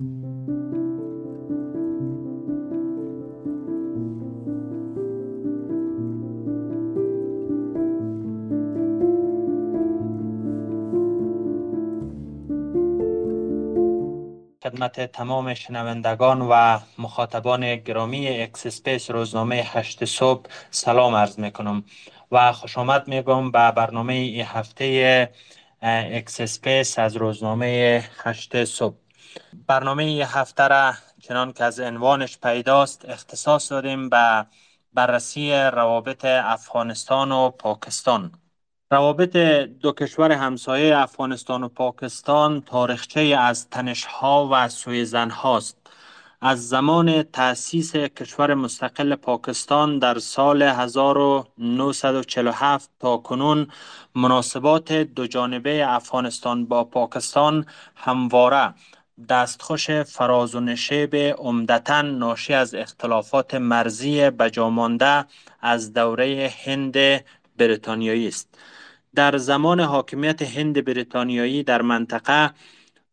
خدمت تمام شنوندگان و مخاطبان گرامی X Space روزنامه هشت صبح سلام عرض می کنم و خوش آمد می گم به برنامه ای هفته X Space از روزنامه هشت صبح. برنامه هفته را چنان که از عنوانش پیداست اختصاص دادیم به بررسی روابط افغانستان و پاکستان. روابط دو کشور همسایه افغانستان و پاکستان تاریخچه از تنشها و سوءظن هاست از زمان تأسیس کشور مستقل پاکستان در سال 1947 تا کنون مناسبات دو جانبه افغانستان با پاکستان همواره دستخوش فراز و نشیب عمدتا ناشی از اختلافات مرزی بجامانده از دوره هند بریتانیایی است. در زمان حاکمیت هند بریتانیایی در منطقه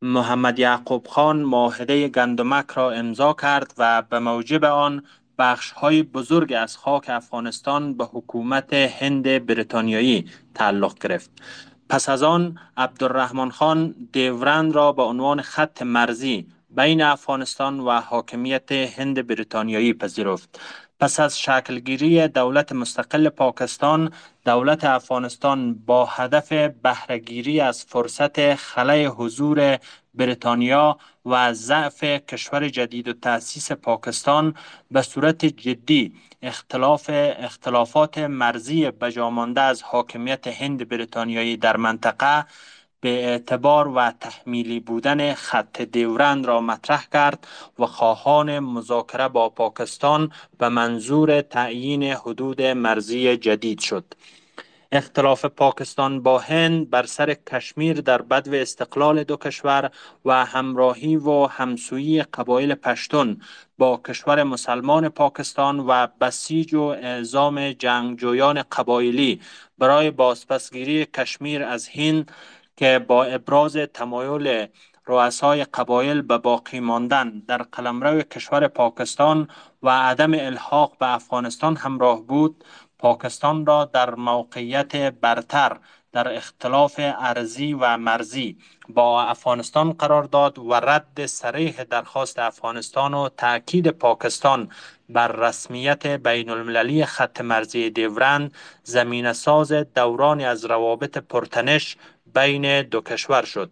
محمد یعقوب خان معاهده گندمک را امضا کرد و به موجب آن بخش های بزرگ از خاک افغانستان به حکومت هند بریتانیایی تعلق گرفت. پس از آن عبدالرحمن خان دیورند را به عنوان خط مرزی بین افغانستان و حاکمیت هند بریتانیایی پذیرفت. پس از شکلگیری دولت مستقل پاکستان دولت افغانستان با هدف بهرهگیری از فرصت خلای حضور بریتانیا و ضعف کشور جدید و تأسیس پاکستان به صورت جدی اختلاف اختلافات مرزی بجامانده از حاکمیت هند بریتانیایی در منطقه به اعتبار و تحمیلی بودن خط دیورند را مطرح کرد و خواهان مذاکره با پاکستان به منظور تعیین حدود مرزی جدید شد. اختلاف پاکستان با هند بر سر کشمیر در بدو استقلال دو کشور و همراهی و همسویی قبایل پشتون با کشور مسلمان پاکستان و بسیج و اعزام جنگجویان قبایلی. برای بازپسگیری کشمیر از هند که با ابراز تمایل رؤسای قبایل به باقی ماندن در قلمرو کشور پاکستان و عدم الحاق به افغانستان همراه بود پاکستان را در موقعیت برتر در اختلاف ارزی و مرزی با افغانستان قرار داد و رد سریح درخواست افغانستان و تاکید پاکستان بر رسمیت بین المللی خط مرزی دیورند زمین ساز دورانی از روابط پرتنش بین دو کشور شد.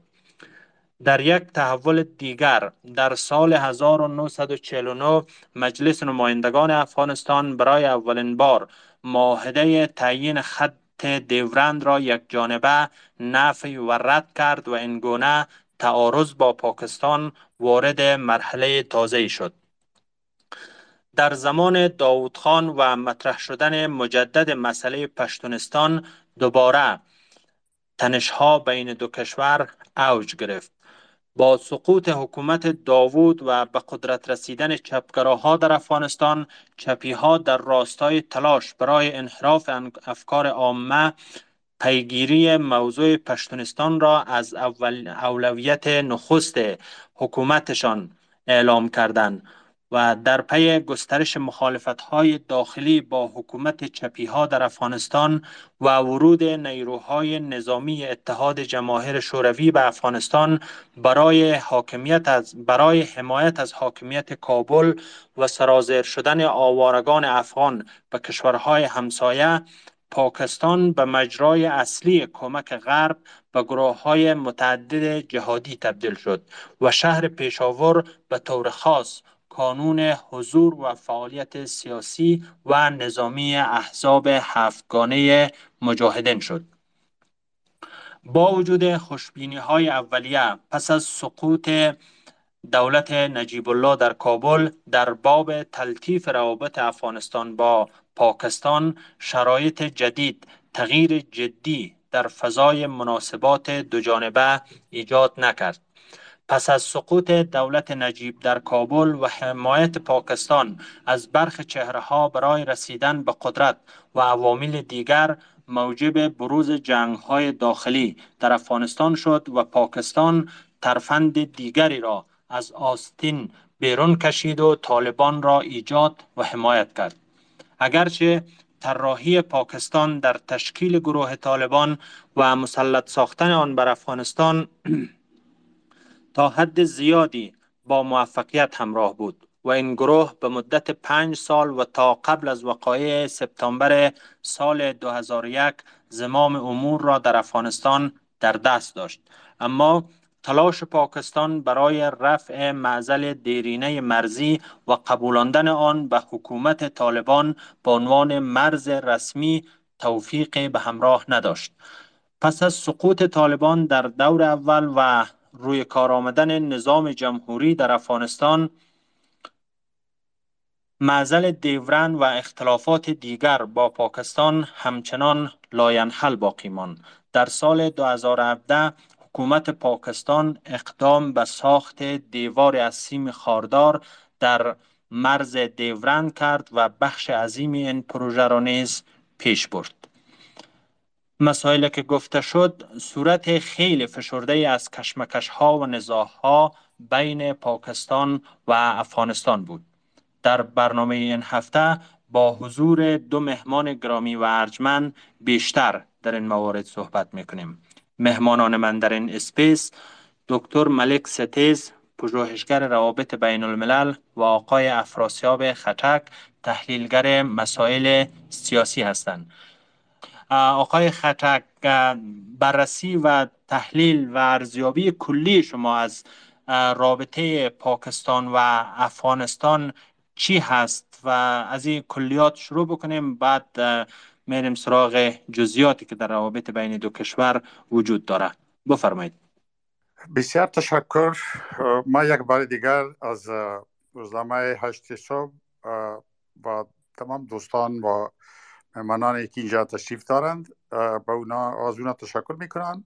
در یک تحول دیگر در سال 1949 مجلس نمایندگان افغانستان برای اولین بار معاهده تعیین خط دیورند را یک جانبه نفی و رد کرد و اینگونه تعارض با پاکستان وارد مرحله تازه شد. در زمان داود خان و مطرح شدن مجدد مسئله پشتونستان دوباره تنشها بین دو کشور اوج گرفت. با سقوط حکومت داوود و به قدرت رسیدن چپگراها در افغانستان چپیها در راستای تلاش برای انحراف افکار عامه پیگیری موضوع پشتونستان را از اولویت نخست حکومتشان اعلام کردند. و در پی گسترش مخالفت های داخلی با حکومت چپی ها در افغانستان و ورود نیروهای نظامی اتحاد جماهیر شوروی به افغانستان برای حاکمیت از برای حمایت از حاکمیت کابل و سرازیر شدن آوارگان افغان به کشورهای همسایه پاکستان به مجرای اصلی کمک غرب به گروه های متعدد جهادی تبدیل شد و شهر پیشاور به طور خاص کانون حضور و فعالیت سیاسی و نظامی احزاب هفتگانه مجاهدین شد. با وجود خوشبینی های اولیه پس از سقوط دولت نجیب الله در کابل در باب تلطیف روابط افغانستان با پاکستان شرایط جدید تغییر جدی در فضای مناسبات دوجانبه ایجاد نکرد. پس از سقوط دولت نجیب در کابل و حمایت پاکستان از برخ چهره ها برای رسیدن به قدرت و عوامل دیگر موجب بروز جنگ های داخلی در افغانستان شد و پاکستان ترفند دیگری را از آستین بیرون کشید و طالبان را ایجاد و حمایت کرد. اگرچه طراحی پاکستان در تشکیل گروه طالبان و مسلط ساختن آن بر افغانستان تا حد زیادی با موفقیت همراه بود و این گروه به مدت پنج سال و تا قبل از وقایع سپتامبر سال 2001 زمام امور را در افغانستان در دست داشت. اما تلاش پاکستان برای رفع معضل دیرینه مرزی و قبولاندن آن به حکومت طالبان به عنوان مرز رسمی توفیق به همراه نداشت. پس از سقوط طالبان در دور اول و روی کار آمدن نظام جمهوری در افغانستان معضل دیورند و اختلافات دیگر با پاکستان همچنان لاینحل باقی ماند در سال 2017 حکومت پاکستان اقدام به ساخت دیوار از سیم خاردار در مرز دیورند کرد و بخش عظیمی این پروژه را نیز پیش برد. مسائل که گفته شد صورت خیلی فشرده از کشمکش ها و نزاع ها بین پاکستان و افغانستان بود. در برنامه این هفته با حضور دو مهمان گرامی و ارجمند بیشتر در این موارد صحبت می‌کنیم. مهمانان من در این Space دکتر ملک ستیز پژوهشگر روابط بین الملل و آقای افراسیاب ختک تحلیلگر مسائل سیاسی هستند آقای ختک بررسی و تحلیل و ارزیابی کلی شما از رابطه پاکستان و افغانستان چی هست و از این کلیات شروع بکنیم بعد میریم سراغ جزیاتی که در روابط بین دو کشور وجود داره. بفرمایید. بسیار تشکر. ما یک بار دیگر از روزنامه هشت صبح و تمام دوستان و مهمانانی که اینجا تشریف دارند با اونا از اونا تشکر می‌کنم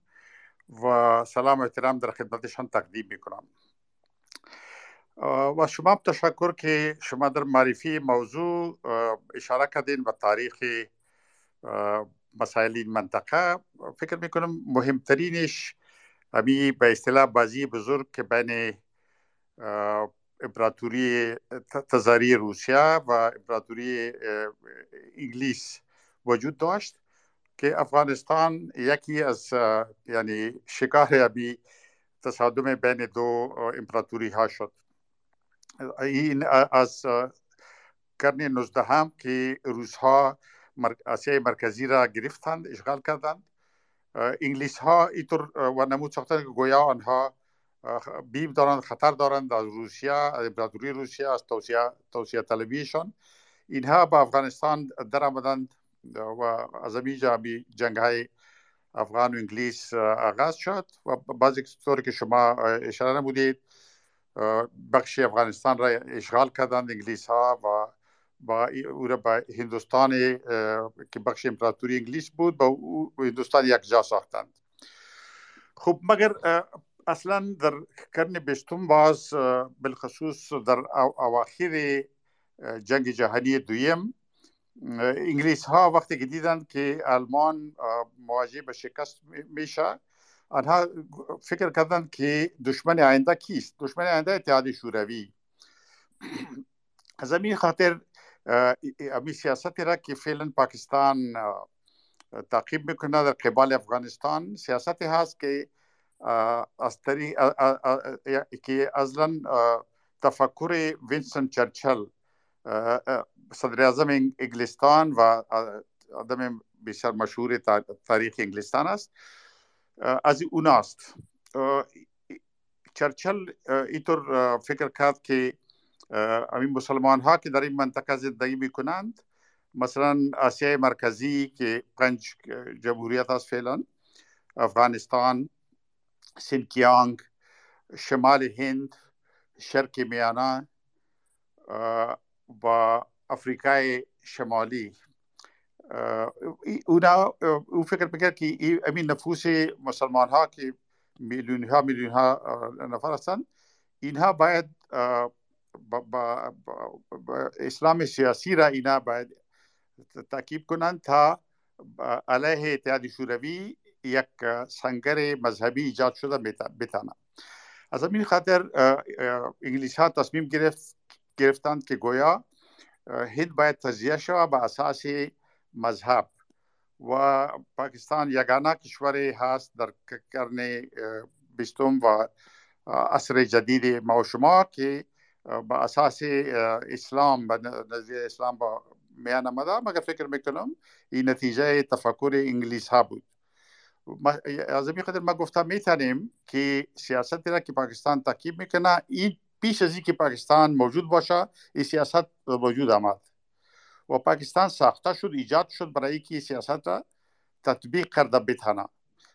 و سلام احترام در خدمتشان تقدیم می‌کنم. و شما تشکر که شما در معرفی موضوع اشاره کردین و تاریخ مسائل این منطقه. فکر می‌کنم مهمترینش امی به اصطلاح بازی بزرگ که بین امپراتوری تزاری روسیه و امپراتوری انگلیس وجود داشت که افغانستان یکی از یعنی شکار ابی تصادم بین دو امپراتوری ها شد. این از قرن 19 هم که روس ها آسیای مرکزی را گرفتند اشغال کردند. انگلیس ها اینطور و نمود ساختن که گویا آنها بیم دارند خطر دارند از روسیه امپراتوری روسیه از توسعه توسعه طلبیشان اینها به افغانستان در آمدند و از اینجا جنگ های افغان و انگلیس آغاز شد و بعضی طوری که شما اشاره نمودید بخش افغانستان را اشغال کردند انگلیس ها و با او را به هندوستان که بخش امپراتوری انگلیس بود با هندوستان یک جا ساختند خب مگر اصلا در قرن بیستم باز بالخصوص در اواخر جنگ جهانی دویم انگلیس ها وقتی که دیدند که آلمان مواجه به شکست میشه آنها فکر کردند که دشمن آینده کیست؟ دشمن آینده اتحاد شوروی. از همین خاطر امی سیاستی را که فعلا پاکستان تعقیب میکنه در قبال افغانستان سیاستی هست که از طریق که اصلا تفکر وینستون چرچل صدر اعظم انگلستان و آدم بسیار مشهور تاریخ انگلستان است از اوناست چرچل اینطور فکر کرد که همین مسلمان ها که در این منطقه زندگی می کنند مثلا آسیای مرکزی که پنج جمهوریت است فعلا افغانستان سنکیانگ شمال ہند شرق میانہ و افریقۂ شمالی اونا او فکر پکر کی امی نفوس مسلمان ها کی میلیونہا ها نفر ہستن انہا باید اسلام سیاسی را اینا باید تاکیب کنند تا علیه اتحاد شوروی یک سنگر مذهبی ایجاد شده بتانه از همین خاطر انگلیس ها تصمیم گرفت گرفتند که گویا هند باید تجزیه شود به اساس مذهب و پاکستان یگانه کشوری هست در قرن بیستم و عصر جدید ما و شما که با اساس اسلام به نظریه اسلام با میان آمده. مگر فکر می‌کنم این نتیجه تفکر انگلیس ها بود. از این خاطر ما گفتم می‌تونیم که سیاست را که پاکستان تاکیب می‌کنه این پیش از که پاکستان موجود باشه این سیاست وجود آمد. و پاکستان ساخته شد ایجاد شد برای که سیاست را تطبیق کرده بتانه.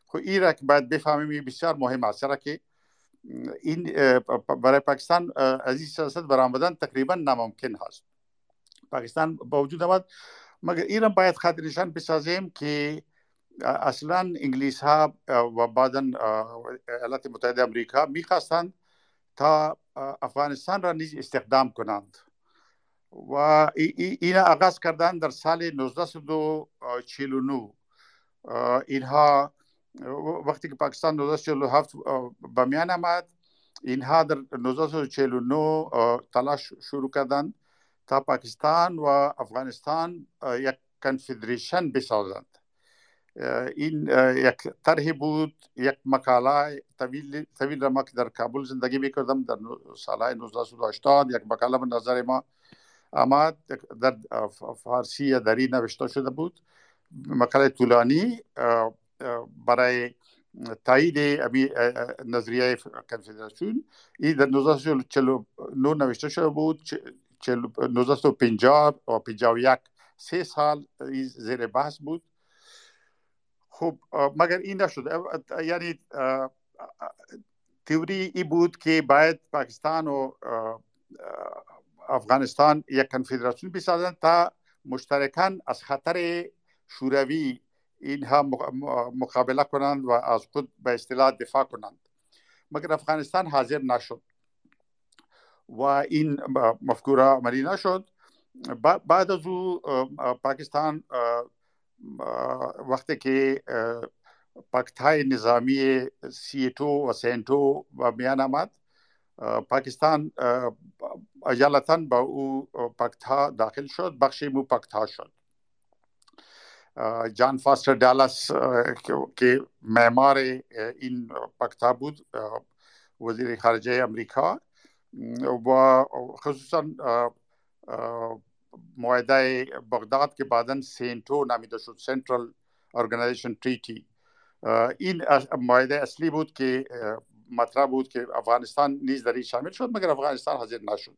خب این را که باید بفهمیم بسیار مهم است. که این برای پاکستان از این سیاست برآمدن تقریبا ناممکن هست. پاکستان با وجود آمد. مگر ایران باید خاطرشان بسازیم که اصلا انگلیس ها و بعدا ایالات متحده امریکا میخواستند تا افغانستان را نیز استخدام کنند. و این آغاز کردن در سال 1949 اینها وقتی که پاکستان 1947 به میان آمد اینها در 1949 تلاش شروع کردند تا پاکستان و افغانستان یک کنفدریشن بسازند این یک طرح بود یک مقاله طویل طویل را ما که در کابل زندگی می‌کردم در سالهای 1980 یک مقاله به نظر ما آمد در فارسی یا دری نوشته شده بود. مقاله طولانی برای تایید امی نظریه کنفدراسیون. این در 1949 نوشته شده بود 1950 و 51 سه سال زیر بحث بود. خب مگر این نشد؟ یعنی تیوری ای بود که باید پاکستان و افغانستان یک کنفدراسیون بسازند تا مشترکان از خطر شوروی اینها مقابله کنند و از خود به اصطلاح دفاع کنند. مگر افغانستان حاضر نشد و این مفکوره عملی نشد؟ بعد از او پاکستان وقتی که پاکت های نظامی سیتو و سینتو و میان آمد پاکستان اجالتا با او pact ها داخل شد بخشی همو pact ها شد جان فاستر دالس که معمار این pact ها بود وزیر خارجه امریکا و خصوصا معاهده بغداد که بعدا CENTO نامیده شد Central Organization Treaty این معاهده اصلی بود که مطرح بود که افغانستان نیز در این شامل شد مگر افغانستان حاضر نشد.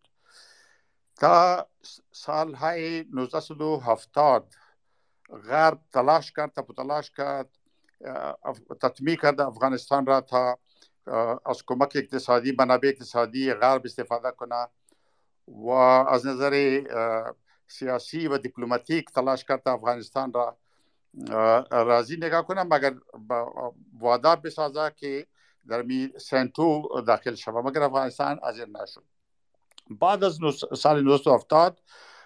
تا سالهای 1970 غرب تلاش کرد تا تلاش کرد تطمیع کرد افغانستان را تا از کمک اقتصادی منابع اقتصادی غرب استفاده کنه و از نظر سیاسی و دیپلماتیک تلاش کرد افغانستان را راضی نگاه کنه مگر وعده بسازه که در می سنتو داخل شود مگر افغانستان حاضر نشد. بعد از سال 1970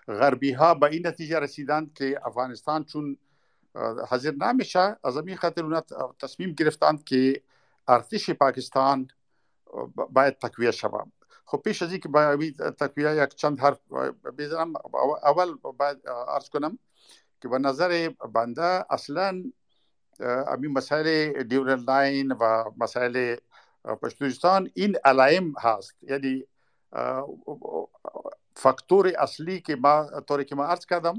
غربی ها به این نتیجه رسیدند که افغانستان چون حاضر نمیشه از این خاطر اونا تصمیم گرفتند که ارتش پاکستان باید تقویه شود خب پیش از اینکه باید تقویه یک چند حرف بزنم اول باید عرض کنم که به نظر بنده اصلا همین مسائل Durand Line و مسائل پشتوستان این علائم هست. یعنی فاکتور اصلی که ما طوری که ما عرض کردم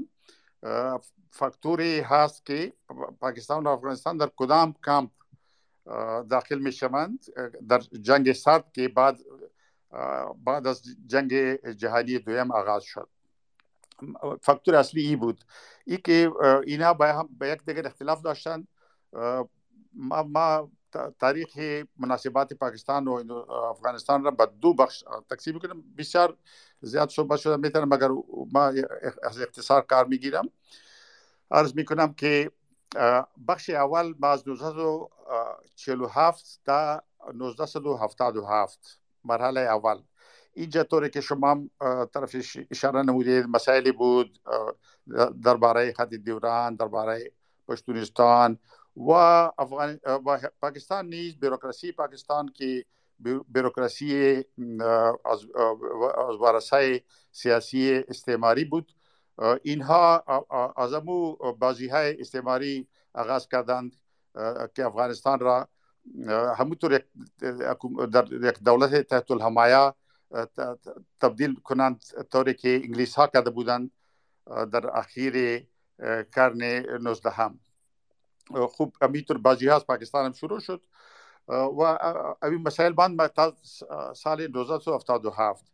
فاکتوری هست که پاکستان و افغانستان در کدام کامپ داخل می شوند در جنگ سرد که بعد بعد از جنگ جهانی دویم آغاز شد. فاکتور اصلی ای بود. ای که اینا به یک دیگر اختلاف داشتند ما, ما تاریخ مناسبات پاکستان و افغانستان را به دو بخش تقسیم کنم بسیار زیاد صحبت شده می‌تونم مگر ما از اختصار کار می‌گیرم. عرض می‌کنم که بخش اول ما از 1947 تا 1977 مرحله اول. اینجا طوری که شما طرف اشاره نمودید مسائلی بود درباره خط دیوران درباره پشتونستان و, افغان و پاکستان نیز بیروکراسی پاکستان که بروکراسی از وارسای سیاسی استعماری بود. اینها از امو بازی های استعماری آغاز کردند که افغانستان را همونطور در یک دولت تحت الحمایه تبدیل کنند طوری که انگلیس ها کرده بودند در اخیر قرن 19 هم خوب همینطور بازی از پاکستان هم شروع شد و این مسائل بند تا سال 1977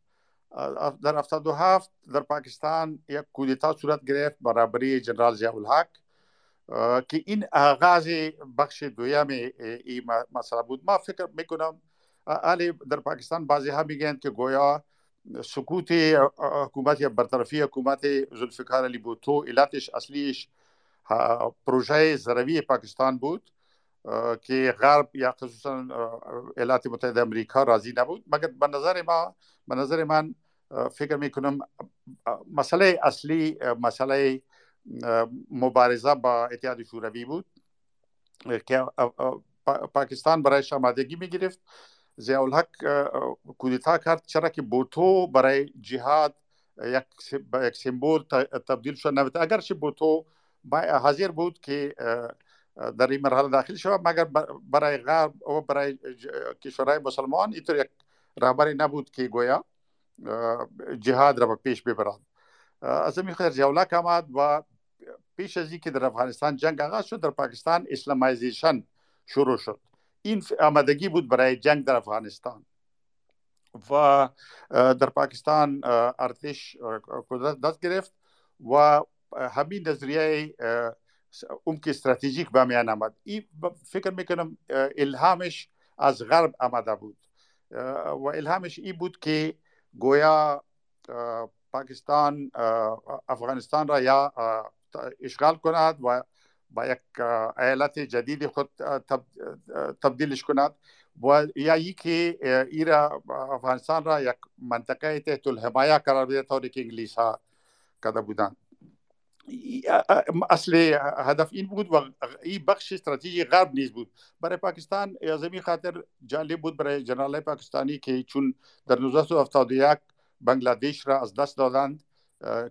در 77 در پاکستان یک کودتا صورت گرفت برابری جنرال ضیاء الحق که این آغاز بخش دویم این مسئله بود ما فکر میکنم علی در پاکستان بعضی ها میگن که گویا سکوت حکومت یا برطرفی حکومت ذوالفقار علی بوتو علتش اصلیش پروژه زروی پاکستان بود که غرب یا خصوصا ایالات متحده امریکا راضی نبود مگر به نظر ما به نظر من فکر میکنم مسئله اصلی مسئله مبارزه با اتحاد شوروی بود. که پاکستان برایش آمادگی می گرفت ضیاء الحق کودتا کرد. چرا که بوتو برای جهاد یک سمبول تبدیل شد. نبود اگرچه بوتو حاضر بود که در این مرحله داخل شود مگر برای غرب و برای کشورهای مسلمان اینطور یک رهبری نبود که گویا جهاد را به پیش ببرد. از این خاطر ضیاء آمد و پیش از که در افغانستان جنگ آغاز شد در پاکستان اسلامایزیشن شروع شد. این آمدگی بود برای جنگ در افغانستان. و در پاکستان ارتش قدرت دست گرفت و همین نظریه که استراتژیک به میان آمد. این فکر می‌کنم الهامش از غرب آمده بود. و الهامش این بود که گویا پاکستان افغانستان را یا اشغال کند و با یک ایالت جدید خود تبدیلش کند و یا ای که ایرا افغانستان را یک منطقه تحت الحمایه قرار بده طوری که انگلیس ها کرده بودند. اصل هدف این بود و این بخش استراتژی غرب نیز بود. برای پاکستان از این خاطر جالب بود برای جنرال پاکستانی که چون در 1971 بنگلادش را از دست دادند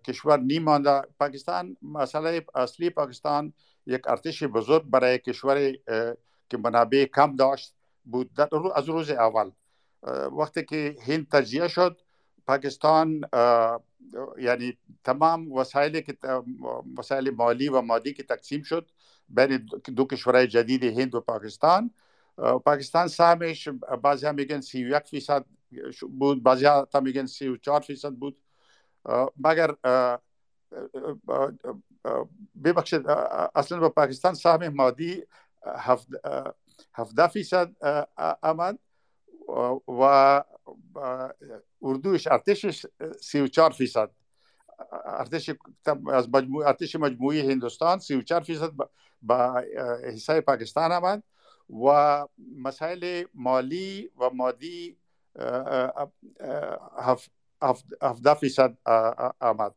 کشور نیمانده پاکستان مسئله اصلی پاکستان یک ارتش بزرگ برای کشور که منابع کم داشت بود. در از روز اول. وقتی که هند تجزیه شد پاکستان یعنی تمام وسایل که وسایل مالی و مادی که تقسیم شد بین دو کشورهای جدید هند و پاکستان. پاکستان سهمش بعضی ها میگن سی و یک فیصد بود بعضی ها میگن سی و چهار فیصد بود. مگر ببخشید اصلا به پاکستان سهم مادی هفده فیصد آمد و اردوش ارتشش سی و چار فیصد. ارتش از مجموع ارتش مجموعی هندوستان سی و چار فیصد با حصه پاکستان آمد و مسائل مالی و مادی هفده فیصد آمد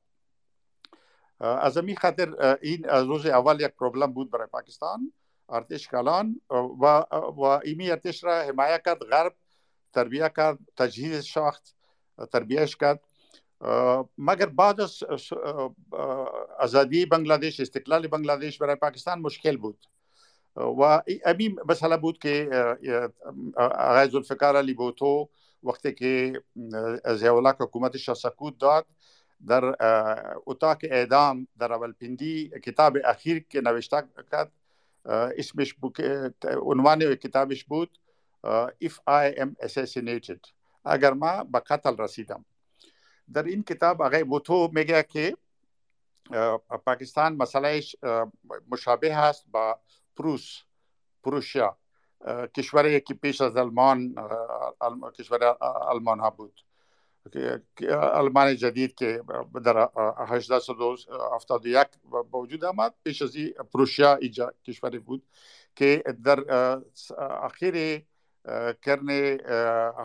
از این خاطر این روز اول یک پروبلم بود برای پاکستان ارتش کلان و, و ایمی ارتش را حمایه کرد غرب تربیه کرد تجهیز شاخت تربیهش کرد مگر بعد از ازادی بنگلادش استقلال بنگلادش برای پاکستان مشکل بود و امی مسئله بود که آقای ذوالفقار علی بوتو وقتی که زیاولاک حکومتش را سکوت داد در اتاق اعدام در راولپندی کتاب اخیر که نوشته کرد اسمش عنوان کتابش بود If I am assassinated. اگر ما به قتل رسیدم. در این کتاب آقای بوتو میگه که پاکستان مسئلهش مشابه هست با پروس پروشیا کشوری که پیش از آلمان کشور آلمان ها بود. آلمان جدید که در 1871 به وجود آمد پیش از پروشیا اینجا کشوری بود که در اخیر قرن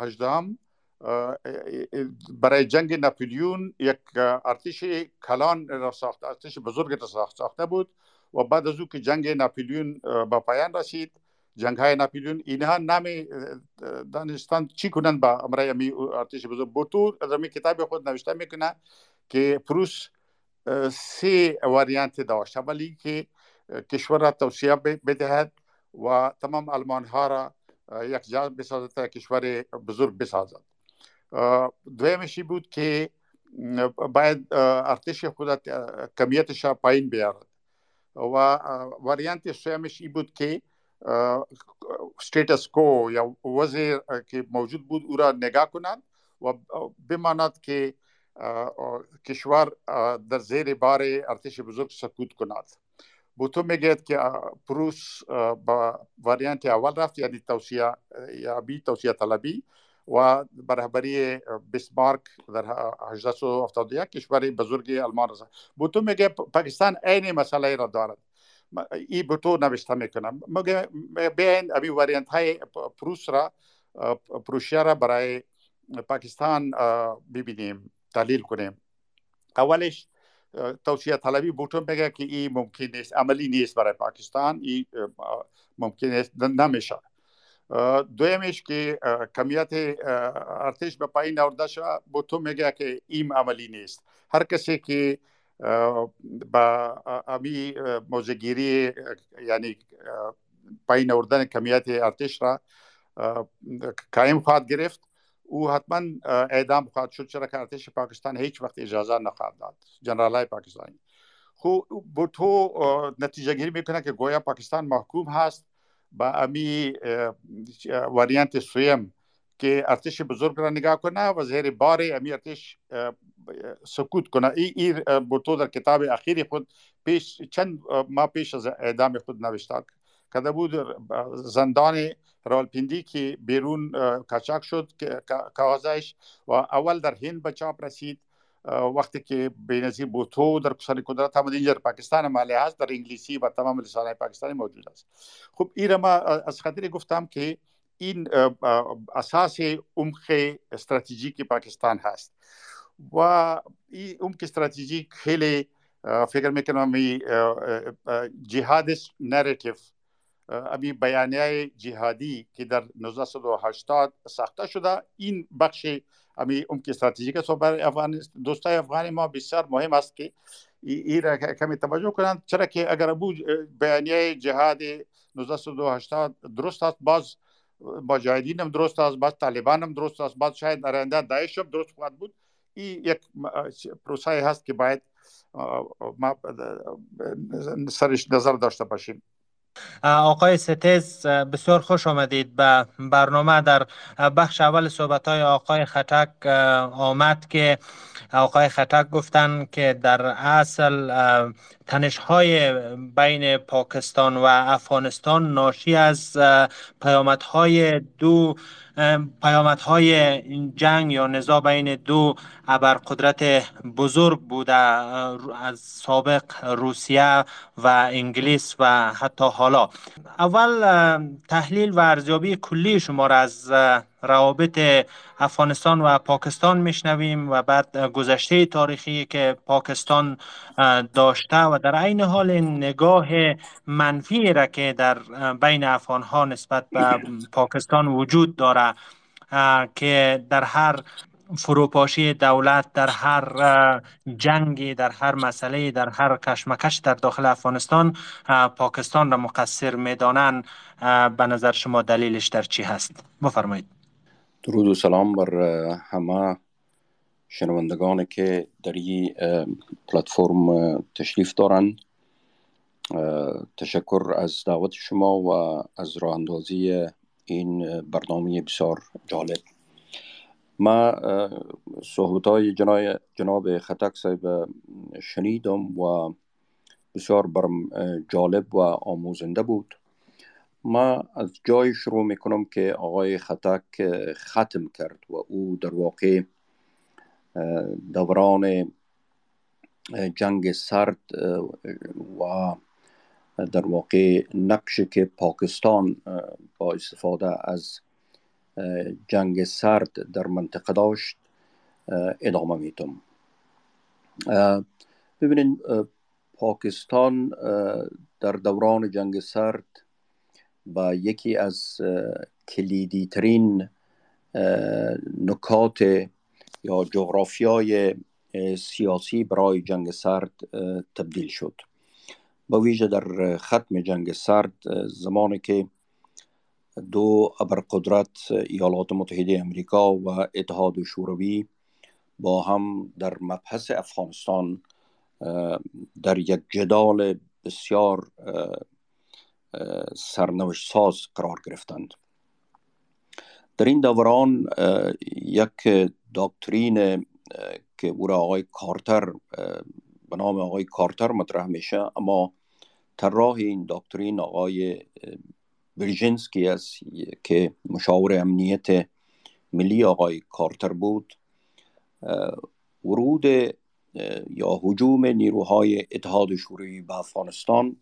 هجدهم برای جنگ ناپلیون یک ارتش کلان را ساخته ارتش بزرگ را ساخته بود و بعد از او که جنگ ناپلیون به پایان رسید جنگ های ناپیلیون اینها نام دانستان چی کنند با امرای امی ارتش بزرگ؟ بوتو در می کتاب خود نوشته می‌کنه که پروس سه واریانت داشت. اولی که کشور را توسعه بدهد و تمام آلمان ها را یک جا بسازد تا کشور بزرگ بسازد. دویمشی بود که باید ارتش خود کمیتش پایین بیارد. و واریانت سومش ای بود که ستیتس کو یا وضع که موجود بود، او را نگاه کنند و بماند که کشور در زیر بار ارتش بزرگ سکوت کند. بوتو میگه که پروس با واریانت اول رفت یعنی توصیه، یا بی توصیه طلبی و برهبری بیسمارک در 1871 کشور بزرگ آلمان رسید بوتو میگه پاکستان عین مسئله را دارد. ای بوتو نوشته میکنم مگه بیاین ابی واریانت های پروس را پروشیا را برای پاکستان ببینیم تحلیل کنیم اولش توصیه طلبی بوتو میگه که این ممکن نیست عملی نیست برای پاکستان این ممکن نیست نمیشه دویمش که کمیت ارتش به پایین آورده شد بوتو میگه که این عملی نیست هر کسی که با امی موزگیری یعنی پایین آوردن کمیت ارتش را قایم خواهد گرفت. او حتما اعدام خواهد شد چرا که ارتش پاکستان هیچ وقت اجازه نخواهد داد. جنرال های پاکستانی خب بوتو نتیجه گیری می‌کنه که گویا پاکستان محکوم هست. با امی واریانت سویم که ارتش بزرگ را نگاه کنه و زیر بار امی ارتش سکوت کنه. ای, ای بوتو در کتاب اخیر خود پیش چند ما پیش از اعدام خود نوشته کده بود زندان رالپیندی که بیرون کچاک شد کاغذش و اول در هند به چاپ رسید. وقتی که بینظیر بوتو در سر قدرت هم در پاکستان مالی هست در انگلیسی و تمام لسانه پاکستانی موجود است. خب این ما از خاطر گفتم که این اساس عمق استراتژیک پاکستان هست. و این عمق استراتژیک خیلی فکر می‌کنم جهادش نریتیو امی بیانیه جهادی که در 1980 ساخته شده. این بخش امی عمق استراتژیک است برای افغان دوستای افغانی ما بسیار مهم است که این را کمی توجه کنند. چرا که اگر ابو بیانیه جهاد 1980 درست است باز مجاهدین هم درست است باز طالبان هم درست است باز شاید آینده داعش هم درست خواهد بود. این یک پروسه هست که باید ما سرش نظر داشته باشیم. آقای ستیز بسیار خوش آمدید به برنامه. در بخش اول صحبت های آقای خطک آمد که آقای خطک گفتن که در اصل تنش های بین پاکستان و افغانستان ناشی از های دو های جنگ یا نزاع بین دو ابرقدرت بزرگ بوده از سابق روسیه و انگلیس و حتی حالا. اول تحلیل و ارزیابی کلی شما را از روابط افغانستان و پاکستان میشنویم و بعد گذشته تاریخی که پاکستان داشته و در عین حال نگاه منفی را که در بین افغان ها نسبت به پاکستان وجود داره که در هر فروپاشی دولت در هر جنگی در هر مسئله در هر کشمکش در داخل افغانستان پاکستان را مقصر می‌دانند. به نظر شما دلیلش در چی هست؟ بفرمایید. درود و سلام بر همه شنوندگان که در این پلتفرم تشریف دارند تشکر از دعوت شما و از راه اندازی این برنامه بسیار جالب. ما صحبت های جناب خطک صاحب شنیدم و بسیار برم جالب و آموزنده بود. ما از جای شروع می‌کنم که آقای خطک ختم کرد و او در واقع دوران جنگ سرد و در واقع نقشی که پاکستان با استفاده از جنگ سرد در منطقه داشت ادامه میتم ببینید پاکستان در دوران جنگ سرد و یکی از کلیدی ترین نکات یا جغرافیای سیاسی برای جنگ سرد تبدیل شد. با ویژه در ختم جنگ سرد زمانی که دو ابرقدرت ایالات متحده امریکا و اتحاد شوروی با هم در مبحث افغانستان در یک جدال بسیار سرنوشت ساز قرار گرفتند. در این دوران یک داکترین که او آقای کارتر به نام آقای کارتر مطرح میشه اما طراح این داکترین آقای برژنسکی است که مشاور امنیت ملی آقای کارتر بود. ورود یا حجوم نیروهای اتحاد شوروی به افغانستان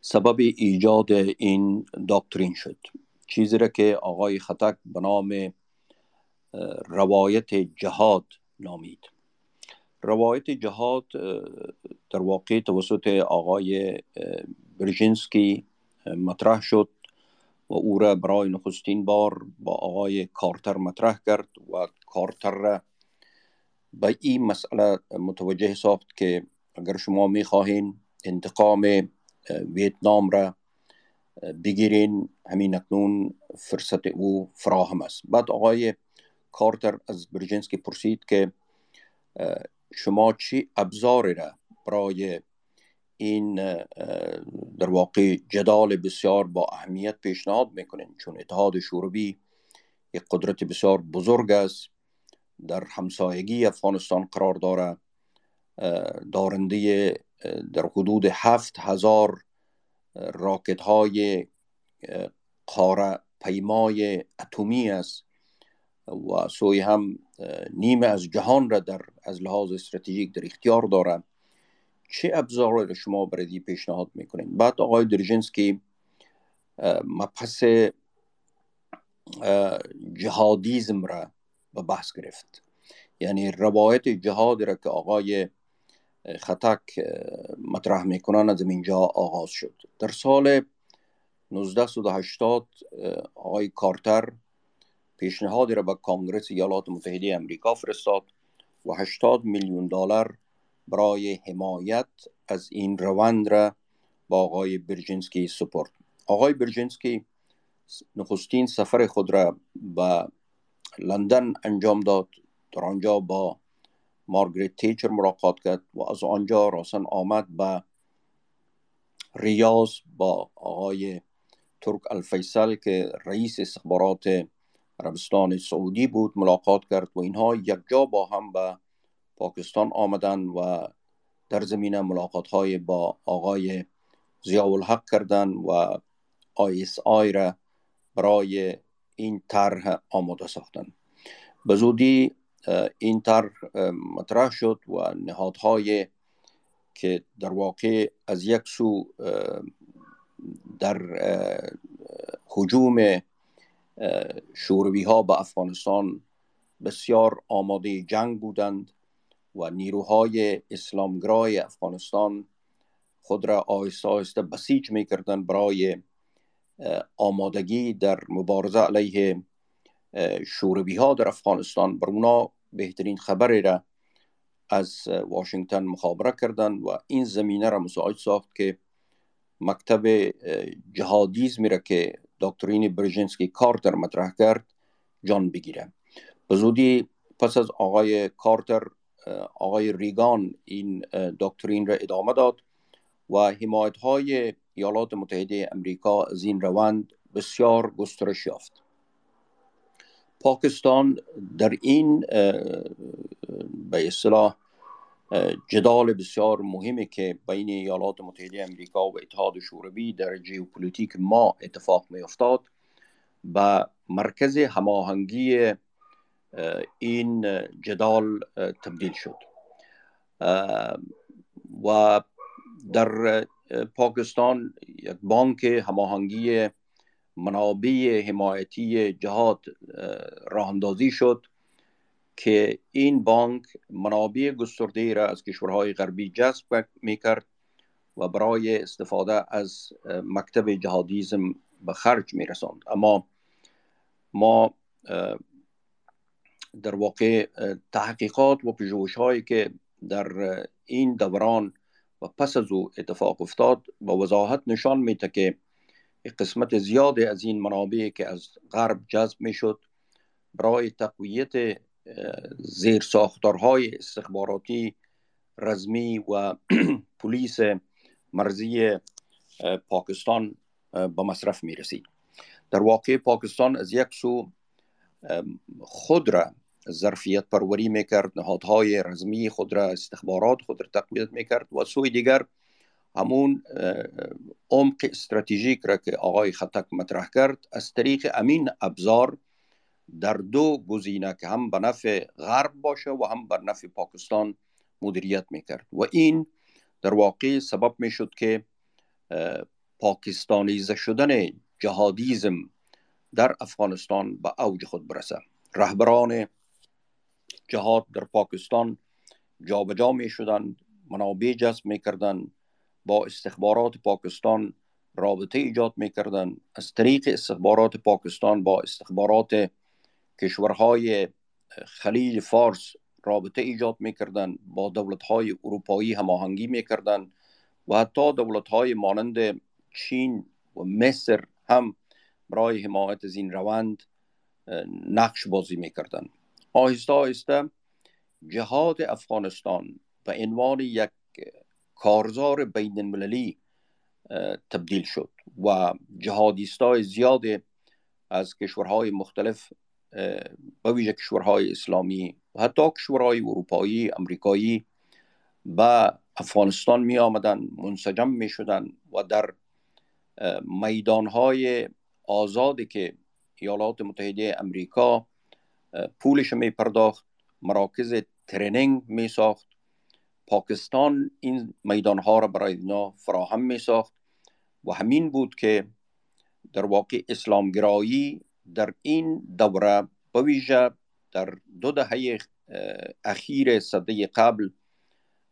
سبب ایجاد این داکترین شد. چیزی را که آقای خطک به نام روایت جهاد نامید. روایت جهاد در واقع توسط آقای برژینسکی مطرح شد و او را برای نخستین بار با آقای کارتر مطرح کرد و کارتر را به این مسئله متوجه ساخت که اگر شما می‌خواهین انتقام ویتنام را بگیرین. همین اکنون فرصت او فراهم است. بعد آقای کارتر از برژنسکی پرسید که شما چی ابزاری را برای این در واقع جدال بسیار با اهمیت پیشنهاد می‌کنین؟ چون اتحاد شوروی یک قدرت بسیار بزرگ است. در همسایگی افغانستان قرار داره دارنده در حدود هفت هزار راکت های قاره پیمای اتمی است و سوی هم نیمه از جهان را در از لحاظ استراتژیک در اختیار داره چه ابزار را شما برای پیشنهاد می‌کنین بعد آقای درجنسکی مبحث جهادیزم را به بحث گرفت. یعنی روایت جهاد را که آقای خطک مطرح می‌کنن از اینجا آغاز شد. در سال 1980 آقای کارتر پیشنهادی را به کانگرس ایالات متحده امریکا فرستاد و 80 میلیون دلار برای حمایت از این روند را با آقای برژینسکی سپرد. آقای برژینسکی نخستین سفر خود را به لندن انجام داد. در آنجا با مارگریت تیچر ملاقات کرد و از آنجا راسن آمد به ریاض با آقای ترک الفیصل که رئیس استخبارات عربستان سعودی بود ملاقات کرد و اینها یک جا با هم به پاکستان آمدن و در زمینه ملاقات های با آقای زیاء الحق کردن و آی اس آی را برای این طرح آماده ساختن. به زودی این طرح مطرح شد و نهادهای که در واقع از یک سو در حجوم شوروی ها به افغانستان بسیار آماده جنگ بودند و نیروهای اسلامگرای افغانستان خود را آهسته آهسته بسیج می‌کردند برای آمادگی در مبارزه علیه شوروی ها در افغانستان. بر اونا بهترین خبری را از واشنگتن مخابره کردند و این زمینه را مساعد ساخت که مکتب جهادیزمی را که دکترین برژنسکی کارتر مطرح کرد جان بگیره. به زودی پس از آقای کارتر آقای ریگان این دکترین را ادامه داد و حمایت های ایالات متحده امریکا از این روند بسیار گسترش یافت. پاکستان در این به اصطلاح جدال بسیار مهمی که بین ایالات متحده امریکا و اتحاد شوروی در ژئوپلیتیک ما اتفاق می افتاد به مرکز هماهنگی این جدال تبدیل شد. و در پاکستان یک بانک هماهنگی منابع حمایتی جهاد راه اندازی شد که این بانک منابع گسترده را از کشورهای غربی جذب می کرد و برای استفاده از مکتب جهادیزم به خرج می رساند اما ما در واقع تحقیقات و پژوهش هایی که در این دوران و پس از او اتفاق افتاد با وضاحت نشان میده که قسمت زیادی از این منابع که از غرب جذب می‌شد برای تقویت زیر ساختارهای استخباراتی رزمی و پلیس مرزی پاکستان به مصرف می رسید در واقع پاکستان از یک سو خود را ظرفیت پروری می‌کرد نهادهای رزمی خود را استخبارات خود را تقویت می‌کرد و سوی دیگر همون عمق استراتژیک را که آقای خطک مطرح کرد از طریق امین ابزار در دو گزینه که هم به نفع غرب باشه و هم بر نفع پاکستان مدیریت می‌کرد. و این در واقع سبب می‌شد که پاکستانیزه شدن جهادیزم در افغانستان به اوج خود برسه. رهبران جهاد در پاکستان جابجا جا می شدند منابع جذب می کردند با استخبارات پاکستان رابطه ایجاد می کردند از طریق استخبارات پاکستان با استخبارات کشورهای خلیج فارس رابطه ایجاد می کردند با دولت های اروپایی هماهنگی می کردند و حتی دولت های مانند چین و مصر هم برای حمایت از این روند نقش بازی می کردند آهسته آهسته جهاد افغانستان به عنوان یک کارزار بین المللی تبدیل شد و جهادیستای زیاد از کشورهای مختلف به ویژه کشورهای اسلامی و حتی کشورهای اروپایی امریکایی به افغانستان می آمدن منسجم می شدن و در میدانهای آزادی که ایالات متحده امریکا پولش می پرداخت مراکز ترنینگ می ساخت پاکستان این میدان ها را برای اینا فراهم می ساخت و همین بود که در واقع اسلامگرایی در این دوره بویژه در دو دهه اخیر صده قبل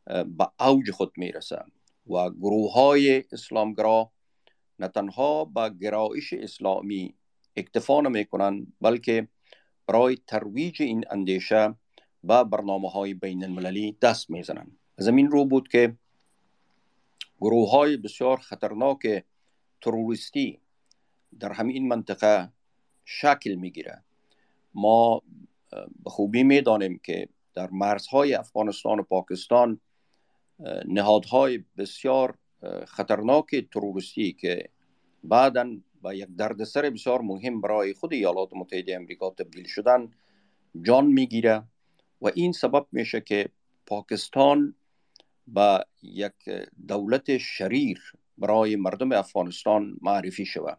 به اوج خود می‌رسه و گروه های اسلامگرا نه تنها به گرایش اسلامی اکتفا نمی کنند بلکه برای ترویج این اندیشه به برنامه های بین المللی دست می‌زنند. از این رو بود که گروه های بسیار خطرناک تروریستی در همین منطقه شکل می‌گیره. ما به خوبی می‌دانیم که در مرزهای افغانستان و پاکستان نهادهای بسیار خطرناک تروریستی که بعدا و یک دردسر بسیار مهم برای خود ایالات متحده امریکا تبدیل شدن جان می‌گیره و این سبب میشه که پاکستان با یک دولت شریر برای مردم افغانستان معرفی شود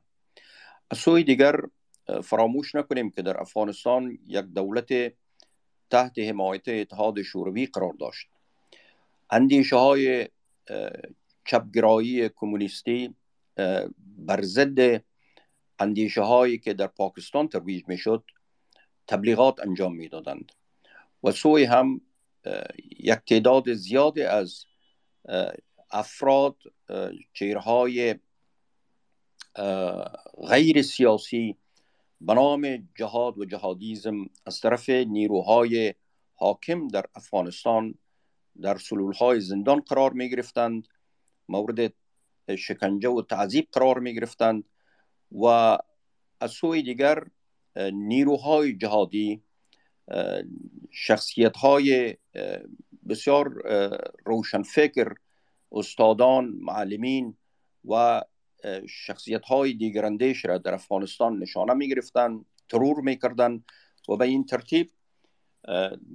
از سوی دیگر فراموش نکنیم که در افغانستان یک دولت تحت حمایت اتحاد شوروی قرار داشت. اندیشه های چپگرایی کمونیستی بر ضد اندیشه هایی که در پاکستان ترویج می شد تبلیغات انجام می دادند و سوی هم یک تعداد زیادی از افراد چهرهای غیر سیاسی به نام جهاد و جهادیزم از طرف نیروهای حاکم در افغانستان در سلولهای زندان قرار می گرفتند مورد شکنجه و تعذیب قرار می گرفتند و از سوی دیگر نیروهای جهادی شخصیت های بسیار روشنفکر استادان معلمین و شخصیت های دیگراندیش را در افغانستان نشانه می گرفتن ترور می کردن و به این ترتیب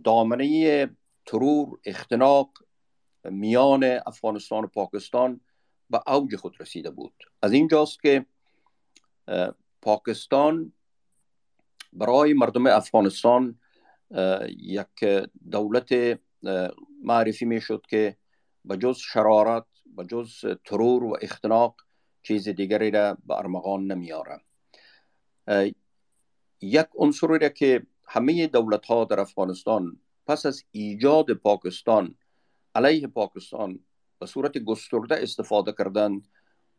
دامنه ترور اختناق میان افغانستان و پاکستان به اوج خود رسیده بود. از اینجاست که پاکستان برای مردم افغانستان یک دولت معرفی می شد که به جز شرارت به جز ترور و اختناق چیز دیگری را به ارمغان نمیاره یک عنصری را که همه دولت ها در افغانستان پس از ایجاد پاکستان علیه پاکستان به صورت گسترده استفاده کردن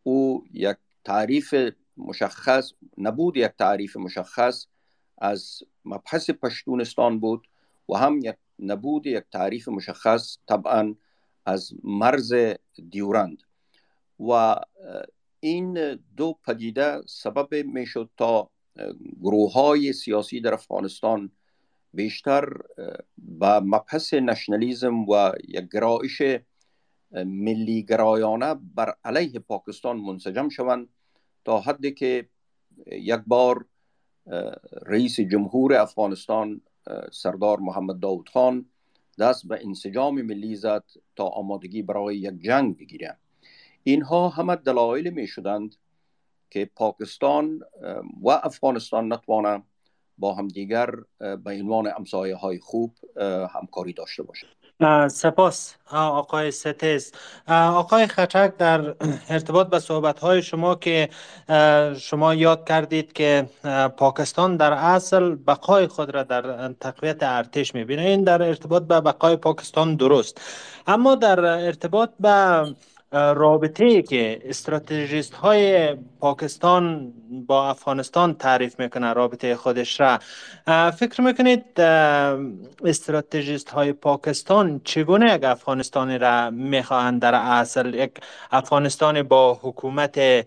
او یک تعریف مشخص نبود یک تعریف مشخص از مبحث پشتونستان بود و هم یک نبود یک تعریف مشخص طبعا از مرز دیورند. و این دو پدیده سبب می‌شد تا گروه های سیاسی در افغانستان بیشتر به مبحث نشنالیزم و یک گرایش ملی گرایانه بر علیه پاکستان منسجم شوند تا حدی که یک بار رئیس جمهور افغانستان سردار محمد داود خان دست به انسجام ملی زد تا آمادگی برای یک جنگ بگیره. اینها همه دلایل می شدند که پاکستان و افغانستان نتوانند با همدیگر به عنوان امسایه های خوب همکاری داشته باشند سپاس. آقای ستیز. آقای خچک در ارتباط به صحبت های شما که شما یاد کردید که پاکستان در اصل بقای خود را در تقویت ارتش می‌بینه. این در ارتباط به بقای پاکستان درست. اما در ارتباط به رابطه که استراتژیست های پاکستان با افغانستان تعریف می‌کنه رابطه خودش را. فکر می‌کنید استراتژیست های پاکستان چگونه یک افغانستانی را می‌خواهند در اصل یک افغانستان با حکومت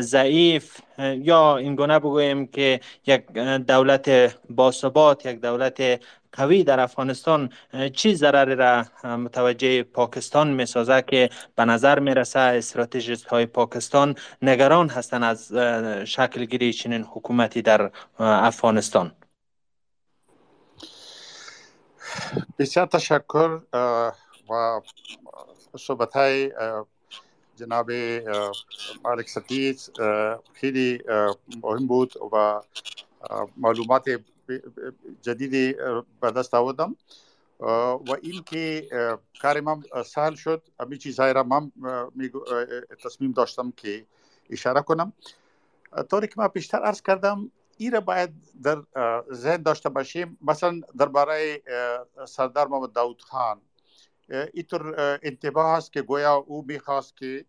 ضعیف. یا این گونه بگوییم که یک دولت باثبات یک دولت قوی در افغانستان چی ضرری را متوجه پاکستان می سازه که به نظر می رسه استراتژیست های پاکستان نگران هستند از شکل گیری چنین حکومتی در افغانستان؟ بسیار تشکر و صحبت های جناب مالک ستیز خیلی مهم بود و معلومات جدیدی به دست آوردم. و این که کار من سهل شد امی چیزهای را من تصمیم داشتم که اشاره کنم. طوری که من پیشتر عرض کردم این را باید در ذهن داشته باشیم. مثلا درباره سردار محمد داود خان اینطور انتباه است که گویا او میخواست که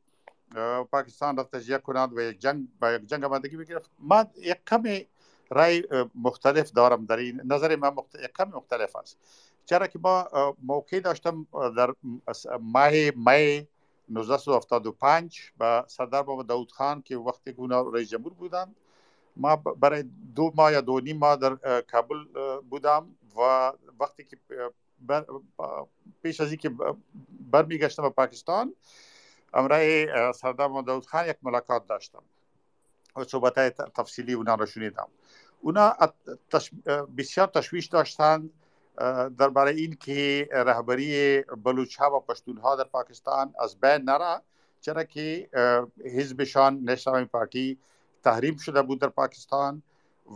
پاکستان را تجزیه کنند و یک جنگ با یک جنگ آمادگی بگیرد من یک کمی رای مختلف دارم در این نظر من مختلف کم مختلف است. چرا که ما موقع داشتم در ماه می 1975 با سردار محمد داود خان که وقتی اونا رئیس جمهور بودند ما برای دو ماه یا دو نیم ماه در کابل بودم و وقتی که پیش از اینکه برمیگشتم به پاکستان امرای سردار محمد داود خان یک ملاقات داشتم. و صحبت تفصیلی اونا را شنیدم. اونا بسیار تشویش داشتند درباره این که رهبری بلوچ ها و پشتون ها در پاکستان از بین نره چرا که حزبشان نشنال پارتی تحریم شده بود در پاکستان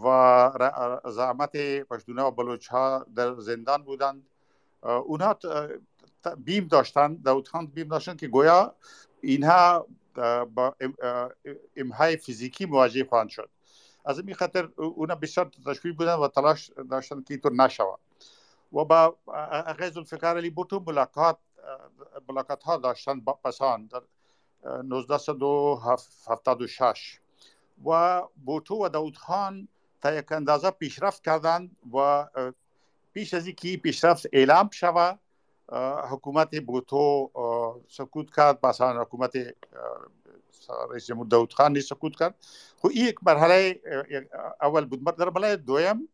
و زعامت پشتون ها و بلوچ ها در زندان بودند. اونها بیم داشتند داود خان بیم داشتند که گویا اینها با امهای فیزیکی مواجه خواهند شد. از این خاطر اونا بسیار تشویق بودن و تلاش داشتن که اینطور نشود و با آقای ذوالفقار علی بوتو ملاقات ملاقات ها داشتن با پسان در 1976 و بوتو و داود خان تا یک اندازه پیشرفت کردند و پیش از اینکه پیشرفت اعلام شود حکومت بوتو سکوت کرد مثلا حکومت رئیس جمهور داود خان نیز سکوت کرد. خو این یک مرحله اول بود. در مرحله دویم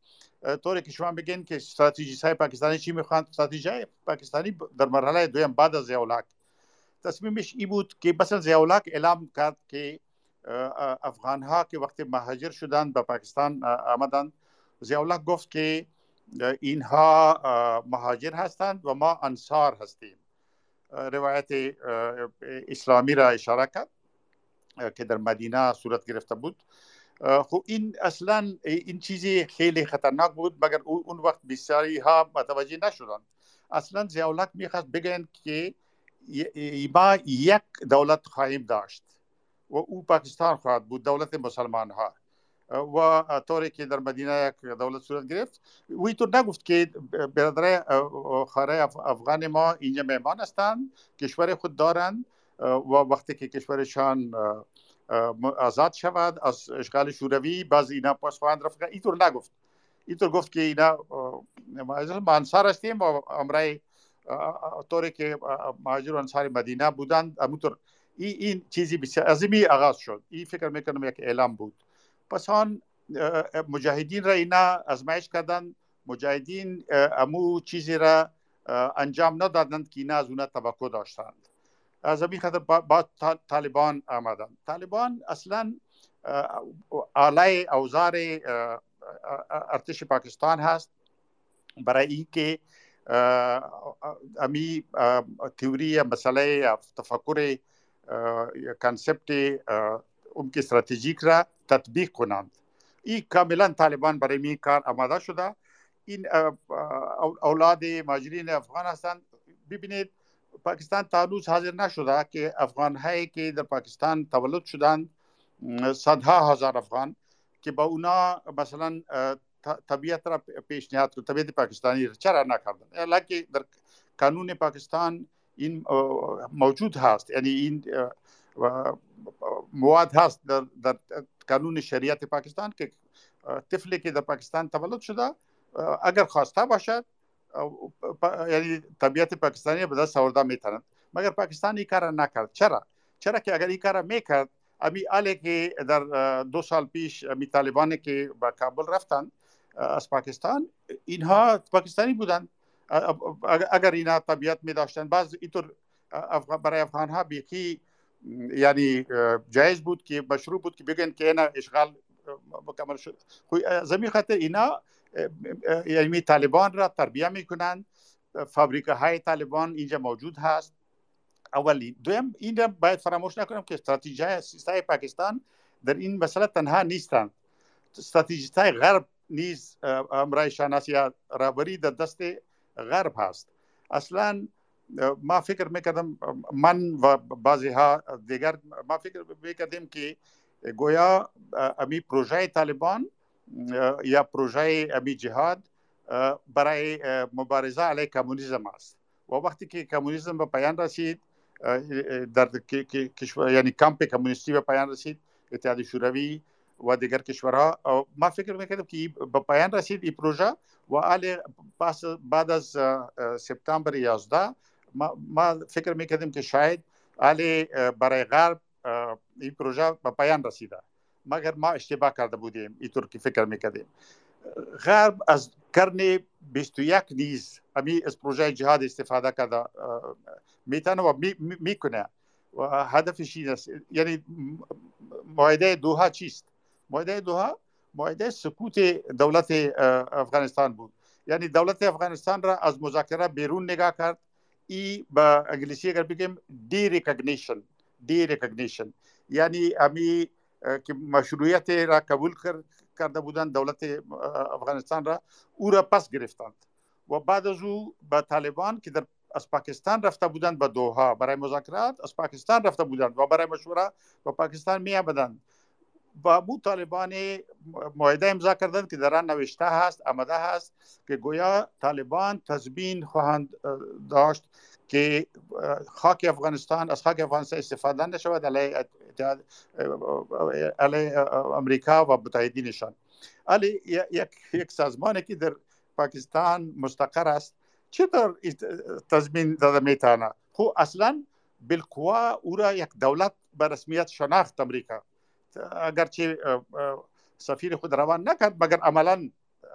طوری که شما بگین که استراتژی های پاکستانی چی می‌خوان استراتژی پاکستانی در مرحله دویم بعد از زیاولاک تصمیمش ای بود که مثلا زیاولاک اعلام کرد که افغان ها که وقتی مهاجر شدن به پاکستان آمدن زیاولاک گفت که اینها مهاجر هستند و ما انصار هستیم. روایت اسلامی را اشاره کرد که در مدینه صورت گرفته بود. خب این اصلا این چیزی خیلی خطرناک بود مگر اون وقت بسیاری ها متوجه نشدن اصلا زیاولک می‌خواست بگن که ما یک دولت خواهیم داشت و او پاکستان خواهد بود دولت مسلمان ها و طوری که در مدینه یک دولت صورت گرفت او اینطور نگفت که برادرای خاره افغان ما اینجا مهمان هستند کشور خود دارند و وقتی که کشورشان آزاد شود از اشغال شوروی باز اینا پاس خواهند رفت اینطور نگفت اینطور گفت که اینا ما انصار هستیم و امرای طوری که مهاجر انصار مدینه بودند این, این چیزی بسیار عظیمی آغاز شد این فکر می‌کنم یک اعلام بود پس آن مجاهدین را اینا ازمایش کردن. مجاهدین امو چیزی را انجام ندادند که اینا از اونها توقع داشتند. از همین خاطر با طالبان آمدند. طالبان اصلا آلای اوزار ارتش پاکستان هست. برای اینکه امی تیوری مسئله تفکر کانسپت که استراتژیک را تطبیق کنند. این کاملا طالبان برای این کار آماده شده. این اولاد ماجرین افغان هستند. ببینید پاکستان تا هنوز حاضر نشده که افغان هایی که در پاکستان تولد شدند صدها هزار افغان که با اونا مثلا طبیعت را پیشنهاد کنند طبیعت پاکستانی را چرا نکردن؟ لکه در قانون پاکستان این موجود هست. یعنی این مواد هست در, در قانون شریعت پاکستان که طفلی که در پاکستان تولد شده اگر خواسته باشد یعنی طبیعت پاکستانی به دست آورده مگر پاکستان این کار نکرد؟ چرا؟ چرا که اگر این کار می‌کرد امی آله که در دو سال پیش امی طالبانی که به کابل رفتن از پاکستان اینها پاکستانی بودند اگر اینا طبیعت می داشتن بعض اینطور برای افغان ها بیخی یعنی جایز بود که مشروع بود که بگن که اینا اشغال مکمل شد. زمین خاطر اینا یعنی طالبان را تربیه می‌کنند فابریکه های طالبان اینجا موجود هست. اولی. دویم این را باید فراموش نکنم که استراتژی های پاکستان در این مسئله تنها نیستند. استراتژی های غرب نیز امرای شانسی رابری در دست غرب هست. اصلا ما فکر می‌کردم من و بعضی ها دیگر ما فکر می‌کردیم که گویا امی پروژه طالبان یا پروژه امی جهاد برای مبارزه علیه کمونیسم است. و وقتی که کمونیسم به پایان رسید در کشور یعنی کمپ کمونیستی به پایان رسید اتحاد شوروی و دیگر کشورها ما فکر می‌کردم که به پایان رسید این پروژه و بعد از سپتامبر 11 ما, ما فکر می‌کردیم که شاید آل برای غرب این پروژه به پایان رسیده. مگر ما اشتباه کرده بودیم؟ اینطور که فکر می‌کردیم. غرب از کرن 21 نیز امی از پروژه جهاد استفاده کرده می‌تونه و می‌کنه. و هدفش این است؟ یعنی معاهده دوحه چیست؟ معاهده دوحه معاهده سقوط دولت افغانستان بود. یعنی دولت افغانستان را از مذاکره بیرون نگاه کرد. ای با انگلیسی اگر بگیم de-recognition de-recognition یعنی امی که مشروعیت را قبول کرده بودند دولت افغانستان را او را پس گرفتند و بعد از او به طالبان که در از پاکستان رفته بودند به دوها برای مذاکرات از پاکستان رفته بودند و برای مشوره به پاکستان می آمدند با مو طالبان معاهده امضا کردند که در آن نوشته هست آمده هست که گویا طالبان تضمین خواهند داشت که خاک افغانستان از خاک افغانستان استفاده نشود علیه علیه امریکا و متحدینشان. علی یک یک سازمانی که در پاکستان مستقر است چطور تضمین داده می‌تونه خو اصلا بالقوا او را یک دولت به رسمیت شناخت امریکا. اگرچه سفیر خود روان نکرد مگر عملا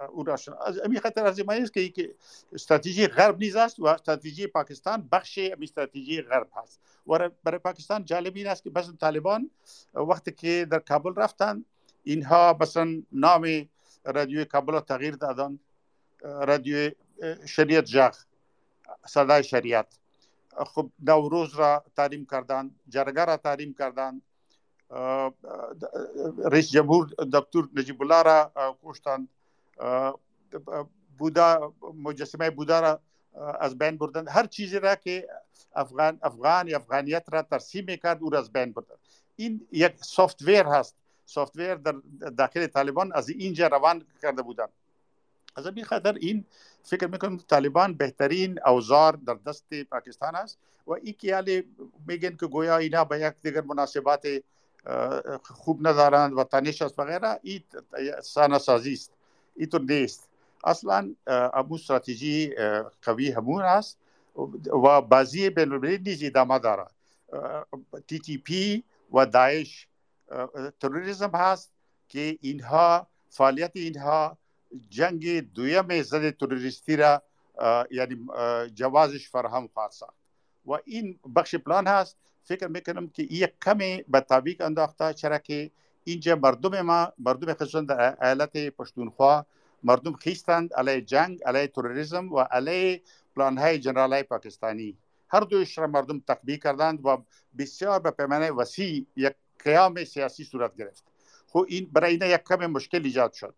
او را از امی خاطر از این است که استراتژی غرب نیز است و استراتژی پاکستان بخش استراتژی غرب هست. و برای پاکستان جالب این است که مثلا طالبان وقتی که در کابل رفتن اینها مثلا نام رادیوی کابل را تغییر دادن. رادیو شریعت جغ صدای شریعت. خب نوروز را تعلیم کردن جرگه را تعلیم کردن رئیس جمهور دکتر نجیب الله را کشتند. بودا مجسمه بودا را از بین بردن هر چیزی را که افغان افغان افغانیت را ترسیم می‌کرد او را از بین بردن این یک سافت هست. سافتور در داخل طالبان از اینجا روان کرده بودند. از این خاطر این فکر می‌کنم طالبان بهترین اوزار در دست پاکستان است. و این که میگن که گویا اینا به یک دیگر مناسبات خوب ندارند و تنش است وغیره این سانه سازی است این تو نیست اصلا امو استراتژی قوی همون است و بازی بین المللی نیز ادامه دارد تی تی پی و داعش تروریسم هست که اینها فعالیت اینها جنگ دویم ضد تروریستی را یعنی جوازش فراهم خواهد ساخت. و این بخش پلان هست فکر می‌کنم که یک کمی به تابیق انداخته چرا که اینجا مردم ما مردم خصوصا در ایالت پشتونخوا مردم خیستند علیه جنگ علیه تروریسم و علیه پلان های جنرال های پاکستانی. هر دویش را مردم تقبیه کردند و بسیار به پیمانه وسیع یک قیام سیاسی صورت گرفت. خب این برای این یک کم مشکل ایجاد شد.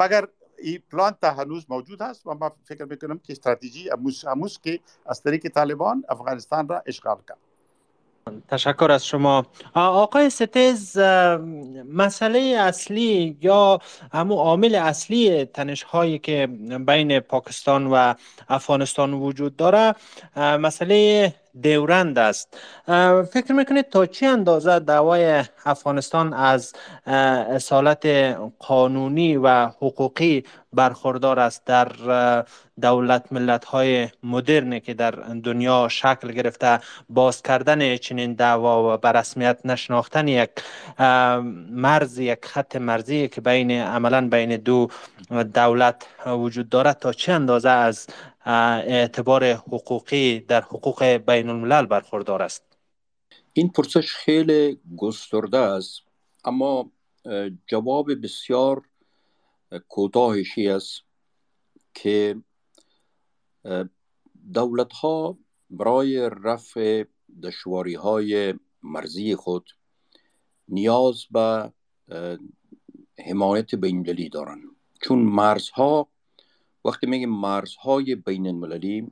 مگر این پلان تا هنوز موجود هست؟ و ما فکر می‌کنم که استراتژی اموز که از طریق طالبان افغانستان را اشغال کرد. تشکر از شما. آقای ستیز مسئله اصلی یا همو عامل اصلی تنش هایی که بین پاکستان و افغانستان وجود داره مسئله دیورند است. فکر می‌کنید تا چه اندازه دعوای افغانستان از اصالت قانونی و حقوقی برخوردار است در دولت ملت های مدرنی که در دنیا شکل گرفته باز کردن چنین دعوا و برسمیت نشناختن یک مرز یک خط مرزی که بین عملا بین دو دولت وجود دارد تا چه اندازه از اعتبار حقوقی در حقوق بین الملل برخوردار است. این پرسش خیلی گسترده است اما جواب بسیار کوتاهشی است که دولت ها برای رفع دشواری های مرزی خود نیاز به حمایت بینالمللی دارند. چون مرزها وقتی میگیم مرزهای بین المللی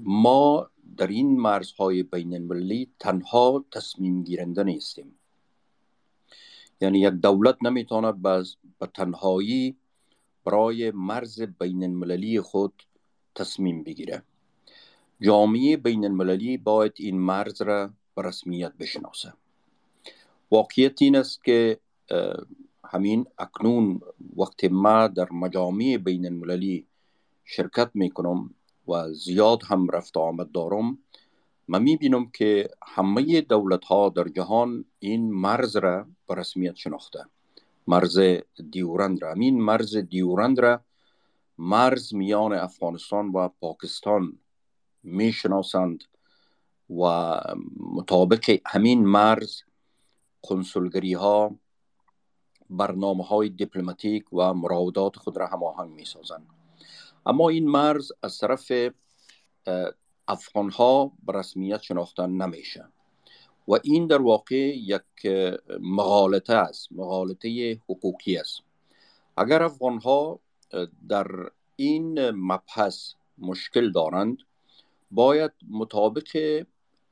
ما در این مرزهای بین المللی تنها تصمیم گیرنده نیستیم. یعنی یک دولت نمی‌تونه به تنهایی برای مرز بین المللی خود تصمیم بگیره. جامعه بین المللی باید این مرز را به رسمیت بشناسه. واقعیت این است که همین اکنون وقتی ما در مجامع بین المللی شرکت می کنم و زیاد هم رفت آمد دارم ما می بینم که همه دولت ها در جهان این مرز را به رسمیت شناخته. مرز دیورند را. همین مرز دیورند را مرز میان افغانستان و پاکستان می شناسند و مطابق همین مرز کنسولگری ها برنامه های دیپلماتیک و مراودات خود را هماهنگ می سازند اما این مرز از طرف افغان ها به رسمیت شناخته نمیشه. و این در واقع یک مغالطه است مغالطه حقوقی است. اگر افغان ها در این مبحث مشکل دارند باید مطابق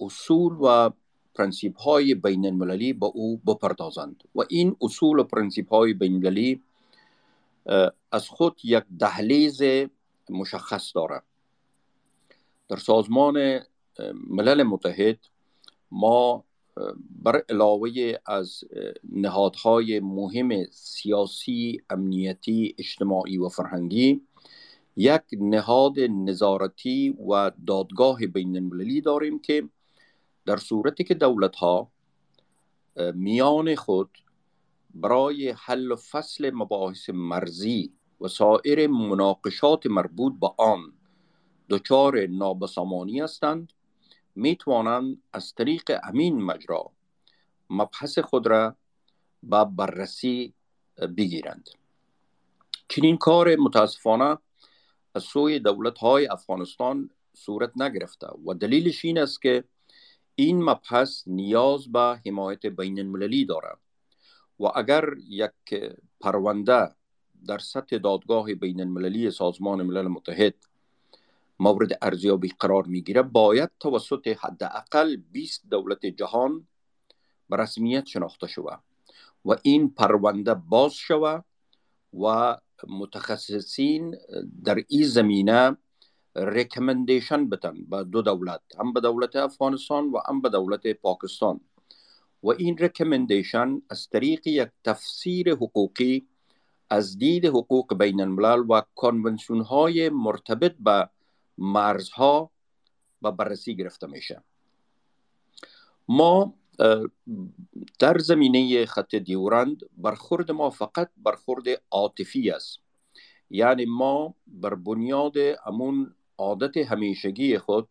اصول و پرنسیپ های بین المللی با او بپردازند و این اصول و پرنسیپ های بین المللی از خود یک دهلیز مشخص دارد. در سازمان ملل متحد ما بر علاوه از نهادهای مهم سیاسی، امنیتی، اجتماعی و فرهنگی یک نهاد نظارتی و دادگاه بین المللی داریم که در صورتی که دولت ها میان خود برای حل و فصل مباحث مرزی و سایر مناقشات مربوط به آن دچار نابسامانی هستند می توانند از طریق امین مجرا مبحث خود را به بررسی بگیرند. چنین کار متاسفانه از سوی دولت های افغانستان صورت نگرفته و دلیلش این است که این مبحث نیاز به حمایت بین المللی دارد و اگر یک پرونده در سطح دادگاه بین المللی سازمان ملل متحد مورد ارزیابی قرار می‌گیره باید توسط حداقل 20 دولت جهان به رسمیت شناخته شود و این پرونده باز شود و متخصصین در این زمینه ریکمندیشن بتن به دو دولت هم به دولت افغانستان و هم به دولت پاکستان. و این ریکمندیشن از طریق یک تفسیر حقوقی از دید حقوق بین الملل و کنونسیون های مرتبط به مرزها و بررسی گرفته میشه. ما در زمینه خط دیورند برخورد ما فقط برخورد عاطفی است. یعنی ما بر بنیاد امون عادت همیشگی خود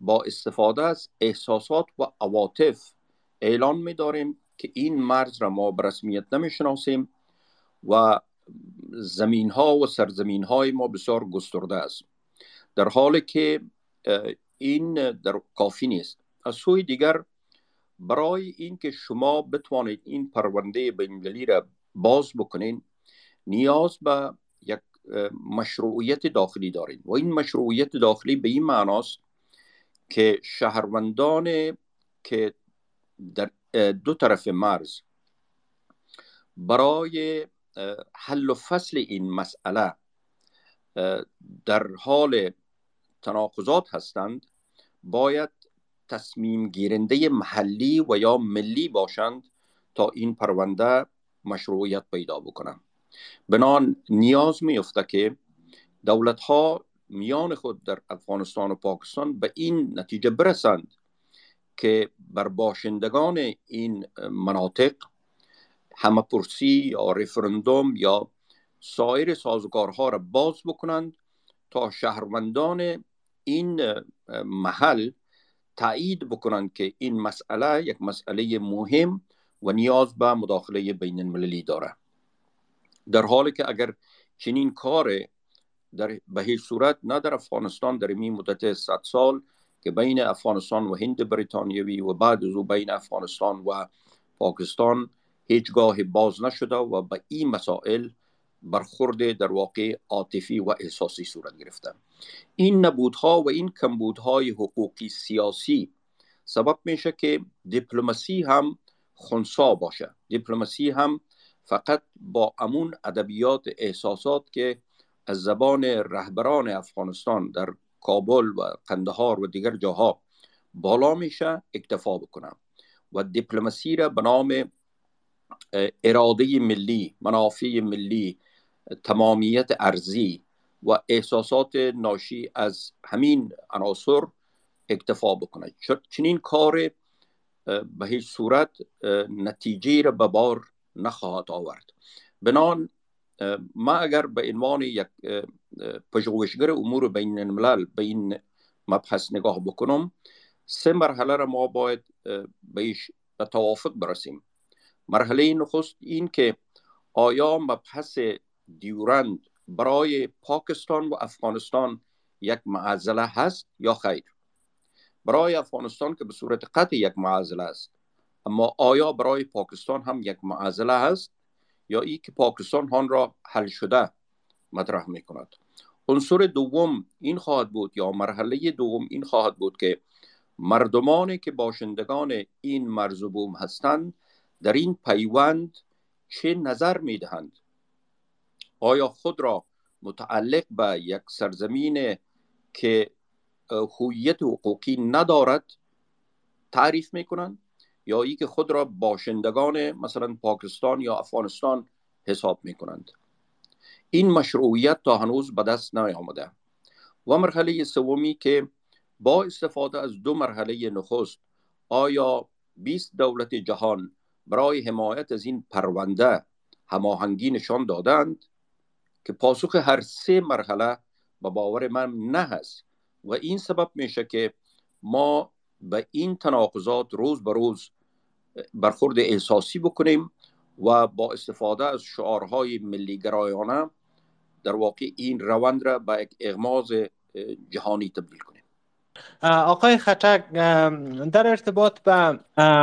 با استفاده از احساسات و عواطف اعلان می داریم که این مرز را ما به رسمیت نمی شناسیم و زمین ها و سرزمین های ما بسیار گسترده است. در حالی که این در کافی نیست. از سوی دیگر برای اینکه شما بتوانید این پرونده بینالمللی را باز بکنین نیاز به مشروعیت داخلی دارید و این مشروعیت داخلی به این معناست که شهروندان که در دو طرف مرز برای حل و فصل این مسئله در حال تناقضات هستند باید تصمیم گیرنده محلی و یا ملی باشند تا این پرونده مشروعیت پیدا بکنند بنان نیاز میفته که دولت ها میان خود در افغانستان و پاکستان به این نتیجه برسند که بر باشندگان این مناطق همه پرسی یا رفرندوم یا سایر سازگارها را باز بکنند تا شهروندان این محل تایید بکنند که این مسئله یک مسئله مهم و نیاز به مداخله بین المللی داره در حالی که اگر چنین کار در به هیچ صورت نه در افغانستان در این مدت 100 سال که بین افغانستان و هند بریتانیوی و بعد از او بین افغانستان و پاکستان هیچگاه باز نشده و به این مسائل برخورد در واقع عاطفی و احساسی صورت گرفته. این نبودها و این کمبودهای حقوقی سیاسی سبب میشه که دیپلماسی هم خونسا باشه. دیپلماسی هم فقط با امون ادبیات احساسات که از زبان رهبران افغانستان در کابل و قندهار و دیگر جاها بالا میشه اکتفا بکنه و دیپلماسی را به نام اراده ملی منافع ملی تمامیت ارزی و احساسات ناشی از همین عناصر اکتفا بکنه. چنین کار به هیچ صورت نتیجه را به بار نخواهد آورد بنان ما اگر به عنوان یک پژوهشگر امور بین الملل به این مبحث نگاه بکنم سه مرحله را ما باید به توافق برسیم. مرحله نخست این که آیا مبحث دیورند برای پاکستان و افغانستان یک معزله هست یا خیر؟ برای افغانستان که به صورت قطع یک معزله است. اما آیا برای پاکستان هم یک معزله هست یا ای که پاکستان هان را حل شده مطرح می کند عنصر دوم این خواهد بود یا مرحله دوم این خواهد بود که مردمانی که باشندگان این مرزبوم هستند در این پیوند چه نظر می دهند آیا خود را متعلق به یک سرزمین که هویت حقوقی ندارد تعریف می کنند یا ای که خود را باشندگان مثلا پاکستان یا افغانستان حساب می کنند این مشروعیت تا هنوز به دست نیامده. و مرحله سومی که با استفاده از دو مرحله نخست آیا 20 دولت جهان برای حمایت از این پرونده هماهنگی نشان دادند؟ که پاسخ هر سه مرحله به باور من نه هست و این سبب میشه که ما به این تناقضات روز به روز برخورد احساسی بکنیم و با استفاده از شعارهای ملی گرایانه در واقع این روند را به یک اغماز جهانی تبدیل کنیم. آقای خطک در ارتباط به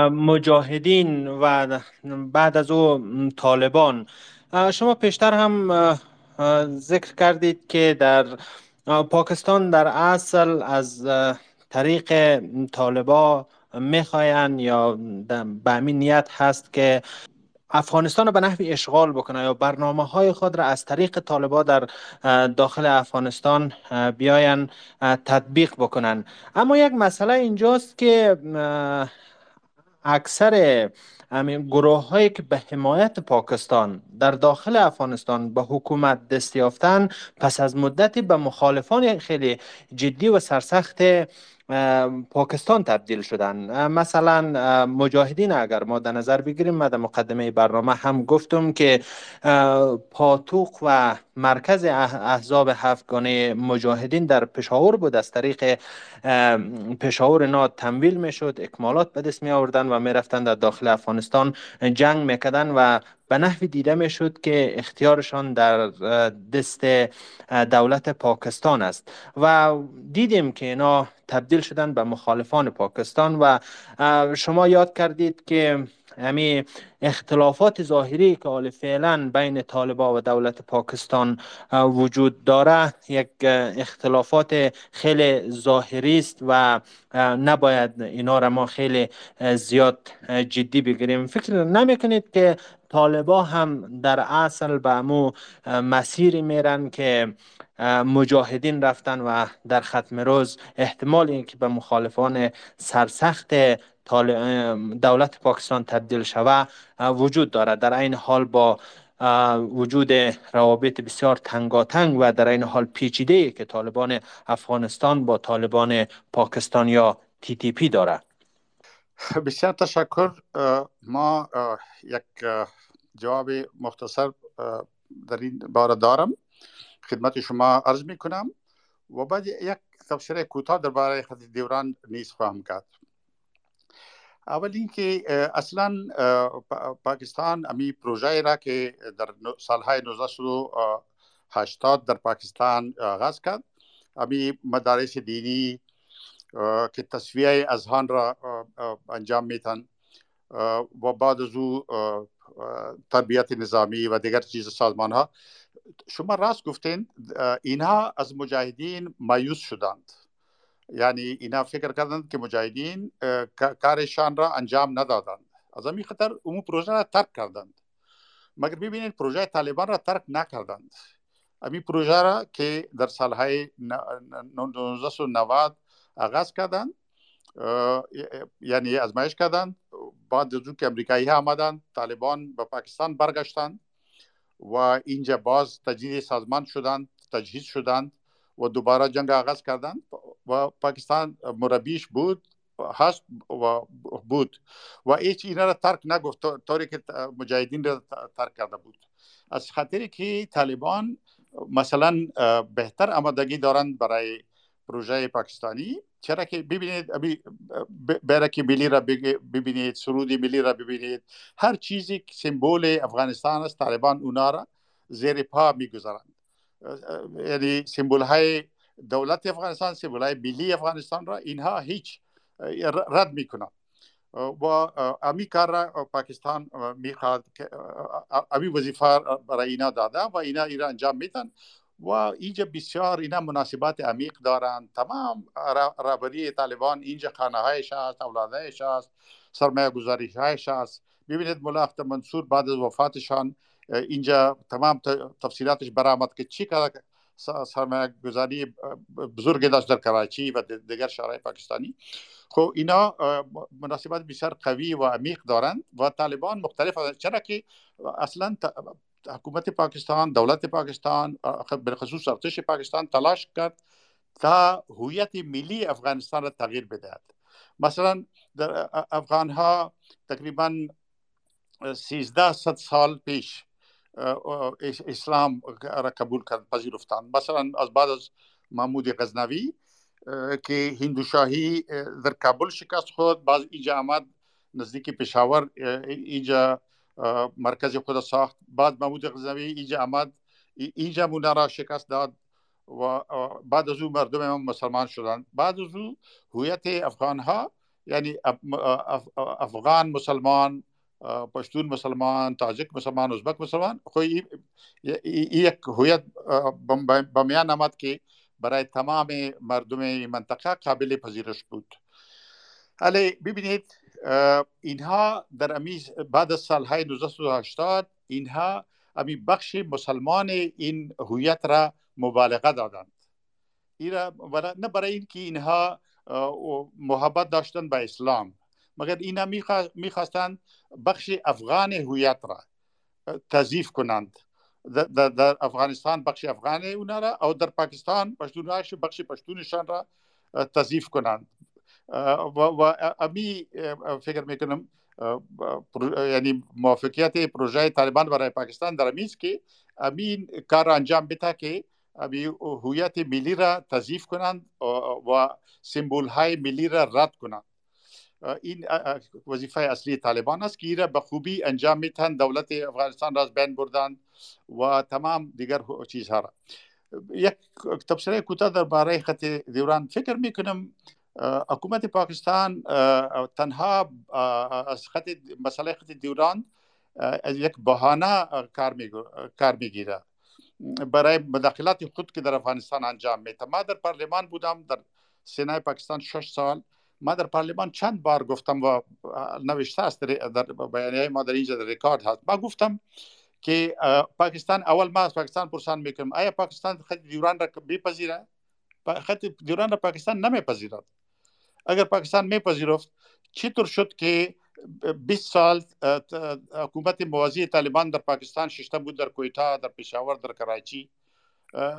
مجاهدین و بعد از او طالبان شما پیشتر هم ذکر کردید که در پاکستان در اصل از طریق طالبا می‌خواین یا به همین نیت هست که افغانستان رو به نحوی اشغال بکنه یا برنامه های خود را از طریق طالبا در داخل افغانستان بیاین تطبیق بکنن. اما یک مسئله اینجاست که اکثر گروه هایی که به حمایت پاکستان در داخل افغانستان به حکومت دست یافتن پس از مدتی به مخالفان خیلی جدی و سرسخت پاکستان تبدیل شدن. مثلا مجاهدین اگر ما در نظر بگیریم ما در مقدمه برنامه هم گفتم که پاتوق و مرکز احزاب هفتگانه مجاهدین در پشاور بود. از طریق پشاور نا تمویل می شد اکمالات به دست می آوردن و می رفتن در داخل افغانستان. جنگ می‌کردن و به نحوی دیده می شد که اختیارشان در دست دولت پاکستان است. و دیدیم که اینا تبدیل شدن به مخالفان پاکستان و شما یاد کردید که همی اختلافات ظاهری که حال فعلا بین طالبا و دولت پاکستان وجود داره یک اختلافات خیلی ظاهری است و نباید اینا را ما خیلی زیاد جدی بگیریم. فکر نمی‌کنید که طالبا هم در اصل به امو مسیری میرن که مجاهدین رفتن و در ختم روز احتمال اینکه به مخالفان سرسخت دولت پاکستان تبدیل شوه وجود دارد در این حال با وجود روابط بسیار تنگاتنگ و در این حال پیچیده که طالبان افغانستان با طالبان پاکستان یا تی تی پی دارد بسیار تشکر ما یک جواب مختصر در این باره دارم. خدمت شما عرض می کنم و بعد یک تفسیر کوتاه درباره خط دیوران نیز خواهم کرد. اول اینکه اصلا پاکستان امی پروژه را که در سالهای 1980 در پاکستان آغاز کرد. امی مدارس دینی که تصویه اذهان را انجام میتن و بعد از او تربیت نظامی و دیگر چیز سازمان ها شما راست گفتین اینها از مجاهدین مایوس شدند. یعنی اینا فکر کردند که مجاهدین کارشان را انجام ندادند. از همین خطر اون پروژه را ترک کردند. مگر ببینید پروژه طالبان را ترک نکردند. امی پروژه را که در سالهای 1990 آغاز کردند یعنی ازمایش کردند بعد از که امریکایی ها آمدند طالبان به پاکستان برگشتند و اینجا باز تجدید سازمان شدند تجهیز شدند و دوباره جنگ آغاز کردند و پاکستان مربیش بود هست و بود. و هیچ اینا را ترک نگفت طوری که مجاهدین را ترک کرده بود. از خاطری که طالبان مثلا بهتر آمادگی دارند برای پروژه پاکستانی چرا که ببینید برک ملی را ببینید سرود ملی را ببینید. هر چیزی سمبول افغانستان است طالبان اونا را زیر پا میگذارند. یعنی سمبول های دولت افغانستان سمبول های ملی افغانستان را اینها هیچ رد میکنند. و امی کار را پاکستان میخواد که امی وظیفه برای اینا داده و اینا ایران انجام میتن و اینجا بسیار اینا مناسبات عمیق دارند. تمام رابطی طالبان اینجا خانه هایش هست اولادهایش هست سرمایه گذاری هایش هست. ببینید ملا منصور بعد از وفاتشان اینجا تمام تفصیلاتش برآمد که چی کار سرمایه گذاری بزرگی داشت در کراچی و دیگر شهرهای پاکستانی. خب اینا مناسبات بسیار قوی و عمیق دارند و طالبان مختلف چرا که اصلا حکومت پاکستان دولت پاکستان بالخصوص ارتش پاکستان تلاش کرد تا هویت ملی افغانستان را تغییر بدهد. مثلا در افغان ها تقریبا 13 سال پیش اسلام را قبول کرد پذیرفتند. مثلا از بعد از محمود غزنوی که هندوشاهی در کابل شکست خود باز اینجا آمد نزدیک پشاور اینجا مرکز خود ساخت. بعد محمود غزنوی اینجا آمد. اینجا مونا را شکست داد و بعد از او مردم هم مسلمان شدند. بعد از او هویت افغان ها یعنی افغان مسلمان پشتون مسلمان، تاجک مسلمان، ازبک مسلمان، خو یک هویت به میان آمد که برای تمام مردم منطقه قابل پذیرش بود. ولی ببینید اینها در امی بعد از سالهای 1980 اینها امی بخش مسلمان این هویت را مبالغه دادند. ایرا نه برای اینکه اینها محبت داشتن به اسلام. مگر اینا می‌خواستند بخش افغان هویت را تضیف کنند؟ در, در افغانستان بخش افغان اونا را او در پاکستان پشتونهاش بخش پشتونشان را تضیف کنند. و, امی فکر می‌کنم یعنی موافقیت پروژه طالبان برای پاکستان در امیز که امین کار انجام بده که امی هویت ملی را تضیف کنند و سیمبول های ملی را رد کنند این وظیفه اصلی طالبان است که را به خوبی انجام میتن دولت افغانستان را از بین بردن و تمام دیگر چیزها را یک تبصره کوتاه درباره خط دیوران فکر می‌کنم حکومت پاکستان تنها از خط مسئله خط دیوران از یک بهانه کار می‌گیره. برای مداخلات خود که در افغانستان انجام میده. ما در پارلمان بودم در سینای پاکستان شش سال. ما در پارلمان چند بار گفتم و نوشته است در بیانیه ما در اینجا در ریکارد هست. ما گفتم که پاکستان اول ما از پاکستان پرسان می‌کنم آیا پاکستان خط دیوران را بپذیره خط دیوران را پاکستان نمیپذیرد. اگر پاکستان میپذیرفت چطور شد که 20 سال حکومت موازی طالبان در پاکستان ششته بود در کویتا در پشاور در کراچی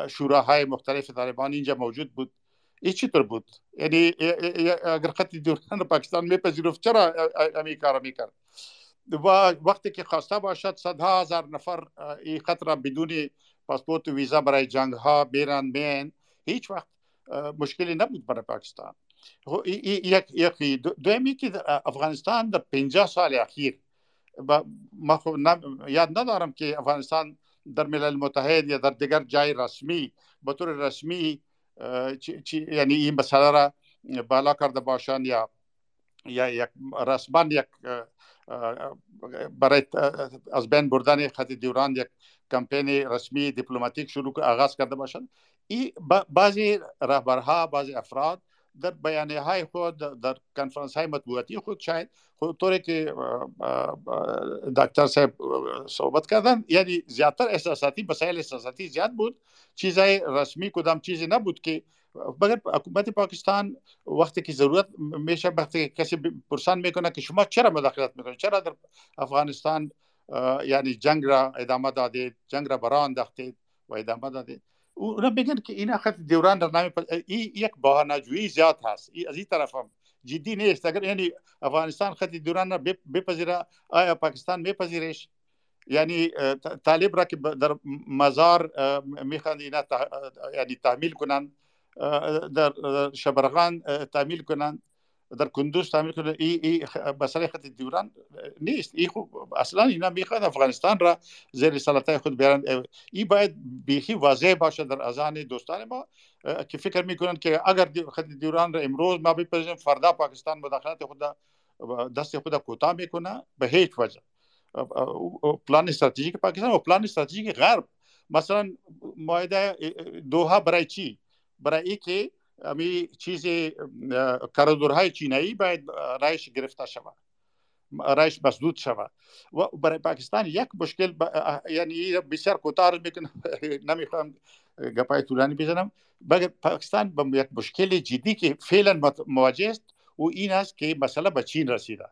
شوراهای مختلف طالبان اینجا موجود بود. این چطور بود؟ یعنی اگر خط دوران پاکستان میپذیرفت چرا امی کار می‌کرد؟ و وقتی که خواسته باشد صدها هزار نفر این خط را بدون پاسپورت و ویزا برای جنگ ها بیرن مین هیچ وقت مشکلی نبود برای پاکستان. یک دومی که افغانستان در 50 سال اخیر. ما خب یاد ندارم که افغانستان در ملل متحد یا در دیگر جای رسمی به طور رسمی یعنی این مسئله را بالا کرده باشند یا یا یک رسما یک برای از بین بردن خط دیوران یک کمپین رسمی دیپلماتیک شروع آغاز کرده باشند. این بعضی رهبرها بعضی افراد در بیانیه های خود در کنفرانس های مطبوعاتی خود شاید خود طوری که دکتر صاحب صحبت کردن یعنی زیادتر احساساتی مسائل احساساتی زیاد بود. چیزای رسمی کدام چیزی نبود که مگر حکومت پاکستان وقتی که ضرورت میشه وقتی کسی پرسان میکنه که شما چرا مداخلت میکنید؟ چرا در افغانستان یعنی جنگ را ادامه دادید جنگ را برا انداختید و ادامه دادید اونا بگن که این خط دوران در نام این یک بهانه‌جویی زیاد هست. ای از این طرف هم جدی نیست. اگر یعنی افغانستان خط دوران را بپذیره آیا پاکستان میپذیرش؟ یعنی طالب را که در مزار میخوان اینا یعنی تحمیل کنند در شبرغان تعمیل کنند در کندوز تعمیل کنند ای, ای مسئله خط دیوران نیست. ای خوب اصلا اینا می‌خواد افغانستان را زیر سلطه خود بیارن ای باید بیخی واضح باشه در اذهان دوستان ما که فکر می‌کنند که اگر خط دیوران را امروز ما بپذیریم فردا پاکستان مداخلت خود دست خود کوتاه می‌کنه به هیچ وجه. پلان استراتژیک پاکستان و پلان استراتژیک غرب. مثلا معاهده دوها برای چی؟ برای اینکه امی چیز کاردورهای چینایی باید رایش گرفته شود. رایش مسدود شود. و برای پاکستان یک مشکل یعنی بسیار کوتاه می‌کنم. نمی‌خوام گپای طولانی بزنم. بگر پاکستان به یک مشکل جدی که فعلا مواجه است و این است که مسئله به چین رسیده.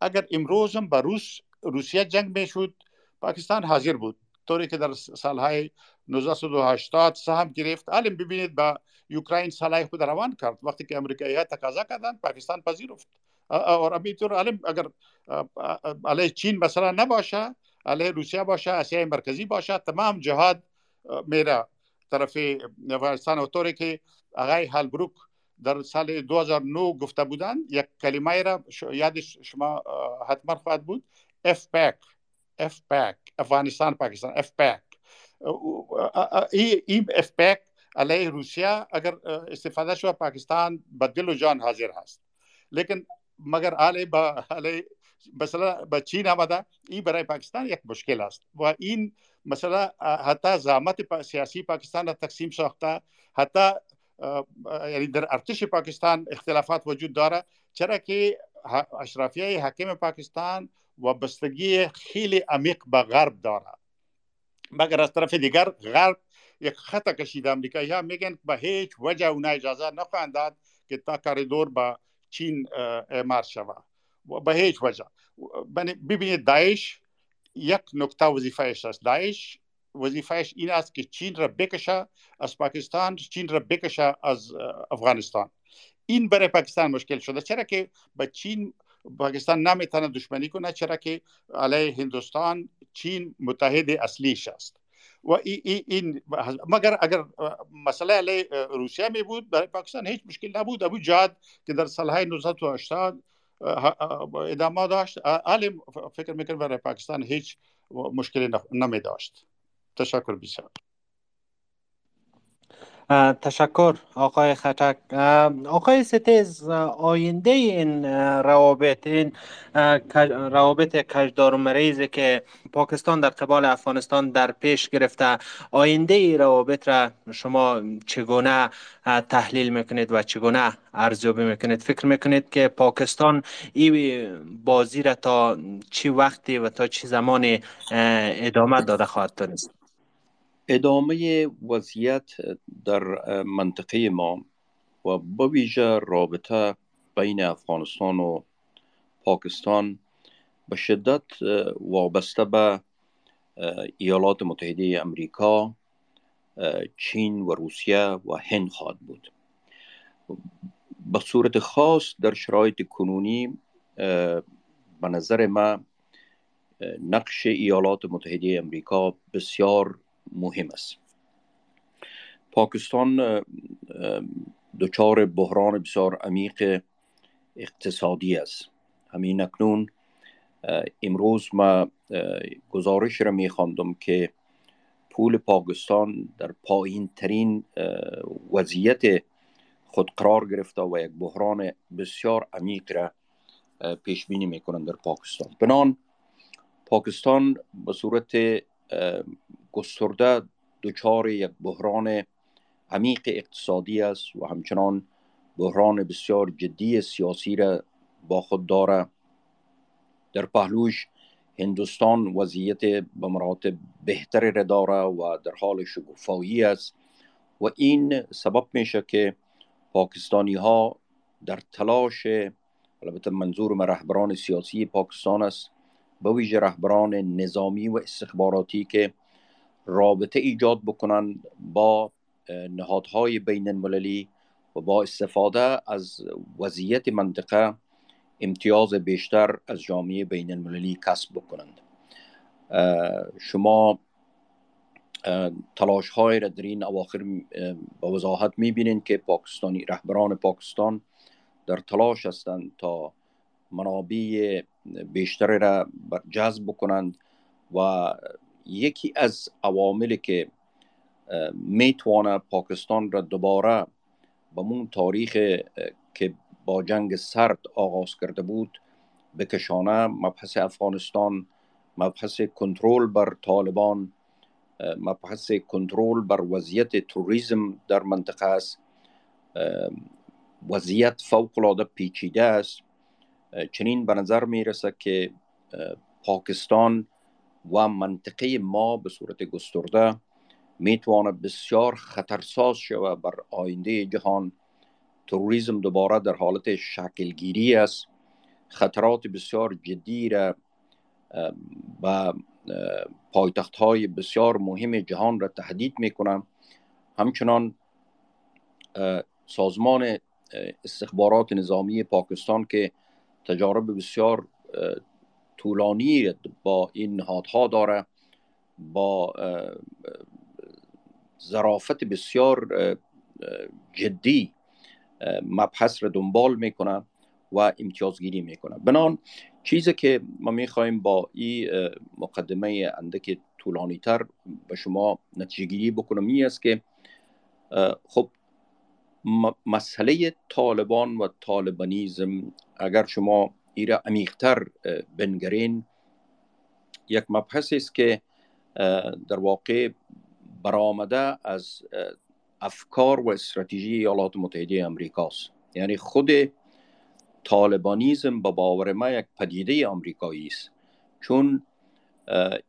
اگر امروز هم با روس روسیه جنگ می‌شد پاکستان حاضر بود. طوری که در سالهای 1980 سهم گرفت. علم ببینید با اوکراین سلاح خود روان کرد. وقتی که امریکایی ها تقاضا کردن پاکستان پذیرفت. اور همینطور علم اگر علیه چین مثلا نباشه علیه روسیه باشه آسیای مرکزی باشه تمام جهاد میره. طرف افغانستان و طوری که آقای هالبروک در سال 2009 گفته بودن یک کلمه را یاد شما حتما خواهد بود. AfPak AfPak افغانستان پاکستان AfPak این AfPak علیه روسیه اگر استفاده شود پاکستان به دل و جان حاضر هست. لیکن مگر علیه با علیه مثلا به چین آمده این برای پاکستان یک مشکل است. و این مثلا حتی زحمت سیاسی پاکستان را تقسیم ساخته حتی یعنی در ارتش پاکستان اختلافات وجود داره. چرا که اشرافیه حکیم پاکستان وابستگی خیلی عمیق به غرب داره مگر از طرف دیگر غرب یک خط کشید امریکایی ها میگن به هیچ وجه اونا اجازه نخواهند داد که تا کاریدور به چین اعمار شود به هیچ وجه. ببینید داعش یک نکته وظیفهش است. داعش وظیفهش این است که چین را بکشه از پاکستان چین را بکشه از افغانستان. این برای پاکستان مشکل شده. چرا که به چین پاکستان نمی‌تونه دشمنی کنه چرا که علیه هندوستان چین متحد اصلیش است. و این مگر اگر مسئله علیه روسیه می بود برای پاکستان هیچ مشکل نبود. ابو جاد که در سالهای 1980 ادامه داشت عالم فکر می‌کنم برای پاکستان هیچ مشکلی نمی داشت. تشکر بسیار. تشکر آقای خطک. آقای ستیز آینده این روابط این روابط کجدار و مریضی که پاکستان در قبال افغانستان در پیش گرفته آینده ای روابط را شما چگونه تحلیل می‌کنید و چگونه ارزیابی می‌کنید؟ فکر می‌کنید که پاکستان این بازی را تا چی وقتی و تا چی زمانی ادامه داده خواهد دانست ادامه وضعیت در منطقه ما و با ویژه رابطه بین افغانستان و پاکستان به شدت وابسته به ایالات متحده امریکا چین و روسیه و هند خواهد بود. به صورت خاص در شرایط کنونی به نظر ما نقش ایالات متحده امریکا بسیار مهم است. پاکستان دچار بحران بسیار عمیق اقتصادی است. همین اکنون امروز ما گزارش را می خواندم که پول پاکستان در پایین ترین وضعیت خود قرار گرفته و یک بحران بسیار عمیق را پیش بینی می‌کنند در پاکستان. بنان پاکستان به صورت گسترده دچار یک بحران عمیق اقتصادی است و همچنان بحران بسیار جدی سیاسی را با خود داره. در پهلوش هندوستان وضعیت به مراتب بهتری را داره و در حال شگفایی است و این سبب میشه که پاکستانی ها در تلاش البته منظور من رهبران سیاسی پاکستان است به ویژه رهبران نظامی و استخباراتی که رابطه ایجاد بکنن با نهادهای بین المللی و با استفاده از وضعیت منطقه امتیاز بیشتر از جامعه بین المللی کسب بکنند. شما تلاش های را در این اواخر با وضاحت می‌بینید که پاکستانی رهبران پاکستان در تلاش هستند تا منابع بیشتری را جذب بکنند و یکی از عواملی که می‌توانه پاکستان را دوباره به مون تاریخ که با جنگ سرد آغاز کرده بود بکشانه مبحث افغانستان مبحث کنترل بر طالبان مبحث کنترل بر وضعیت توریسم در منطقه است. وضعیت فوق العاده پیچیده است. چنین به نظر می‌رسه که پاکستان و منطقه ما به صورت گسترده می‌تواند بسیار خطرساز شود بر آینده جهان. تروریسم دوباره در حالت شکلگیری است. خطرات بسیار جدی را و پایتخت های بسیار مهم جهان را تهدید می‌کنم همچنان سازمان استخبارات نظامی پاکستان که تجارب بسیار طولانی با این نهادها داره با ظرافت بسیار جدی مبحث را دنبال می‌کنه و امتیازگیری می‌کنه. بنان چیزی که ما می‌خوایم با این مقدمه اندک طولانی تر به شما نتیجه گیری بکنم این است که خب مسئله طالبان و طالبانیزم اگر شما ایره عمیقتر بنگرین یک مبحث است که در واقع برآمده از افکار و استراتژی ایالات متحده امریکاست یعنی خود طالبانیزم به باور ما یک پدیده آمریکایی است. چون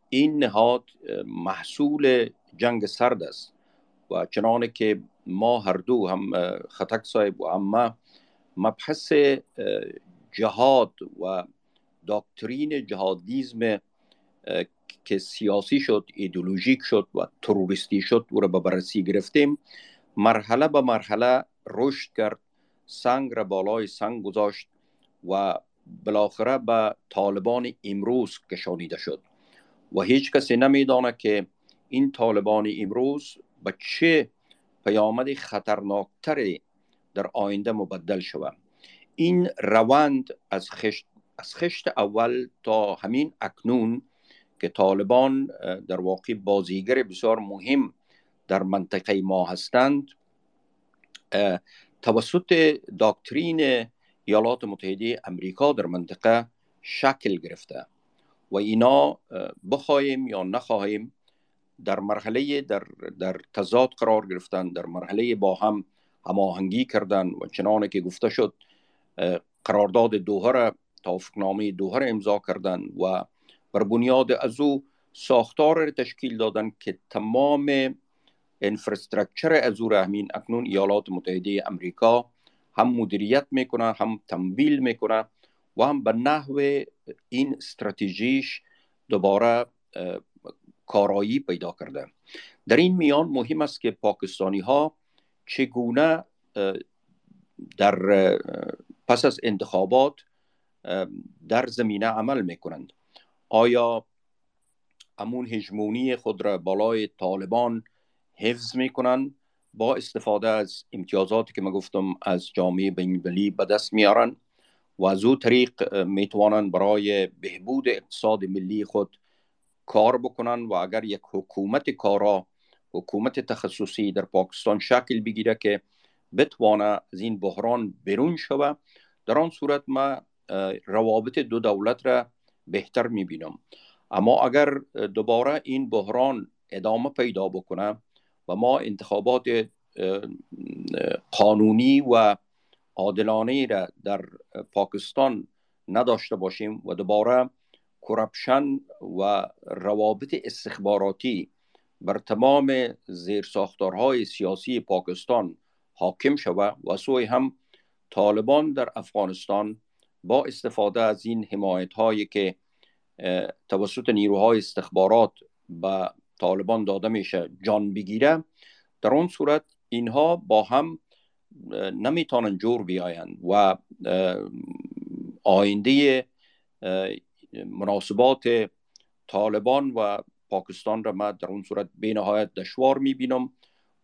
این نهاد محصول جنگ سرد است و چنانه که ما هر دو هم خطک صاحب و اما مبحث جهاد و داکترین جهادیزم که سیاسی شد ایدولوژیک شد و تروریستی شد او را به بررسی گرفتیم. مرحله به مرحله رشد کرد سنگ را بالای سنگ گذاشت و بالاخره به طالبان امروز کشانیده شد. و هیچ کسی نمیدانه که این طالبان امروز به چه پیامد خطرناکتری در آینده مبدل شود این روند از خشت, از خشت اول تا همین اکنون که طالبان در واقع بازیگر بسیار مهم در منطقه ما هستند توسط داکترین ایالات متحده امریکا در منطقه شکل گرفته و اینا بخواهیم یا نخواهیم در مرحله در, در تضاد قرار گرفتن در مرحله با هم هماهنگی کردن و چنانه که گفته شد قرارداد دوهه را توافقنامه دوهه را امضا کردن و بر بنیاد از او ساختار تشکیل دادن که تمام انفراستراکچر از او همین اکنون ایالات متحده امریکا هم مدیریت می‌کنه هم تمویل می‌کنه و هم به نحو این استراتژیش دوباره کارایی پیدا کرده. در این میان مهم است که پاکستانی ها چگونه در پس از انتخابات در زمینه عمل می‌کنند. آیا امون هجمونی خود را بالای طالبان حفظ می‌کنند؟ با استفاده از امتیازاتی که ما گفتم از جامعه بین‌المللی به دست میارن و از او طریق می‌توانند برای بهبود اقتصاد ملی خود کار بکنن و اگر یک حکومت کارا حکومت تخصصی در پاکستان شکل بگیره که بتوانه از این بحران برون شوه. در آن صورت ما روابط دو دولت را بهتر می‌بینم. اما اگر دوباره این بحران ادامه پیدا بکنه و ما انتخابات قانونی و عادلانه را در پاکستان نداشته باشیم و دوباره کرپشن و روابط استخباراتی بر تمام زیرساختارهای سیاسی پاکستان حاکم شود و سوی هم طالبان در افغانستان با استفاده از این حمایت هایی که توسط نیروهای استخبارات به طالبان داده میشه جان بگیره در اون صورت اینها با هم نمی‌تونن جور بیاین و آینده مناسبات طالبان و پاکستان را ما در اون صورت به نهایت دشوار می‌بینم.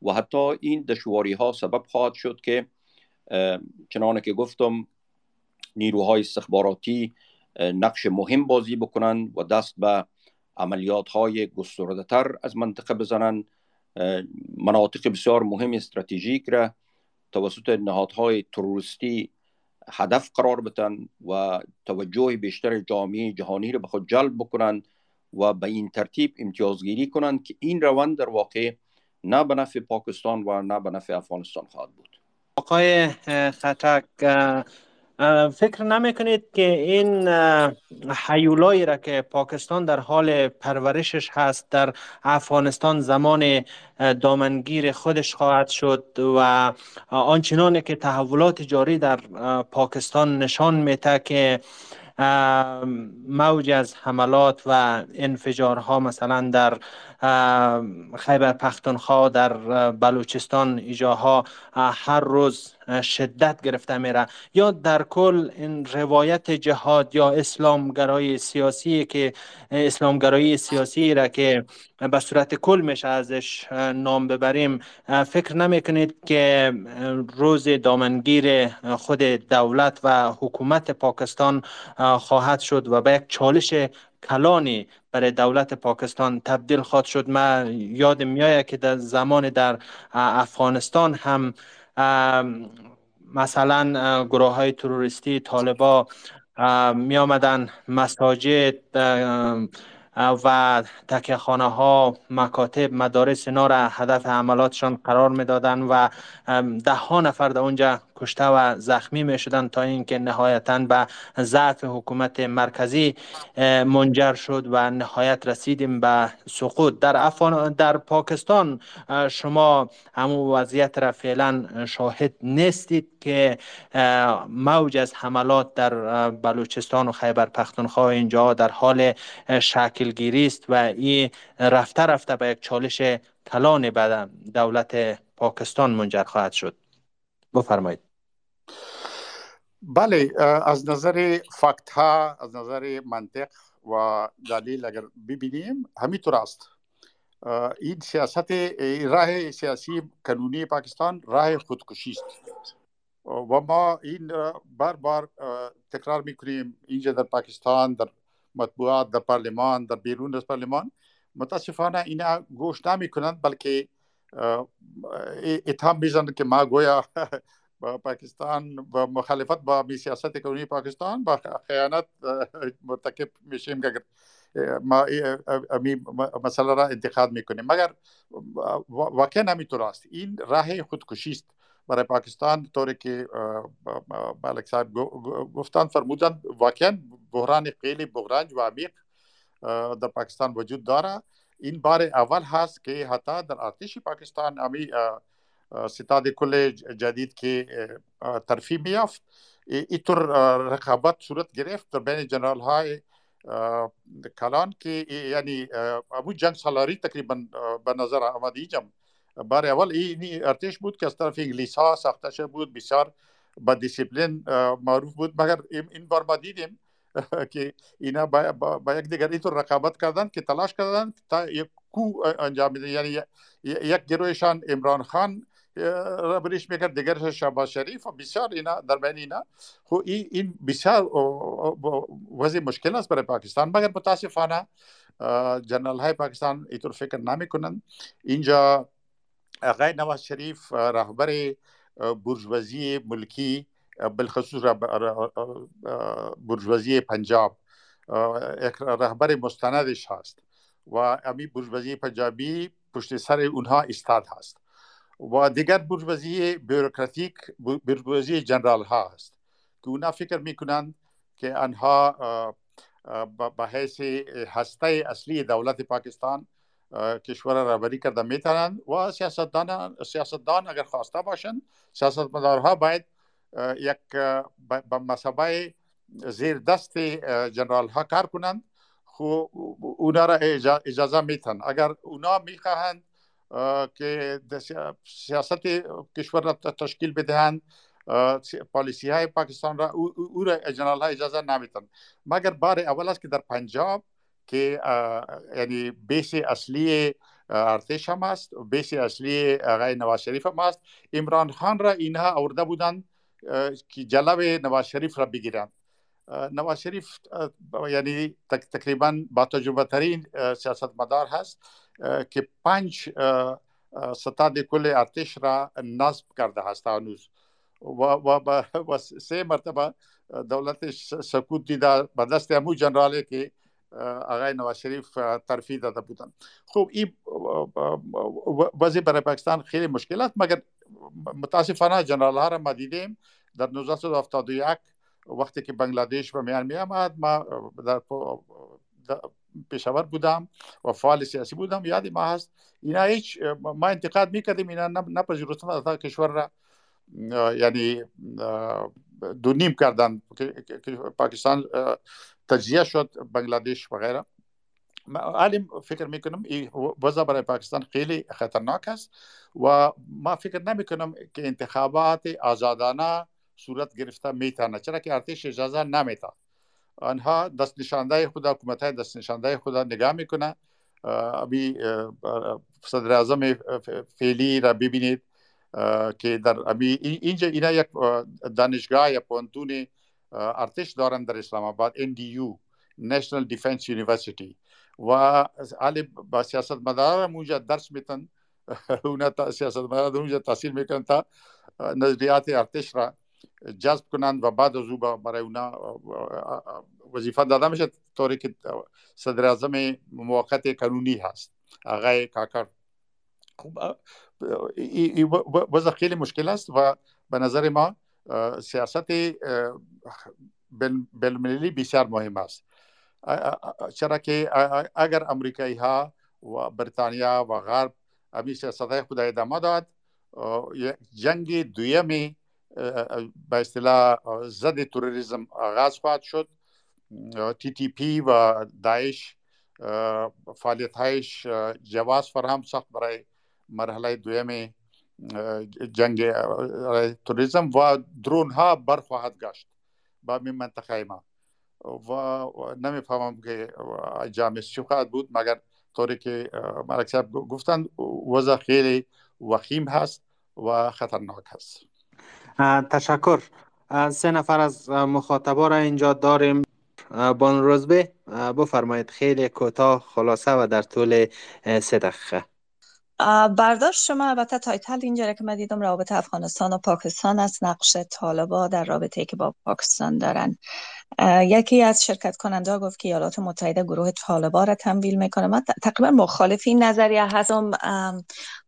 و حتی این دشواری ها سبب خواهد شد که چنانه که گفتم نیروهای استخباراتی نقش مهم بازی بکنند و دست به عملیات های گسترده تر از منطقه بزنند مناطق بسیار مهم استراتژیک را توسط نهادهای تروریستی هدف قرار بدن و توجه بیشتر جامعه جهانی را به خود جلب بکنند و به این ترتیب امتیازگیری کنند که این روند در واقع نه به نفع پاکستان و نه به نفع افغانستان خواهد بود. آقای خطک فکر نمی کنید که این حیولایی را که پاکستان در حال پرورشش هست در افغانستان زمان دامنگیر خودش خواهد شد و آنچنانی که تحولات جاری در پاکستان نشان میده که موج از حملات و انفجارها مثلا در خیبر پختونخوا در بلوچستان ایجاها هر روز شدت گرفته میره. یا در کل این روایت جهاد یا اسلامگرایی سیاسی که اسلامگرایی سیاسی را که به صورت کل میشه ازش نام ببریم فکر نمی‌کنید که روز دامنگیر خود دولت و حکومت پاکستان خواهد شد و به یک چالش کلانی برای دولت پاکستان تبدیل خواهد شد. من یاد میآید که در زمان در افغانستان هم مثلا گروه های تروریستی طالبا می آمدن مساجد و تکه خانه ها مکاتب مدارس اینا را هدف عملاتشان قرار می‌دادن و ده ها نفر در اونجا کشته و زخمی می شدند تا اینکه نهایتا به ضعف حکومت مرکزی منجر شد و نهایت رسیدیم به سقوط. در افغان در پاکستان شما همو وضعیت را فعلا شاهد نیستید که موج از حملات در بلوچستان و خیبر پختونخوا اینجا در حال شکلگیری است و این رفته رفته به یک چالش کلان به دولت پاکستان منجر خواهد شد. بفرمایید. بله از نظر فکت ها از نظر منطق و دلیل اگر ببینیم همینطور است این سیاست، راه سیاسی قانونی پاکستان راه خودکشی است. و ما این بار بار، تکرار میکنیم اینجا در پاکستان، در مطبوعات، در پارلمان، در بیرون از پارلمان، متاسفانه اینا گوش نمی کنند بلکه اتهام میزنند که ما گویا با پاکستان با مخالفت با سیاست قانونی پاکستان با خیانت مرتکب میشیم که ما امی مسئله را انتخاب می‌کنیم. مگر واقعا نمیطور است این راه خودکشی است. برای پاکستان طوری که ملک صاحب گفتن فرمودن واقعا بحران خیلی بحران و عمیق در پاکستان وجود داره. این بار اول هست که حتی در ارتش پاکستان امی ستاد کل جدید که ترفیع میافت اینطور رقابت صورت گرفت در بین جنرال های کلان که یعنی ابو جنگ سالاری تقریبا به نظر آمد اینجا بار اول این ارتش بود که از طرف انگلیس ها ساخته شده بود بسیار با دیسیپلین معروف بود. مگر این بار ما دیدیم که اینا با, یک دیگر اینطور رقابت کردن که تلاش کردن تا یک coup انجام بده. یعنی یک گروهشان عمران خان ربریش میکرد دیگرش شهباز شریف و بسیار اینا در بین اینا خو این بسیار وضع مشکل است برای پاکستان مگر متاسفانه جنرال های پاکستان اینطور فکر نمی کنند اینجا آقای نواز شریف رهبر برجوازی ملکی بالخصوص برجوازی پنجاب یک رهبر مستندش هست و امی برجوازی پنجابی پشت سر اونها استاد هست و دیگر برجوازی بیروکراتیک برجوازی جنرال ها هست که اونا فکر می‌کنند که آنها به حیث هسته اصلی دولت پاکستان کشور را رهبری کرده می‌تونند و سیاستدان سیاستدان اگر خواسته باشند سیاستمدارها باید یک به مسابقه زیر دست جنرال ها کار کنند خو اونا را اجازه میتن اگر اونا می‌خواهند که سیاست کشور را تشکیل بدهند. پالیسی های پاکستان را او را جنرال ها اجازه نمیتن مگر بار اول است که در پنجاب که یعنی بیس اصلی ارتش هم است بیس اصلی آقای نواز شریف هم است. عمران خان را اینها آورده بودند که جلب نواز شریف را بگیرند. نواز شریف یعنی تقریبا با تجربه ترین سیاست مدار هست. که پنج ستاد کل ارتش را نصب کرده هست هنوز. و, و, و سه مرتبه دولتش سکوت دیده به دست امو جنراله که آقای نواز شریف ترفی داده بودن. خب این وضع برای پاکستان خیلی مشکل است مگر متاسفانه جنرال ها را ما دیدیم در 1971 وقتی که بنگلادش به میان می آمد ما در پیشاور بودم و فعال سیاسی بودم. یادی ما هست اینا هیچ ما انتقاد می‌کردیم اینا نپذیرفتن تا کشور را یعنی دو نیم کردن. پاکستان تجزیه شد بنگلادش و غیره. عالم فکر می‌کنم این وضع برای پاکستان خیلی خطرناک است و ما فکر نمی کنم که انتخابات آزادانه صورت گرفته می‌تونه چرا که ارتش اجازه نمیده آنها دست نشانده خود حکومت های دست نشانده خود نگاه می‌کنه. ابی صدر اعظم فعلی را ببینید که در ابی اینجا اینا یک دانشگاه یا پونتون ارتش دارن در اسلام آباد NDU National Defense University. و علی با سیاست مدار اونجا درس میتن. اونا سیاست مدار اونجا تحصیل می‌کنن تا نظریات ارتش را جذب کنند و بعد از او برای اونا وظیفه داده میشه طوری که صدر اعظم موقت قانونی هست. آقای کاکر خب وضع خیلی مشکل است و به نظر ما سیاست بلملی بسیار مهم است. چرا که اگر امریکایی ها و بریتانیا و غرب امی سیاست خود ادامه داد جنگ دویمی به اصطلاح ضد تروریسم آغاز خواهد شد. تی تی پی و داعش فعالیت هایش جواز فراهم ساخت برای مرحله دویم جنگ توریزم و درون ها برخواهد گشت با می منطقه ما. و نمی‌فهمم که جامعه چی خواهد بود مگر طوری که صاحب گفتند وضع خیلی وخیم هست و خطرناک هست. تشکر. سه نفر از مخاطبا را اینجا داریم. بان روزبه. بفرمایید خیلی کوتاه خلاصه و در طول سه دقیقه. برداشت شما البته تایتل اینجا که من دیدم رابطه افغانستان و پاکستان است. نقش طالبا در رابطه که با پاکستان دارن. یکی از شرکت کننده گفت که ایالات متحده گروه طالبا را تمویل می‌کنه. من تقریبا مخالف این نظریه هستم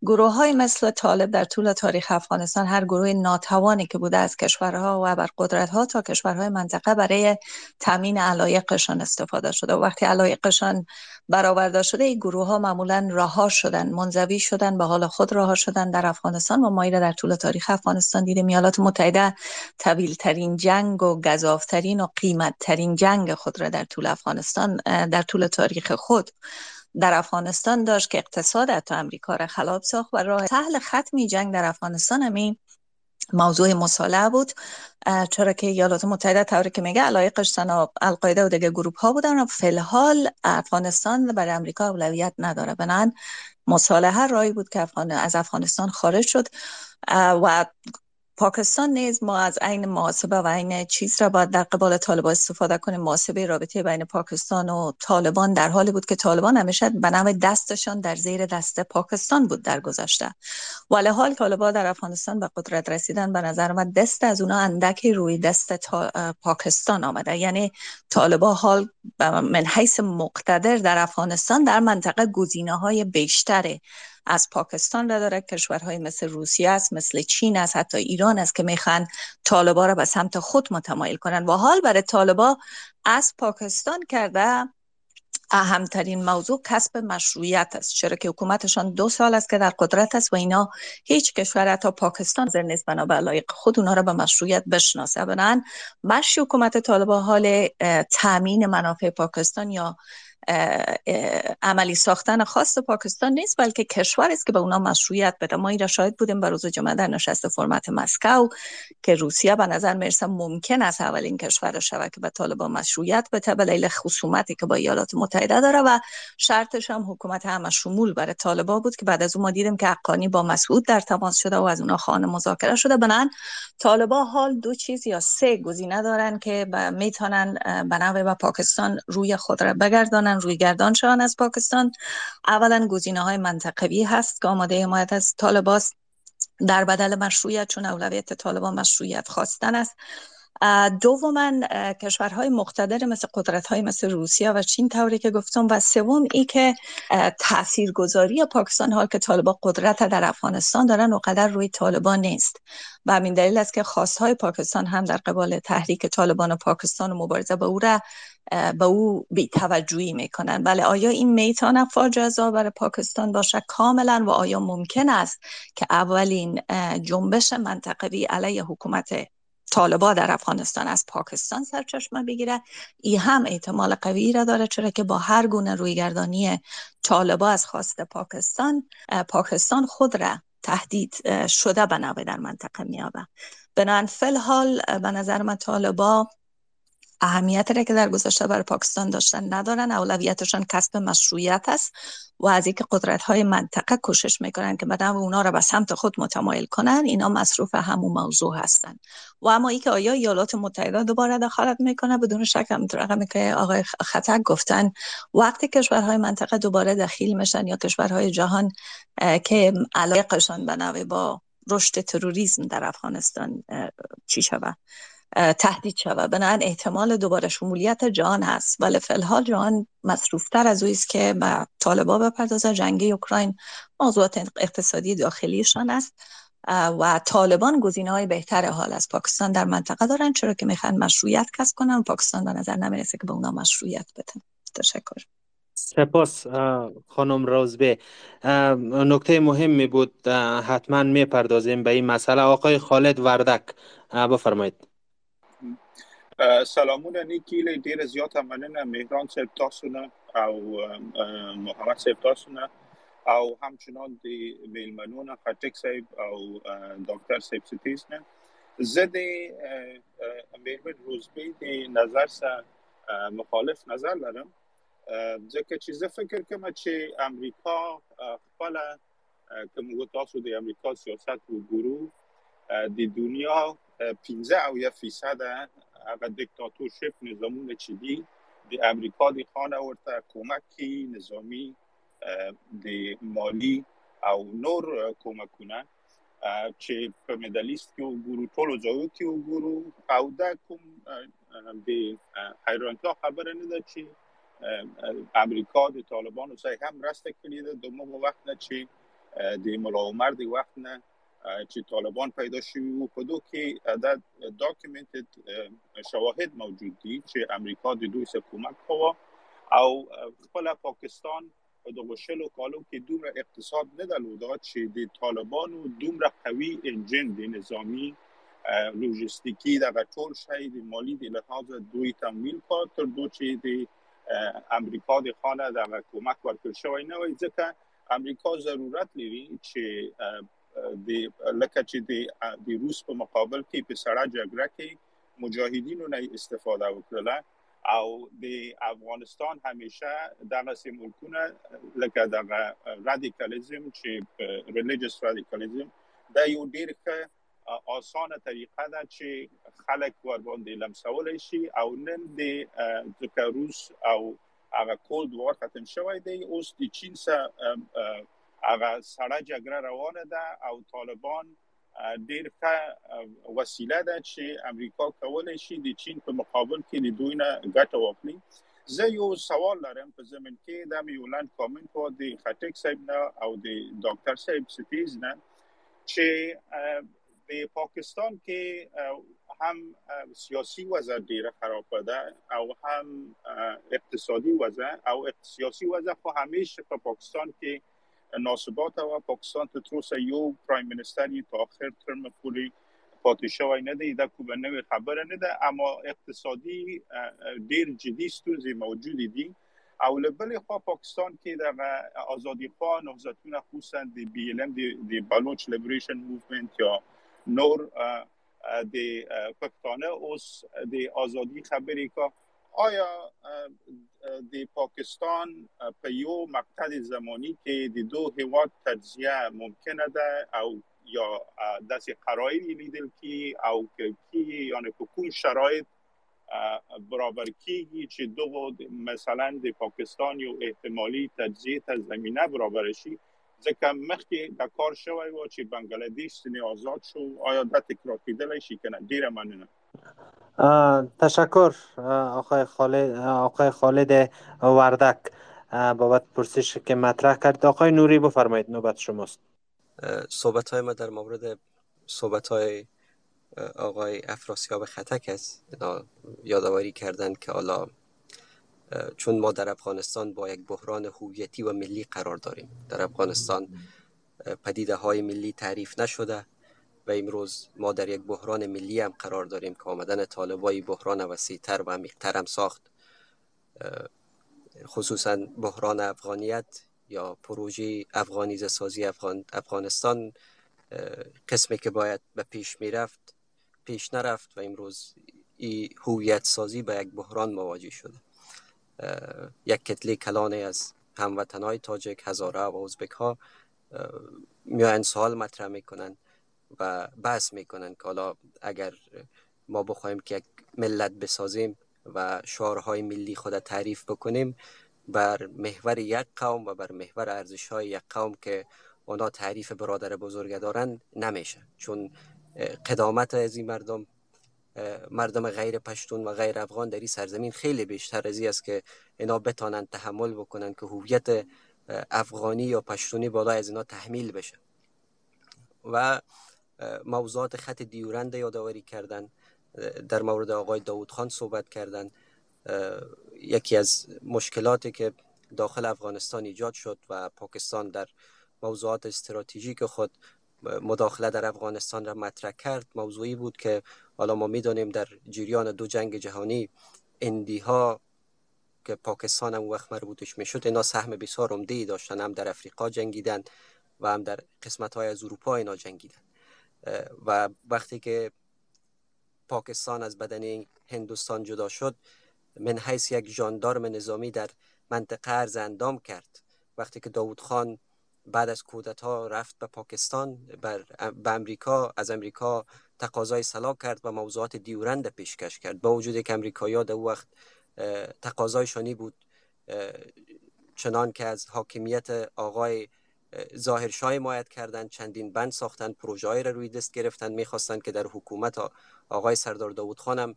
گروه های مثل طالب در طول تاریخ افغانستان هر گروه ناتوانی که بوده از کشورها و بر قدرت ها تا کشورهای منطقه برای تامین علایقشان استفاده شده. و وقتی علایقشان برآورده شده این گروه ها معمولا رها شدن منزوی شدن به حال خود رها شدن در افغانستان و ما در طول تاریخ افغانستان دیدیم. ایالات متحده طویل ترین جنگ و گزافترین و قیمت ترین جنگ خود را در طول افغانستان در طول تاریخ خود در افغانستان داشت که اقتصاد حتی امریکا را خلاب ساخت و راه سهل ختمی جنگ در افغانستان همین موضوع مصالحه بود. چرا که ایالات متحده طوری که میگه علایقش سنا القاعده و دیگه گروپ ها بودن و فی الحال افغانستان برای امریکا اولویت نداره. بنان مصالحه رای بود که افغان از افغانستان خارج شد. و پاکستان نیز ما از عین محاسبه و عین چیز را باید در قبال طالبان استفاده کنیم. محاسبه رابطه بین پاکستان و طالبان در حالی بود که طالبان همیشه به نوع دستشان در زیر دست پاکستان بود در گذشته ولی حال طالبان در افغانستان به قدرت رسیدن به نظر من دست از اونا اندکی روی دست پاکستان آمده. یعنی طالبان حال من حیث مقتدر در افغانستان در منطقه گزینه های از پاکستان را داره کشورهای مثل روسیه است مثل چین است حتی ایران است که می‌خوان طالبا را به سمت خود متمایل کنن. و حال برای طالبا از پاکستان کرده اهمترین موضوع کسب مشروعیت است چرا که حکومتشان دو سال است که در قدرت است و اینا هیچ کشور تا پاکستان زر نیست بنا به خود اونا را به مشروعیت بشناسه. بنان مشی حکومت طالبان حال تامین منافع پاکستان یا عملی ساختن خاص پاکستان نیست بلکه کشور است که به اونا مشروعیت بده. ما این را شاهد بودیم به روز جمعه در نشست فرمت مسکو که روسیه به نظر می‌رسه ممکن است اولین کشور شود که به طالبان مشروعیت بده به دلیل خصومتی که با ایالات متحده داره و شرطش هم حکومت همه شمول برای طالبان بود که بعد از اون ما دیدیم که حقانی با مسعود در تماس شده و از اونا خانه مذاکره شده. بنان طالبان حال دو چیز یا سه گزینه دارن که می‌تونن به به پاکستان روی خود را بگردانن. روی گردان شدن از پاکستان. اولا گزینه های منطقوی هست که آماده حمایت از طالباست در بدل مشروعیت چون اولویت طالبان مشروعیت خواستن است. دوما کشورهای مقتدر مثل قدرت های مثل روسیه و چین طوری که گفتم و سوم ای که تاثیرگذاری پاکستان حال که طالبان قدرت در افغانستان دارن و قدر روی طالبان نیست. و همین دلیل است که خواستهای پاکستان هم در قبال تحریک طالبان و پاکستان و مبارزه به او را به او بی توجهی می‌کنن. بله آیا این می‌تونه فاجعه برای پاکستان باشه کاملا و آیا ممکن است که اولین جنبش منطقوی علیه حکومت طالبا در افغانستان از پاکستان سرچشمه بگیره ای هم احتمال قوی را داره چرا که با هر گونه رویگردانی طالبا از خواست پاکستان پاکستان خود را تهدید شده به در منطقه میابه بنابراین فل حال به نظر من طالبا اهمیت را که در گذشته بر پاکستان داشتن ندارن. اولویتشان کسب مشروعیت است و از اینکه قدرت های منطقه کوشش می‌کنن که بدن اونا را به سمت خود متمایل کنن اینا مصروف همون موضوع هستن. و اما اینکه آیا ایالات متحده دوباره دخالت می‌کنه؟ بدون شک هم رقمی که آقای خطک گفتن وقتی کشورهای منطقه دوباره دخیل میشن یا کشورهای جهان که علاقشان به با رشد تروریسم در افغانستان چی شود؟ تهدید شود. بنابراین احتمال دوباره شمولیت جهان هست. ولی فلحال جهان مصروفتر از اویست که به طالبا بپردازه. جنگی اوکراین موضوعات اقتصادی داخلیشان است و طالبان گزینه های بهتر حال از پاکستان در منطقه دارن چرا که می‌خوان مشروعیت کسب کنن. و پاکستان به نظر نمی‌رسه که به اونا مشروعیت بده. تشکر. سپاس خانم روزبه نکته مهمی بود. حتما می‌پردازیم به این مسئله. آقای خالد وردک بفرمایید. سلامون نیکیل ډیر زیات مننه مهران صاحب تاسو او محمد صاحب تاسو او همچنان د میلمنون خټک صاحب او ډاکټر صاحب ستیز نه. زه د میرمن روزبی د نظر سره مخالف نظر لرم. ځکه چې زه فکر کوم چې امریکا خپل کوم تاسو د امریکا سیاست وګورو د دنیا 15 او 1 فیصد هغه دیکتاتورشپ نظامونه چې دي د امریکا د خانه ورته کومکی نظامی د مالی او نور کومکونه چې په مدلیست کې وګورو ټول ځایو کې وګورو او دا کوم د حیرانتیا خبره نه ده چې امریکا د طالبانو سره هم راسته کړی ده. د وخت نه چې د ملا عمر د وخت نه. چې طالبان پیدا شوی وو په دوه کې دا ډاکومنټډ شواهد موجود دي چې امریکا د دوی سره کومک کوي او خپل پاکستان په دغه شلو کالو کې دومره اقتصاد نه درلوده چې د طالبانو دومره قوي انجن د نظامی لوجستیکی د ټول شی د مالی د لحاظ دوی تمویل کړ تر دوی چې د امریکا د خانه د حکومت ورکړ شوی نه وي ځکه امریکا ضرورت لري چې د لکه چې د د روس په مقابل کې په سړه جګړه کې مجاهدینو نه استفاده وکړه او د افغانستان همیشه دغه سمبولونه لکه دغه radicalism چې religious radicalism دا یو ډیر ښه اسانه طریقه ده چې خلک ور باندې لمسول شي او نن د روس او هغه Cold War ختم شوی دی اوس د چین سره هغه سړه جګړه روانه ده او طالبان ډیر ښه وسیله ده چې امریکا کولای شي د چین په مقابل کې د دوی نه ګټه واخلي. زه یو سوال لرم په زمين کې د میولند کامنټ په د خټک صاحب نه او د ډاکټر صاحب ستیز نه چې د پاکستان کې هم سیاسي وضع ډیره خراب ده او هم اقتصادي وضع او سیاسي وضع خو همیشه په پاکستان کې نا ثبات او پاکستان ته تر اوسه یو prime minister یې په اخر ترم پورې پاتې شوی نه دی. دا کومه نوې خبره نه ده اما اقتصادي ډیر جدي ستونزې موجود دي. او له بل خوا پاکستان کې د ازادي خوا نهضتونه خصوصا د BLM د Baloch Liberation Movement یا نور د پښتانه اوس د ازادي خبرې کا آیا د پاکستان په یو مقطع زمانی کې د دوه هیواد تجزیه ممکنه ده او یا داسې قرایلی لیدل کی او کی یعنی په کوم شرایط برابر کیږي چې دغه مثلا د پاکستان یو احتمالي تجزیه ته زمينه برابر شي؟ ځکه مخکې د کار شوی و چې بنگلاديش سنی آزاد شو. آیا دا تکرار کېدلی شي کنه ډیره مننه تشکر آقای خالد آقای خالد وردک. بابت پرسش که مطرح کرد آقای نوری بفرمایید نوبت شماست. صحبت های ما در مورد صحبت های آقای افراسیاب خطک است. یادآوری کردن که حالا چون ما در افغانستان با یک بحران هویتی و ملی قرار داریم. در افغانستان پدیده های ملی تعریف نشده. و امروز ما در یک بحران ملی هم قرار داریم که آمدن طالبای بحران وسیعتر و عمیقتر هم ساخت. خصوصا بحران افغانیت یا پروژه افغانیزه سازی افغان افغانستان قسمی که باید به پیش می‌رفت پیش نرفت و امروز ای هویت سازی به یک بحران مواجه شده. یک کتله کلانه از هموطنهای تاجک هزاره و ازبک ها میان سوال مطرح می‌کنن و بحث می‌کنن که حالا اگر ما بخوایم که یک ملت بسازیم و شعارهای ملی خود تعریف بکنیم بر محور یک قوم و بر محور ارزش های یک قوم که اونا تعریف برادر بزرگ دارن نمیشه. چون قدامت از این مردم مردم غیر پشتون و غیر افغان در این سرزمین خیلی بیشتر از است که اینا بتانند تحمل بکنن که هویت افغانی یا پشتونی بالا از اینا تحمیل بشه. و موضوعات خط دیورند یادآوری کردن در مورد آقای داود خان صحبت کردن. یکی از مشکلاتی که داخل افغانستان ایجاد شد و پاکستان در موضوعات استراتژیک خود مداخله در افغانستان را مطرح کرد. موضوعی بود که حالا ما می‌دانیم در جریان دو جنگ جهانی اندی ها که پاکستان هم وقت مربوطش می‌شد اینا سهم بسیار عمده ای داشتن هم در افریقا جنگیدن و هم در قسمت های از اروپا اینا جنگیدن. و وقتی که پاکستان از بدن هندوستان جدا شد من حیث یک جاندارم نظامی در منطقه ارز اندام کرد. وقتی که داود خان بعد از کودتا رفت به پاکستان بر به امریکا از امریکا تقاضای سلاح کرد و موضوعات دیورند پیشکش کرد. با وجود که امریکایی‌ها در وقت تقاضایشانی بود چنان که از حاکمیت آقای ظاهرشاه حمایت کردند چندین بند ساختن پروژه را روی دست گرفتن می‌خواستند که در حکومت آقای سردار داود خانم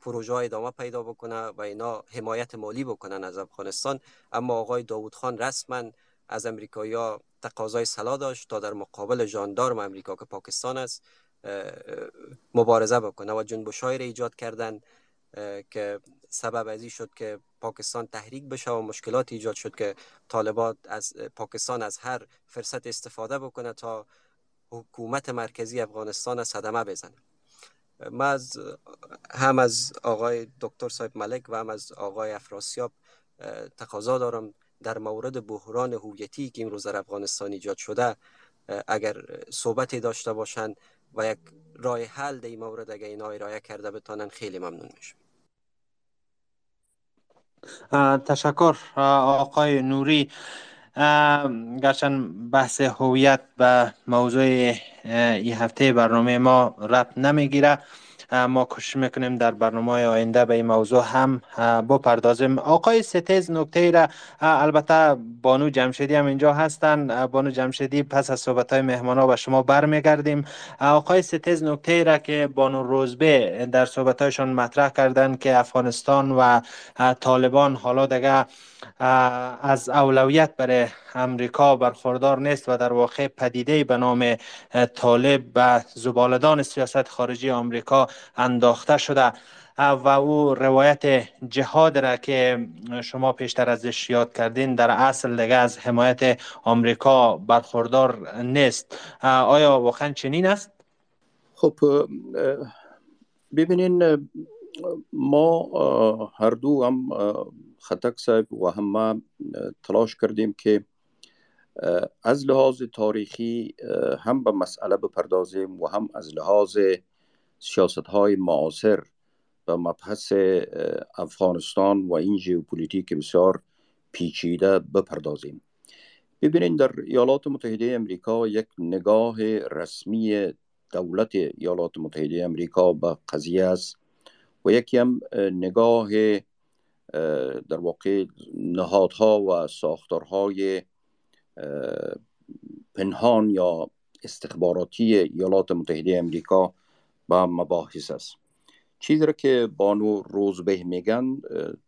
پروژه ادامه پیدا بکنه و اینا حمایت مالی بکنن از افغانستان. اما آقای داود خان رسما از امریکایی تقاضای سلا داشت تا در مقابل جاندارم امریکا که پاکستان است مبارزه بکنه و جنبش را ایجاد کردن. که سبب ازی شد که پاکستان تحریک بشه و مشکلات ایجاد شد که طالبات از پاکستان از هر فرصت استفاده بکنه تا حکومت مرکزی افغانستان صدمه بزنه. من از هم از آقای دکتر صاحب ملک و هم از آقای افراسیاب تقاضا دارم در مورد بحران هویتی که امروز در افغانستان ایجاد شده اگر صحبتی داشته باشند و یک راه حل در این مورد اگر اینا ارائه کرده بتانن خیلی ممنون میشم. تشکر آقای نوری. گرچند بحث هویت به موضوع این هفته برنامه ما ربط نمی‌گیره. ما کوشش می‌کنیم در برنامه آینده به این موضوع هم بپردازیم. آقای ستیز نکته را البته بانو جمشدی هم اینجا هستند بانو جمشدی پس از صحبت های مهمان ها به شما برمیگردیم. آقای ستیز نکته را که بانو روزبه در صحبت هایشان مطرح کردند که افغانستان و طالبان حالا دیگه از اولویت برای امریکا برخوردار نیست و در واقع پدیده به نام طالب و زبالدان سیاست خارجی آمریکا انداخته شده و او روایت جهاد را که شما پیشتر ازش یاد کردین در اصل دیگه از حمایت آمریکا برخوردار نیست آیا واقعا چنین است؟ خب ببینین ما هر دو هم خطک صاحب و هم ما تلاش کردیم که از لحاظ تاریخی هم به مسئله بپردازیم و هم از لحاظ سیاست های معاصر و مبحث افغانستان و این ژئوپلیتیک بسیار پیچیده بپردازیم. ببینید در ایالات متحده امریکا یک نگاه رسمی دولت ایالات متحده امریکا به قضیه است و یکی هم نگاه در واقع نهادها و ساختارهای پنهان یا استخباراتی ایالات متحده امریکا با مباحث است. چیزی را که بانو روزبه میگن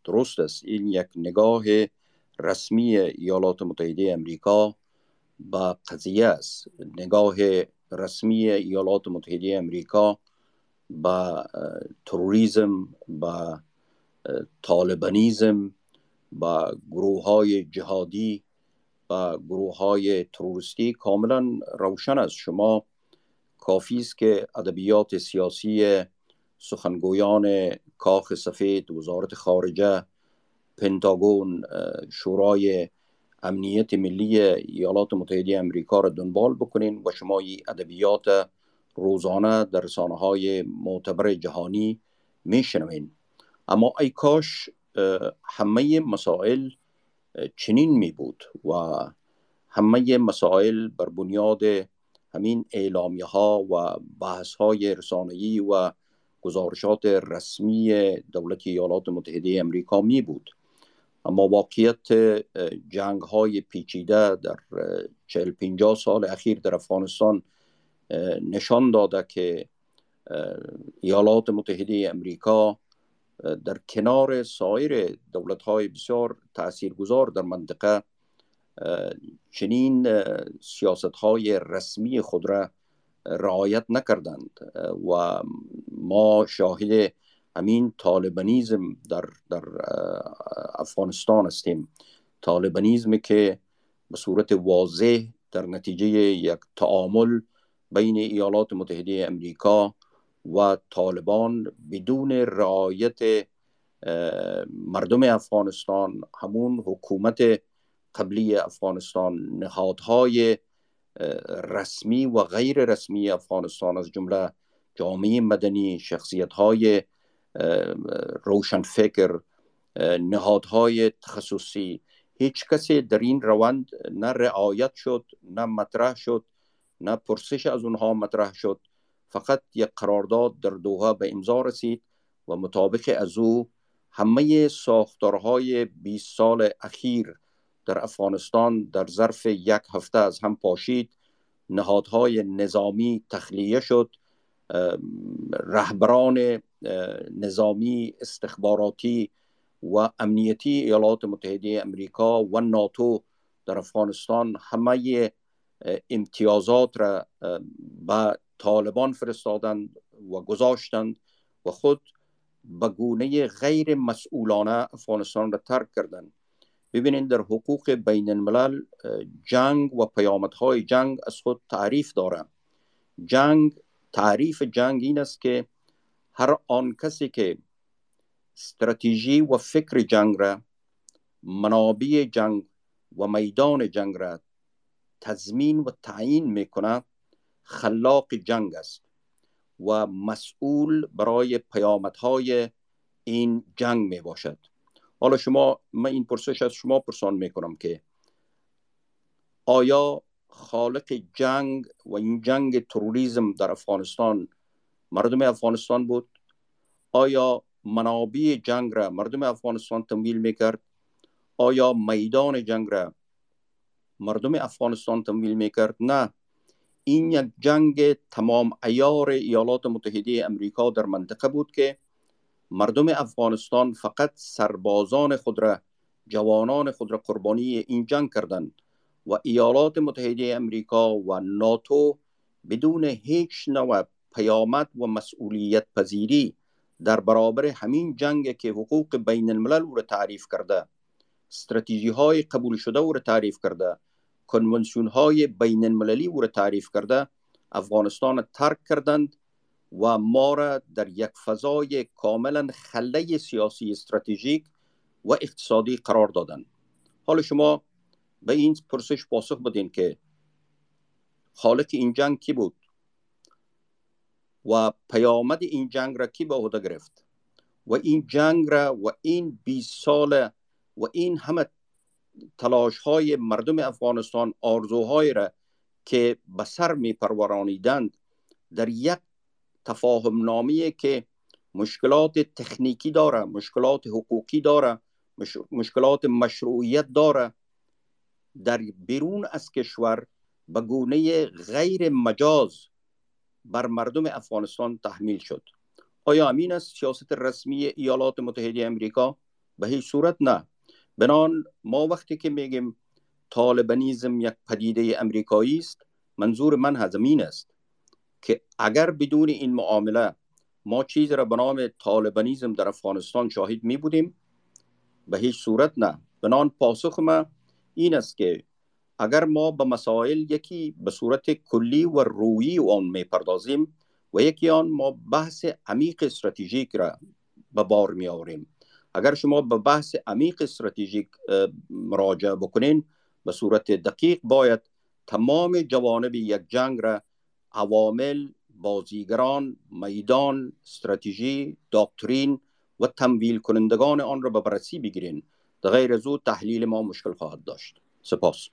درست است. این یک نگاه رسمی ایالات متحده امریکا با قضیه است. نگاه رسمی ایالات متحده امریکا با تروریزم با طالبانیزم با گروه های جهادی و گروه های تروریستی کاملا روشن است. شما کافی است که ادبیات سیاسی سخنگویان کاخ سفید وزارت خارجه پنتاگون شورای امنیت ملی ایالات متحده امریکا را دنبال بکنین و شما ادبیات روزانه در رسانه های معتبر جهانی میشنوین. اما ای کاش همه مسائل چنین می بود و همه مسائل بر بنیاد همین اعلامیه ها و بحث های رسانه‌ای و گزارشات رسمی دولت ایالات متحده امریکا می بود. اما واقعیت جنگ های پیچیده در چهل پینجا سال اخیر در افغانستان نشان داده که ایالات متحده امریکا در کنار سایر دولت های بسیار تاثیرگذار در منطقه چنین سیاست های رسمی خود را رعایت نکردند. و ما شاهد همین طالبانیزم در, در افغانستان هستیم. طالبانیزم که به صورت واضح در نتیجه یک تعامل بین ایالات متحده امریکا و طالبان بدون رعایت مردم افغانستان همون حکومت قبلی افغانستان نهادهای رسمی و غیر رسمی افغانستان از جمله جامعه مدنی شخصیت های روشنفکر نهادهای تخصصی. هیچ کسی در این روند نه رعایت شد نه مطرح شد نه پرسش از اونها مطرح شد. فقط یک قرارداد در دوها به امضا رسید و مطابق از او همه ساختارهای 20 سال اخیر در افغانستان در ظرف یک هفته از هم پاشید نهادهای نظامی تخلیه شد رهبران نظامی استخباراتی و امنیتی ایالات متحده امریکا و ناتو در افغانستان همه امتیازات را به طالبان فرستادند و گذاشتند و خود به گونه غیر مسئولانه افغانستان را ترک کردند ببینید در حقوق بین الملل جنگ و پیامدهای جنگ از خود تعریف داره. جنگ تعریف جنگ این است که هر آن کسی که استراتژی و فکر جنگ را منابع جنگ و میدان جنگ را تضمین و تعیین می‌کنه خلاق جنگ است و مسئول برای پیامدهای این جنگ می باشد. حالا شما من این پرسش از شما پرسان می‌کنم که آیا خالق جنگ و این جنگ تروریزم در افغانستان مردم افغانستان بود؟ آیا منابع جنگ را مردم افغانستان تمویل می‌کرد آیا میدان جنگ را مردم افغانستان تمویل می‌کرد نه. این یک جنگ تمام ایار ایالات متحده امریکا در منطقه بود که مردم افغانستان فقط سربازان خود را جوانان خود را قربانی این جنگ کردند و ایالات متحده امریکا و ناتو بدون هیچ نوع پیامد و مسئولیت پذیری در برابر همین جنگ که حقوق بین الملل او را تعریف کرده استراتژی های قبول شده او را تعریف کرده کنونسیون های بین المللی او را تعریف کرده. افغانستان ترک کردند و ما را در یک فضای کاملا خله سیاسی استراتژیک و اقتصادی قرار دادند. حالا شما به این پرسش پاسخ بدین که خالق این جنگ کی بود و پیامد این جنگ را کی به عهده گرفت و این جنگ را و این 20 سال و این همه تلاش های مردم افغانستان آرزوهای را که به سر می پرورانیدند در یک تفاهم نامیه که مشکلات تکنیکی داره مشکلات حقوقی داره مشکلات مشروعیت داره در بیرون از کشور به گونه غیر مجاز بر مردم افغانستان تحمیل شد. آیا امین است؟ سیاست رسمی ایالات متحده امریکا؟ به هیچ صورت نه. بنان ما وقتی که میگیم طالبانیزم یک پدیده امریکایی است منظور من هزمین است که اگر بدون این معامله ما چیز را به نام طالبانیزم در افغانستان شاهد می بودیم به هیچ صورت نه. بنان پاسخ ما این است که اگر ما به مسائل یکی به صورت کلی و رویی آن می پردازیم و یکی آن ما بحث عمیق استراتژیک را به بار می آوریم اگر شما به بحث عمیق استراتژیک مراجعه بکنین به صورت دقیق باید تمام جوانب یک جنگ را عوامل بازیگران میدان استراتژی داکترین و تمویل کنندگان آن را به بررسی بگیرین. غیر از او تحلیل ما مشکل خواهد داشت. سپاس.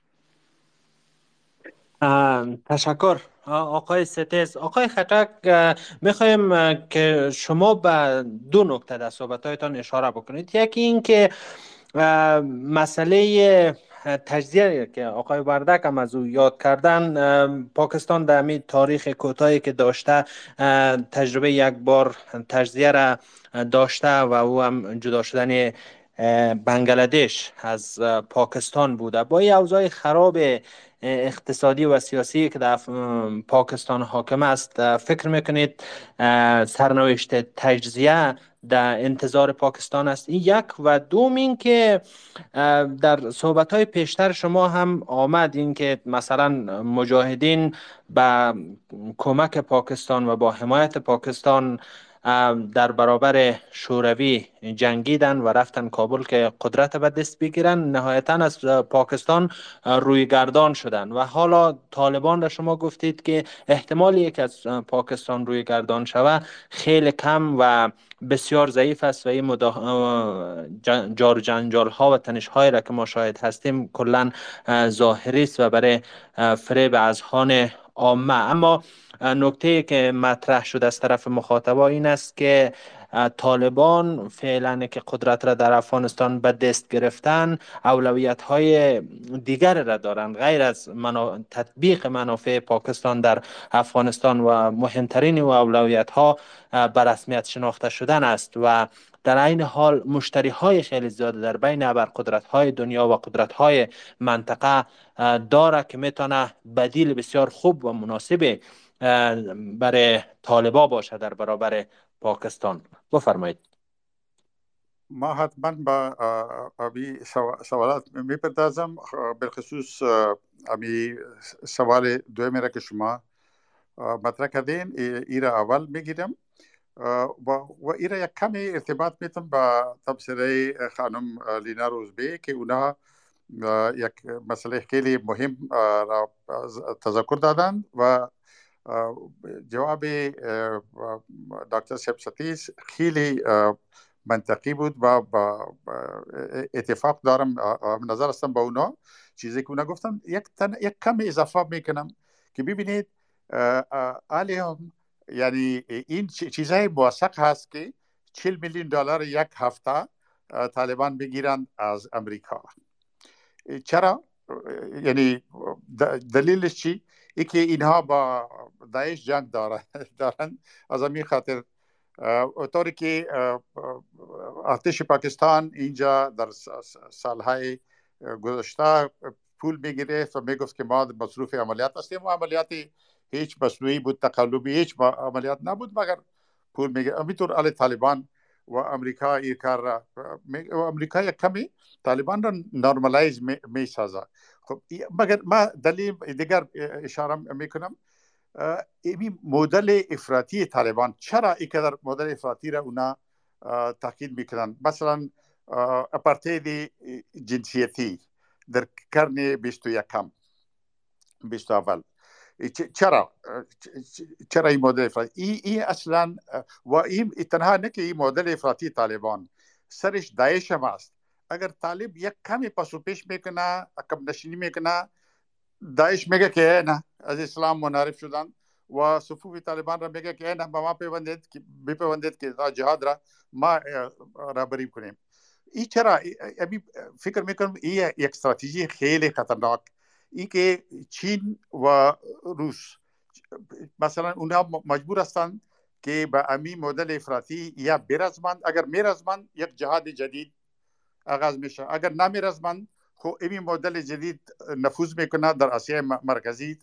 تشکر. آقای ستیز آقای خطک می‌خوایم که شما به دو نکته در صحبتهایتان اشاره بکنید. یکی این که مسئله تجزیه که آقای وردک هم از او یاد کردن پاکستان در می تاریخ کوتاهی که داشته تجربه یک بار تجزیه را داشته و او هم جدا شدن بنگلادش از پاکستان بوده. با این اوضاع خراب اقتصادی و سیاسی که در پاکستان حاکم است. فکر می‌کنید سرنوشت تجزیه در انتظار پاکستان است؟ این یک و دوم این که در صحبت های پیشتر شما هم آمد این که مثلا مجاهدین به کمک پاکستان و با حمایت پاکستان در برابر شوروی جنگیدن و رفتن کابل که قدرت به دست بگیرن نهایتا از پاکستان روی گردان شدن. و حالا طالبان را شما گفتید که احتمال یک از پاکستان روی گردان شوه خیلی کم و بسیار ضعیف است و این مدا... جار جنجال ها و تنش های را که ما شاهد هستیم کلا ظاهری است و برای فریب اذهان عامه. اما نکته که مطرح شده از طرف مخاطبا این است که طالبان فعلا که قدرت را در افغانستان به دست گرفتن اولویت های دیگر را دارند. غیر از منا... تطبیق منافع پاکستان در افغانستان و مهمترین و اولویت ها به رسمیت شناخته شدن است. و در این حال مشتری های خیلی زیاده در بین قدرت های دنیا و قدرت های منطقه داره که می‌تونه بدیل بسیار خوب و مناسب برای طالبا باشه در برابر پاکستان. بفرمایید. ما حتما با ابی سوالات می‌پردازم. بالخصوص ابی سوال دومی را که شما مطرح کردین ایرا اول می‌گیرم و, ایرا یک کمی ارتباط میتم با تبصره خانم لینا روزبه که اونا یک مسئله خیلی مهم را تذکر دادن و جواب دکتر شب ستیز خیلی منطقی بود و با اتفاق دارم نظر هستم با اونا. چیزی که اونا گفتم یک, تن، یک کم اضافه می‌کنم که ببینید هم یعنی این چیزهای موثق هست که 40 میلیون دلار یک هفته طالبان بگیرند از امریکا. چرا؟ یعنی دلیلش چی؟ ای که اینها با داعش جنگ دارن. از همین خاطر طوری که ارتش پاکستان اینجا در سالهای گذشته پول می‌گیره و می‌گفت که ما مصروف عملیات هستیم و عملیاتی هیچ مصنوعی بود تقلبی هیچ عملیات نبود مگر پول می‌گیره همینطور علی طالبان و امریکا این کار را و امریکا یک کمی طالبان را نرمالایز می سازه خب مگر ما دلیل دیگر اشاره می‌کنم این مدل افراطی طالبان چرا اینقدر مدل افراطی را اونا تاکید می‌کنن؟ مثلا اپارتید جنسیتی در قرن بیست و یکم بیست اول. چرا چرا این مدل افراطی این ای اصلا و این ای تنها نه که این مدل افراطی طالبان سرش داعش هم است اگر طالب یک کمی پاسو پیش میکنه عقب نشینی میکنه داعش میگه که نه از اسلام منحرف شدن و صفوف طالبان را میگه که نه با ما پیوندید که بپیوندید که جهاد را ما رهبری کنیم این چرا ابی فکر میکنم این یک استراتژی خیلی خطرناک ای که چین و روس مثلا اونها مجبور هستند که به امی مدل افراطی یا برزمند اگر میرزمند یک جهاد جدید آغاز میشه. اگر نمیرزمند خو امی مدل جدید نفوذ میکنه در آسیا مرکزی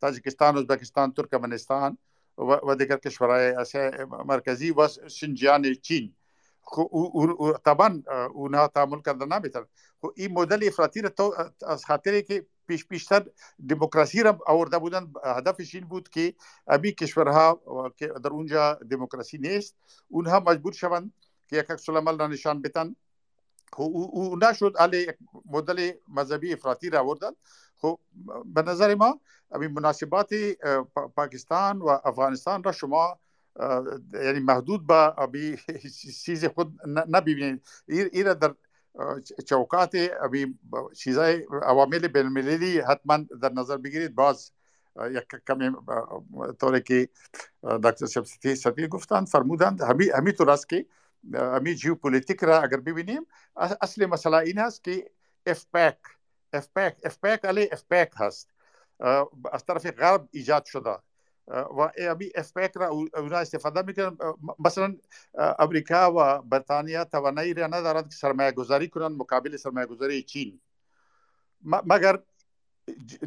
تاجیکستان ازبکستان ترکمنستان و دیگر کشورهای آسیا مرکزی و شنجیان چین. طبعا اونها تعامل کرده نمیتونن این مدل افراطی را از خاطری که پیش پیشتر دموکراسی را آورده بودن هدفش این بود که ابی کشورها که در اونجا دموکراسی نیست اونها مجبور شوند که یک عکس را نشان بتن او نشد علی مدل مذهبی افراطی را آوردن. خب به نظر ما مناسبات پاکستان و افغانستان را شما یعنی محدود به چیز خود نبینید. این در چوکات چیزای عوامل بین المللی حتما در نظر بگیرید. باز یک کمی طوری که دکتر شمستی سفیر گفتند فرمودند همی همی طور است که همی جیوپولیتیک را اگر ببینیم اصل مسئله این است که AfPak AfPak AfPak علی اف هست. از طرف غرب ایجاد شده. و ابی AfPak را اونا استفاده می‌کنن مثلا امریکا و بریتانیا توانایی را ندارند که سرمایه گذاری کنند مقابل سرمایه گذاری چین مگر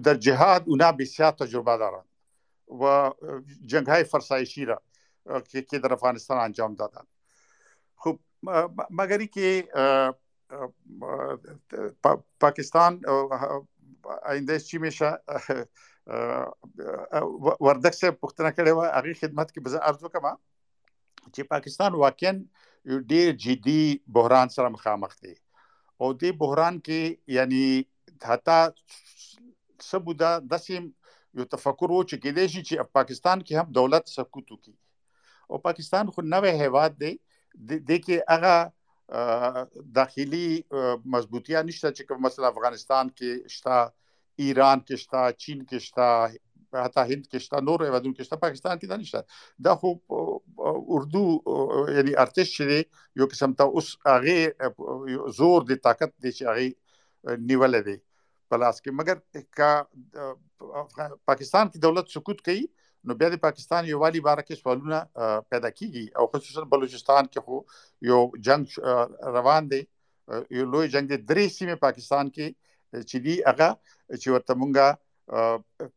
در جهاد اونا بسیار تجربه دارند و جنگ های فرسایشی را که در افغانستان انجام دادن خب مگر که پاکستان آینده چی میشه؟ وردک صاحب پوښتنه کړې و هغه خدمت کې به ارزو کما چې پاکستان واقعا یو ډیر جدي بحران سره مخامخ دی. او دې بحران کې یعنی حتی سبودا دسم یو تفکر و چې کېدې شي چې پاکستان کې هم دولت سقوط وکړي. او پاکستان خو نوې هیواد دی د کې هغه داخلي مضبوطیا نشته چې کوم مثلا افغانستان کې شته ایران کې شته چین کې شته حتی هند کې شته نور هیوادونو کې شته پاکستان کې نشته دا خو اردو یعنی ارتش چې یو قسم ته اوس هغه زور د طاقت دی چې هغه نیولې دی پلاس کې مګر کا پاکستان کې دولت سقوط کوي نو بیا د پاکستان یو والی باره کې سوالونه پیدا کیږي او خصوصا بلوچستان کې خو یو جنگ روان دی یو لوی جنگ دی درې سیمه پاکستان کې چې دی؟ هغه چې ورته مونږه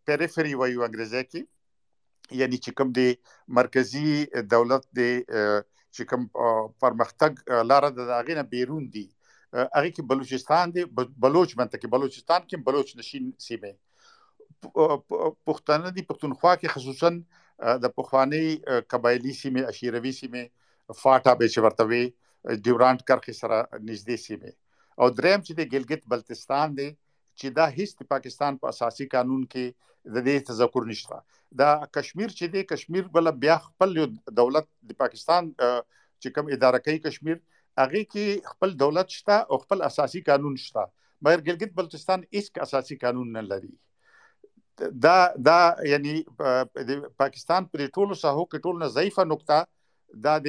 پیریفری وایو انګریزي کې. یعنی چې کوم دی مرکزی دولت دی چې کوم پرمختګ لار د هغه نه بیرون دی. هغه کې بلوچستان دی بلوچ منطقه بلوچستان کې بلوچ نشین سیمه پښتانه دي پښتونخوا کې خصوصا د پخوانی قبایلی سیمه اشیروي سیمه فاټا به چورتوي ډیورانت کرخه سره نږدې سیمه او دریم چې د ګلګت بلتستان دی چې دا هیڅ د پاکستان په اساسي قانون کې د دې تذکر نشته. دا کشمیر چې دی کشمیر بل بیا خپل دولت د پاکستان چې کوم اداره کوي کشمیر هغه کې خپل دولت شته او خپل اساسي قانون شته. مګر ګلګت بلتستان هیڅ اساسي قانون نه لري. دا دا یعنی پاکستان پر ټولو ساحو کې ټول نه ضعیفه نقطه دا د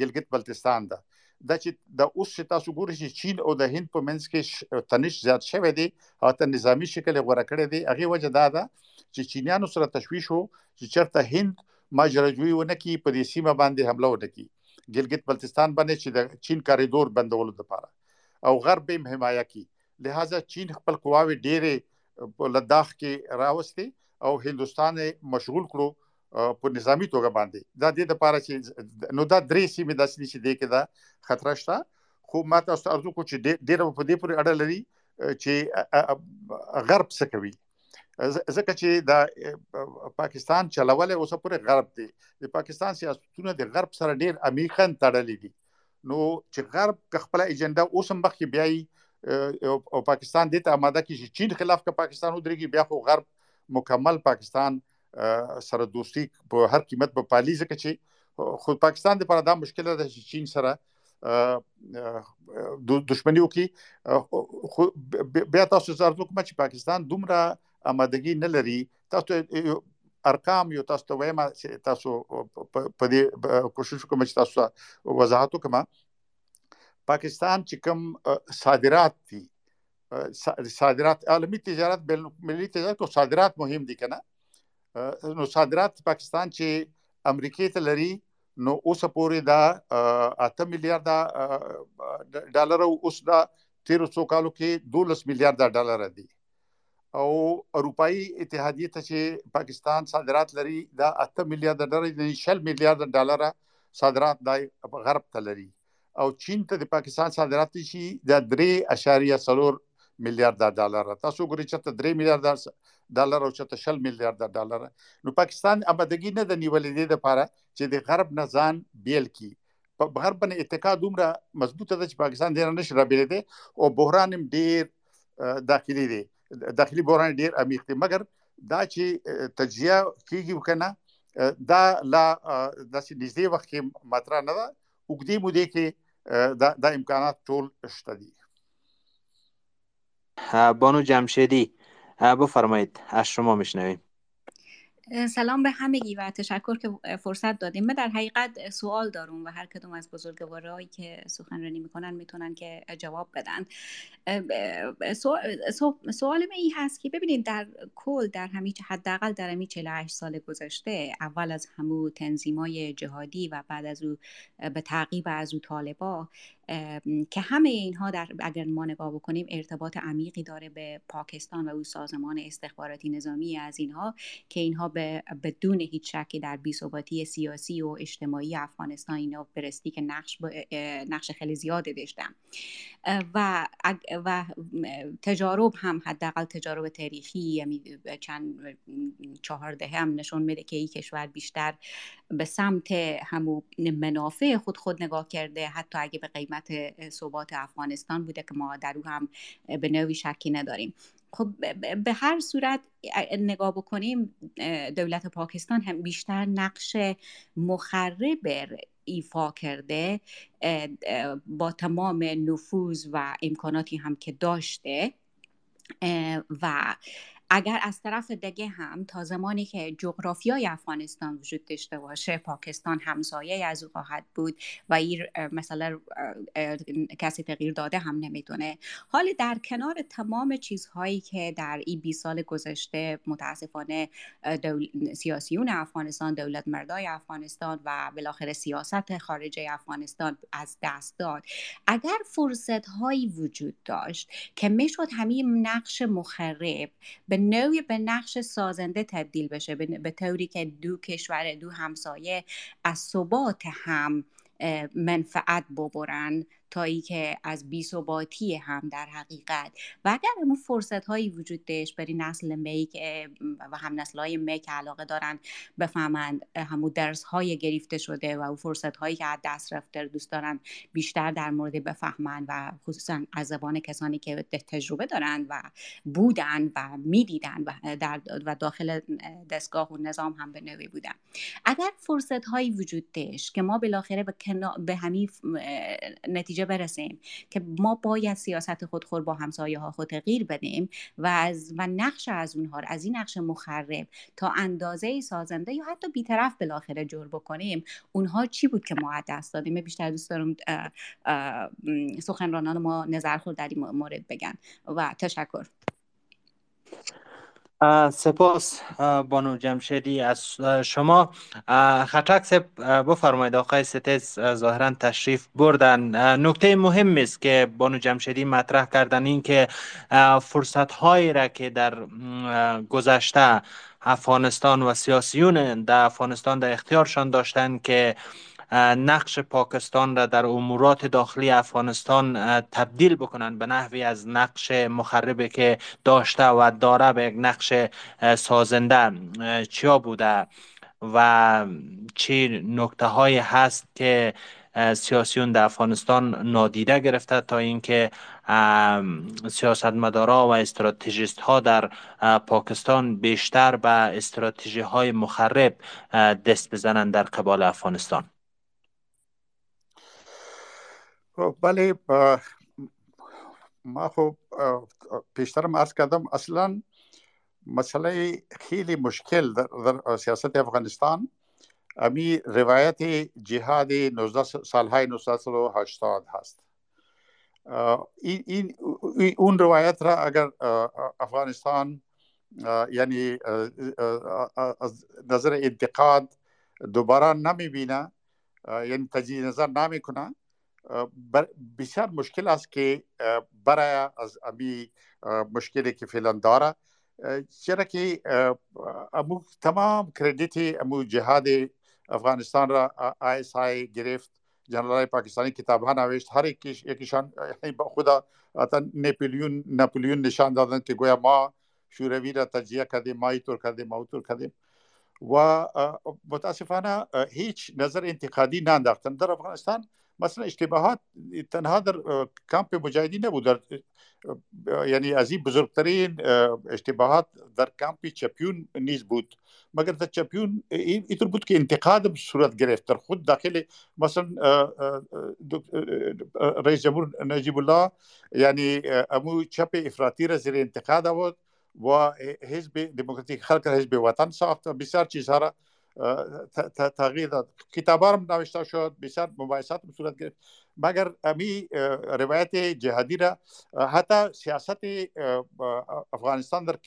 ګلګت بلتستان ده دا چې د اوس چې تاسو ګورئ چې چین او د هند په منځ کې تنش زیات شوی دی او ته نظامی شکل غوړه کړی دی هغه وجه دا ده چې چینیانو سره تشویش وو چې چرته هند ماجراجوي ونه کی په دې سیمه باندې حمله وکړي ګلګت بلتستان باندې چې د چین کاریدور بندولو لپاره او غرب هم حمایه کی لہذا چین خپل قواوی ډېره په لداخ کې راوستي او هندستان مشغول کړو په نظامی توګه باندې. دا د لپاره چې نو دا درې سیمې داسې چې د کې دا خطر شته. خو ما تاسو ارزو کو چې ډېر په دې پورې اړه لري چې غرب څه کوي. ځکه چې دا پاکستان چلول اوس پورې غرب دی. د پاکستان سیاستونه د غرب سره ډېر عمیقاً تړلي دي. نو چې غرب خپل ایجنډا اوس بخې بیاي او پاکستان دې ته آماده کی چې چین خلاف که پاکستان ودرېږي بیا خو غرب مکمل پاکستان سره دوستی په هر قیمت په پالي ځکه چې خو پاکستان لپاره دا مشکل ده چې چین سره دښمنی وکي خو بیا تاسو زړه کوم چې پاکستان دومره آمادګي نه لري. تاسو ارقام یو تاسو وایم چې تاسو په دې کوشش کوم چې تاسو وضاحت وکم. پاکستان چې کوم صادرات دي صادرات عالمی تجارت بین المللي تجارت او صادرات مهم دي کنه نو صادرات پاکستان چې امریکای ته لري نو اوس پورې دا 8 میلیارډ ډالر اوس دا 1300 کالو کې 12 میلیارډ ډالر دي او اروپאי اتحادیه ته چې پاکستان صادرات لري دا 8 میلیارډ ډالر دي 6 میلیارډ ډالر صادرات د غرب ته لري. او چین ته د پاکستان صادرات شي د 3.4 میلیارډ ډالر تاسو ګورئ چې 3 میلیارډ ډالر او چې 6 میلیارډ ډالر نو پاکستان آبادګي نه د نیولې دي لپاره چې د غرب نه ځان بیل کی په غرب باندې اتکا دومره مضبوطه ده چې پاکستان ډیر نشي رابېل دي او بحران ډیر داخلي دي داخلي بحران ډیر عمیق دي مګر دا چې تجزیه کیږي وکنه دا لا د نږدې وخت کې مطرح نه ده وګدي مو دي کې دا, دا امکانات ټول شته دي بانو جمشیدی. بفرمایید. از شما میشنویم. سلام به همگی و تشکر که فرصت دادیم. من در حقیقت سوال دارم و هر کدوم از بزرگوارایی که سخنرانی می‌کنن می‌تونن که جواب بدن. سوال من این هست که ببینید در کل در همین حداقل در همین 48 سال گذشته اول از همو تنظیمای جهادی و بعد از او به تعقیب از او طالبا که همه اینها در اگر ما نگاه بکنیم ارتباط عمیقی داره به پاکستان و او سازمان استخباراتی نظامی از اینها که اینها به بدون هیچ شکی در بیثباتی سیاسی و اجتماعی افغانستان اینا برستی که نقش نقش خیلی زیاده داشتن. و و تجارب هم حداقل تجارب تاریخی یعنی چند چهار دهه هم نشون میده که این کشور بیشتر به سمت همو منافع خود خود نگاه کرده. حتی اگه به قیمت ثبات افغانستان بوده که ما در او هم به نوعی شکی نداریم. خب به هر صورت نگاه بکنیم دولت پاکستان هم بیشتر نقش مخرب ایفا کرده با تمام نفوذ و امکاناتی هم که داشته و اگر از طرف دیگه هم تا زمانی که جغرافیای افغانستان وجود داشته باشه پاکستان همسایه از او خواهد بود و این مثلا کسی تغییر داده هم نمی‌دونه. حال در کنار تمام چیزهایی که در این 20 سال گذشته متاسفانه دول... سیاسیون افغانستان دولت مردای افغانستان و بالاخره سیاست خارجه افغانستان از دست داد. اگر فرصت هایی وجود داشت که می‌شد همین نقش مخرب به نوعی به نقش سازنده تبدیل بشه. به طوری که دو کشور دو همسایه از ثبات هم منفعت ببرن. تا ای که از بیثباتی هم در حقیقت. و اگر همون فرصت هایی وجود داشت برای نسل می و هم نسل های می که علاقه دارن بفهمند همون درس های گرفته شده و فرصت هایی که از دست رفته دوست دارن بیشتر در مورد بفهمند و خصوصا از زبان کسانی که تجربه دارن و بودن و می‌دیدن و, در و داخل دستگاه و نظام هم به نوی بودن اگر فرصت هایی وجود داشت که ما بالاخره به, به همین نتیجه برسیم که ما باید سیاست خودخور با همسایه ها خود تغییر بدیم و از و نقش از اونها از این نقش مخرب تا اندازه سازنده یا حتی بیطرف بالاخره جور بکنیم اونها چی بود که ما دست دادیم؟ بیشتر دوست دارم سخنرانان ما نظر خود در این مورد بگن و تشکر. سپاس بانو جمشیدی. از شما خطک بفرمایید. آقای ستیز ظاهرا تشریف بردن. نکته مهم است که بانو جمشیدی مطرح کردن این که فرصت هایی را که در گذشته افغانستان و سیاسیون در افغانستان در اختیارشان داشتند که نقش پاکستان را در امورات داخلی افغانستان تبدیل بکنن به نحوی از نقش مخربی که داشته و داره به یک نقش سازنده چیا بوده و چی نکته هایی هست که سیاسیون در افغانستان نادیده گرفته تا اینکه سیاستمدارا و استراتژیست ها در پاکستان بیشتر به استراتژی های مخرب دست بزنند در قبال افغانستان. بله ما خب پیشترم عرض کردم اصلا مسئله خیلی مشکل در, در سیاست افغانستان. امی روایت جهاد 19 سالهای 1980 هست. این, این اون روایت را اگر افغانستان یعنی از نظر انتقاد دوباره نمی بینه یعنی تجدید نظر نمی کنه بسیار مشکل است که برای از امی مشکلی که فعلا داره چرا که امو تمام کردیت امو جهاد افغانستان را ISI گرفت جنرال پاکستانی کتاب ها نوشت هر یکیشان خود را ناپلیون ناپلیون نشان دادن که گویا ما شوروی را تجزیه کردیم ما طور کردیم ما طور کردیم. و متاسفانه هیچ نظر انتقادی نانداختن. در افغانستان مثلا اشتباهات تنها در کمپ مجاهدین نبود. در یعنی از این بزرگترین اشتباهات در کمپ چپیون نیز بود. مگر در چپیون اینطور بود که انتقاد صورت گرفت. در خود داخل مثلا رئیس جمهور نجیب الله یعنی امو چپ افراطی را زیر انتقاد آورد و حزب دموکراتیک خلق حزب وطن ساخت. بسیار چیزها را تغییر داد. کتاب هم نوشته شد بسیار مباحثات صورت گرفت. مگر امی روایت جهادی را حتی سیاست افغانستان در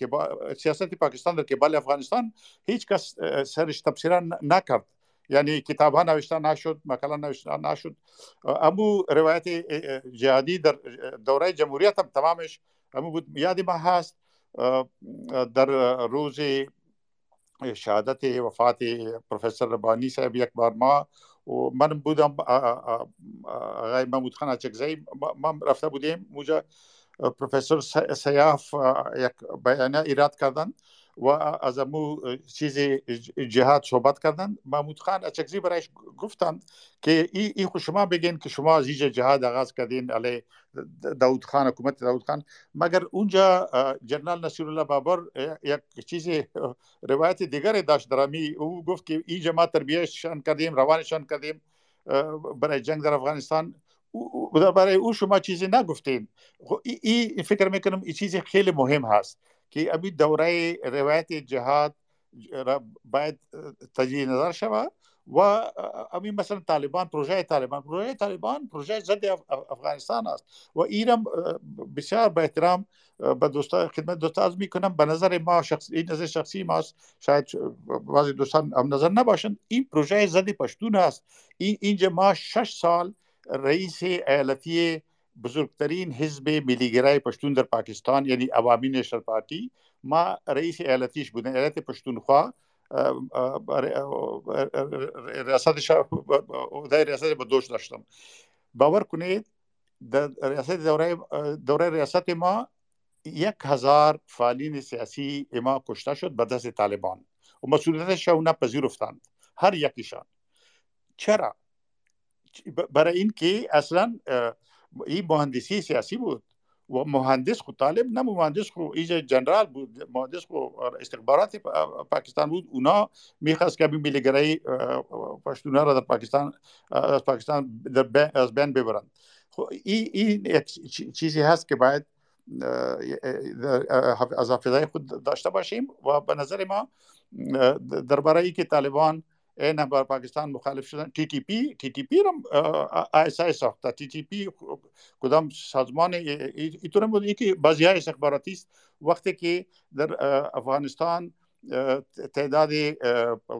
سیاست پاکستان در کبال افغانستان هیچ کس سرش تبصره نکرد. یعنی کتاب ها نوشته نشد مقاله نوشته نشد. امو روایت جهادی در دوره جمهوریت هم تمامش امو بود. یادی ما هست در روز شهادت وفات پروفسور ربانی صاحب یک بار ما و من بودم آقای محمود خان اچکزی ما رفته بودیم موجه پروفسور سیاف یک بیانیه ایراد کردن. و از امو چیز جهاد صحبت کردن. محمود خان اچکزی برایش گفتند که ای, ای خود شما بگین که شما از جهاد آغاز کردین علی داود خان حکومت داود خان. مگر اونجا جنرال نصیر الله بابر یک چیز روایت دیگر داشت درامی او گفت که اینجا ما تربیهشان کردیم روانشان کردیم برای جنگ در افغانستان. برای او شما چیزی نگفتین. این ای فکر می‌کنم این چیز خیلی مهم هست. که ابی دوره روایت جهاد باید تجدید نظر شود و امی مثلا طالبان پروژه طالبان پروژه طالبان پروژه ضد افغانستان است و ایرم بسیار به احترام به دوستا خدمت دوستا از می‌کنم به نظر ما شخص این نظر شخصی ماست شاید بعضی دوستان هم نظر نباشند این پروژه ضد پشتون است. این اینجا ما شش سال رئیس ایالتی بزرگترین حزب ملیگرای پشتون در پاکستان یعنی عوامی نشنل پارتی ما رئیس ایالتیش بودن. ایالت پشتونخوا ریاستش در ریاست به دوش داشتم. باور کنید در ریاست دوره, دوره ریاست ما یک هزار فعالین سیاسی ما کشته شد به دست طالبان و مسئولیتش اونا پذیرفتند. هر یکیشان. چرا؟ برای اینکه اصلا این مهندسی سیاسی بود و مهندس خود طالب نه مهندس خود ایجا جنرال بود مهندس خود استخبارات پاکستان بود. اونا می‌خواست که ملیگرای پشتونه را در پاکستان از پاکستان در از بین ببرند. این این چیزی هست که باید از حافظه خود داشته باشیم و به نظر ما درباره ای که طالبان این بر پاکستان مخالف شدن. تی تی پی تی تی پی آی ساخته تی تی پی کدام سازمان اینطور بود؟ یکی بعضی های استخباراتی است. وقتی که در افغانستان تعداد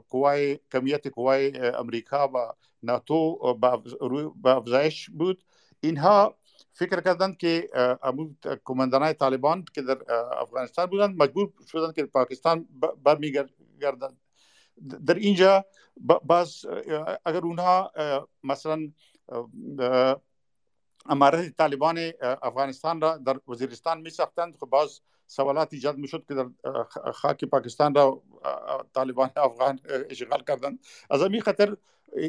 قوای کمیت قوای امریکا و ناتو به افزایش بود. اینها فکر کردند که کماندانای طالبان که در افغانستان بودند مجبور شدند که پاکستان برمیگردند در اینجا باز اگر اونها مثلا امارت طالبان افغانستان را در وزیرستان می ساختند خب باز سوالات ایجاد می شد که در خاک پاکستان را طالبان افغان اشغال کردند. از همین خاطر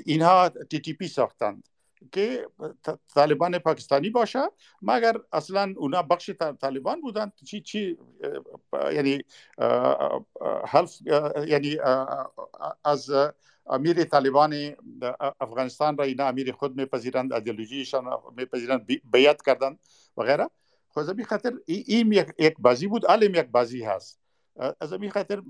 اینها تی تی پی ساختند که طالبان پاکستانی باشه. مگر اصلا اونا بخش طالبان بودند چی چی یعنی حلف یعنی از امیر طالبان افغانستان را اینا امیر خود میپذیرند ایدئولوژیشان میپذیرند بیعت کردند و غیره. خود خب خاطر این یک بازی بود. علم یک بازی هست. از این خاطر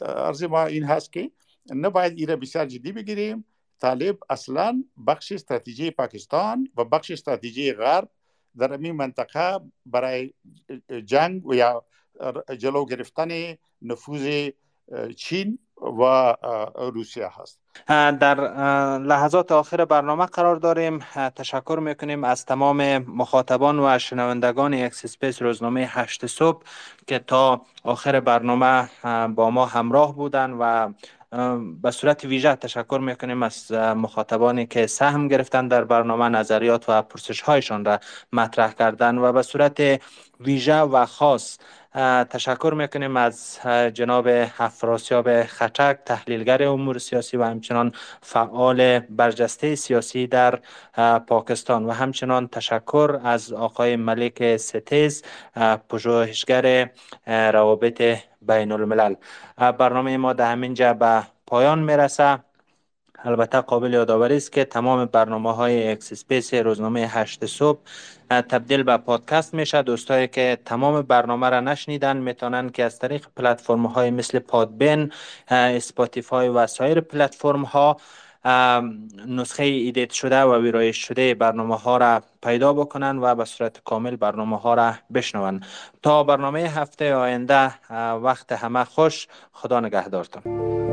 عرض ما این هست که نباید ایره بسیار جدی بگیریم. طالب اصلا بخش استراتژی پاکستان و بخش استراتژی غرب در این منطقه برای جنگ و یا جلو گرفتن نفوذ چین و روسیه هست. در لحظات آخر برنامه قرار داریم. تشکر می‌کنیم از تمام مخاطبان و شنوندگان X Space روزنامه هشت صبح که تا آخر برنامه با ما همراه بودن و به صورت ویژه تشکر می‌کنیم از مخاطبانی که سهم گرفتن در برنامه نظریات و پرسش هایشان را مطرح کردن و به صورت ویژه و خاص تشکر می‌کنیم از جناب افراسیاب ختک تحلیلگر امور سیاسی و همچنان فعال برجسته سیاسی در پاکستان. و همچنان تشکر از آقای ملک ستیز پژوهشگر روابط بین الملل برنامه ما در همین به پایان می‌رسه. البته قابل یادآوری است که تمام برنامه های X Space روزنامه هشت صبح تبدیل به پادکست میشه. دوستایی که تمام برنامه را نشنیدن می‌تونن که از طریق پلتفرم های مثل Podbean Spotify و سایر پلتفرم ها نسخه edit شده و ویرایش شده برنامه ها را پیدا بکنن و به صورت کامل برنامه ها را بشنون. تا برنامه هفته آینده وقت همه خوش. خدا نگهدارتون.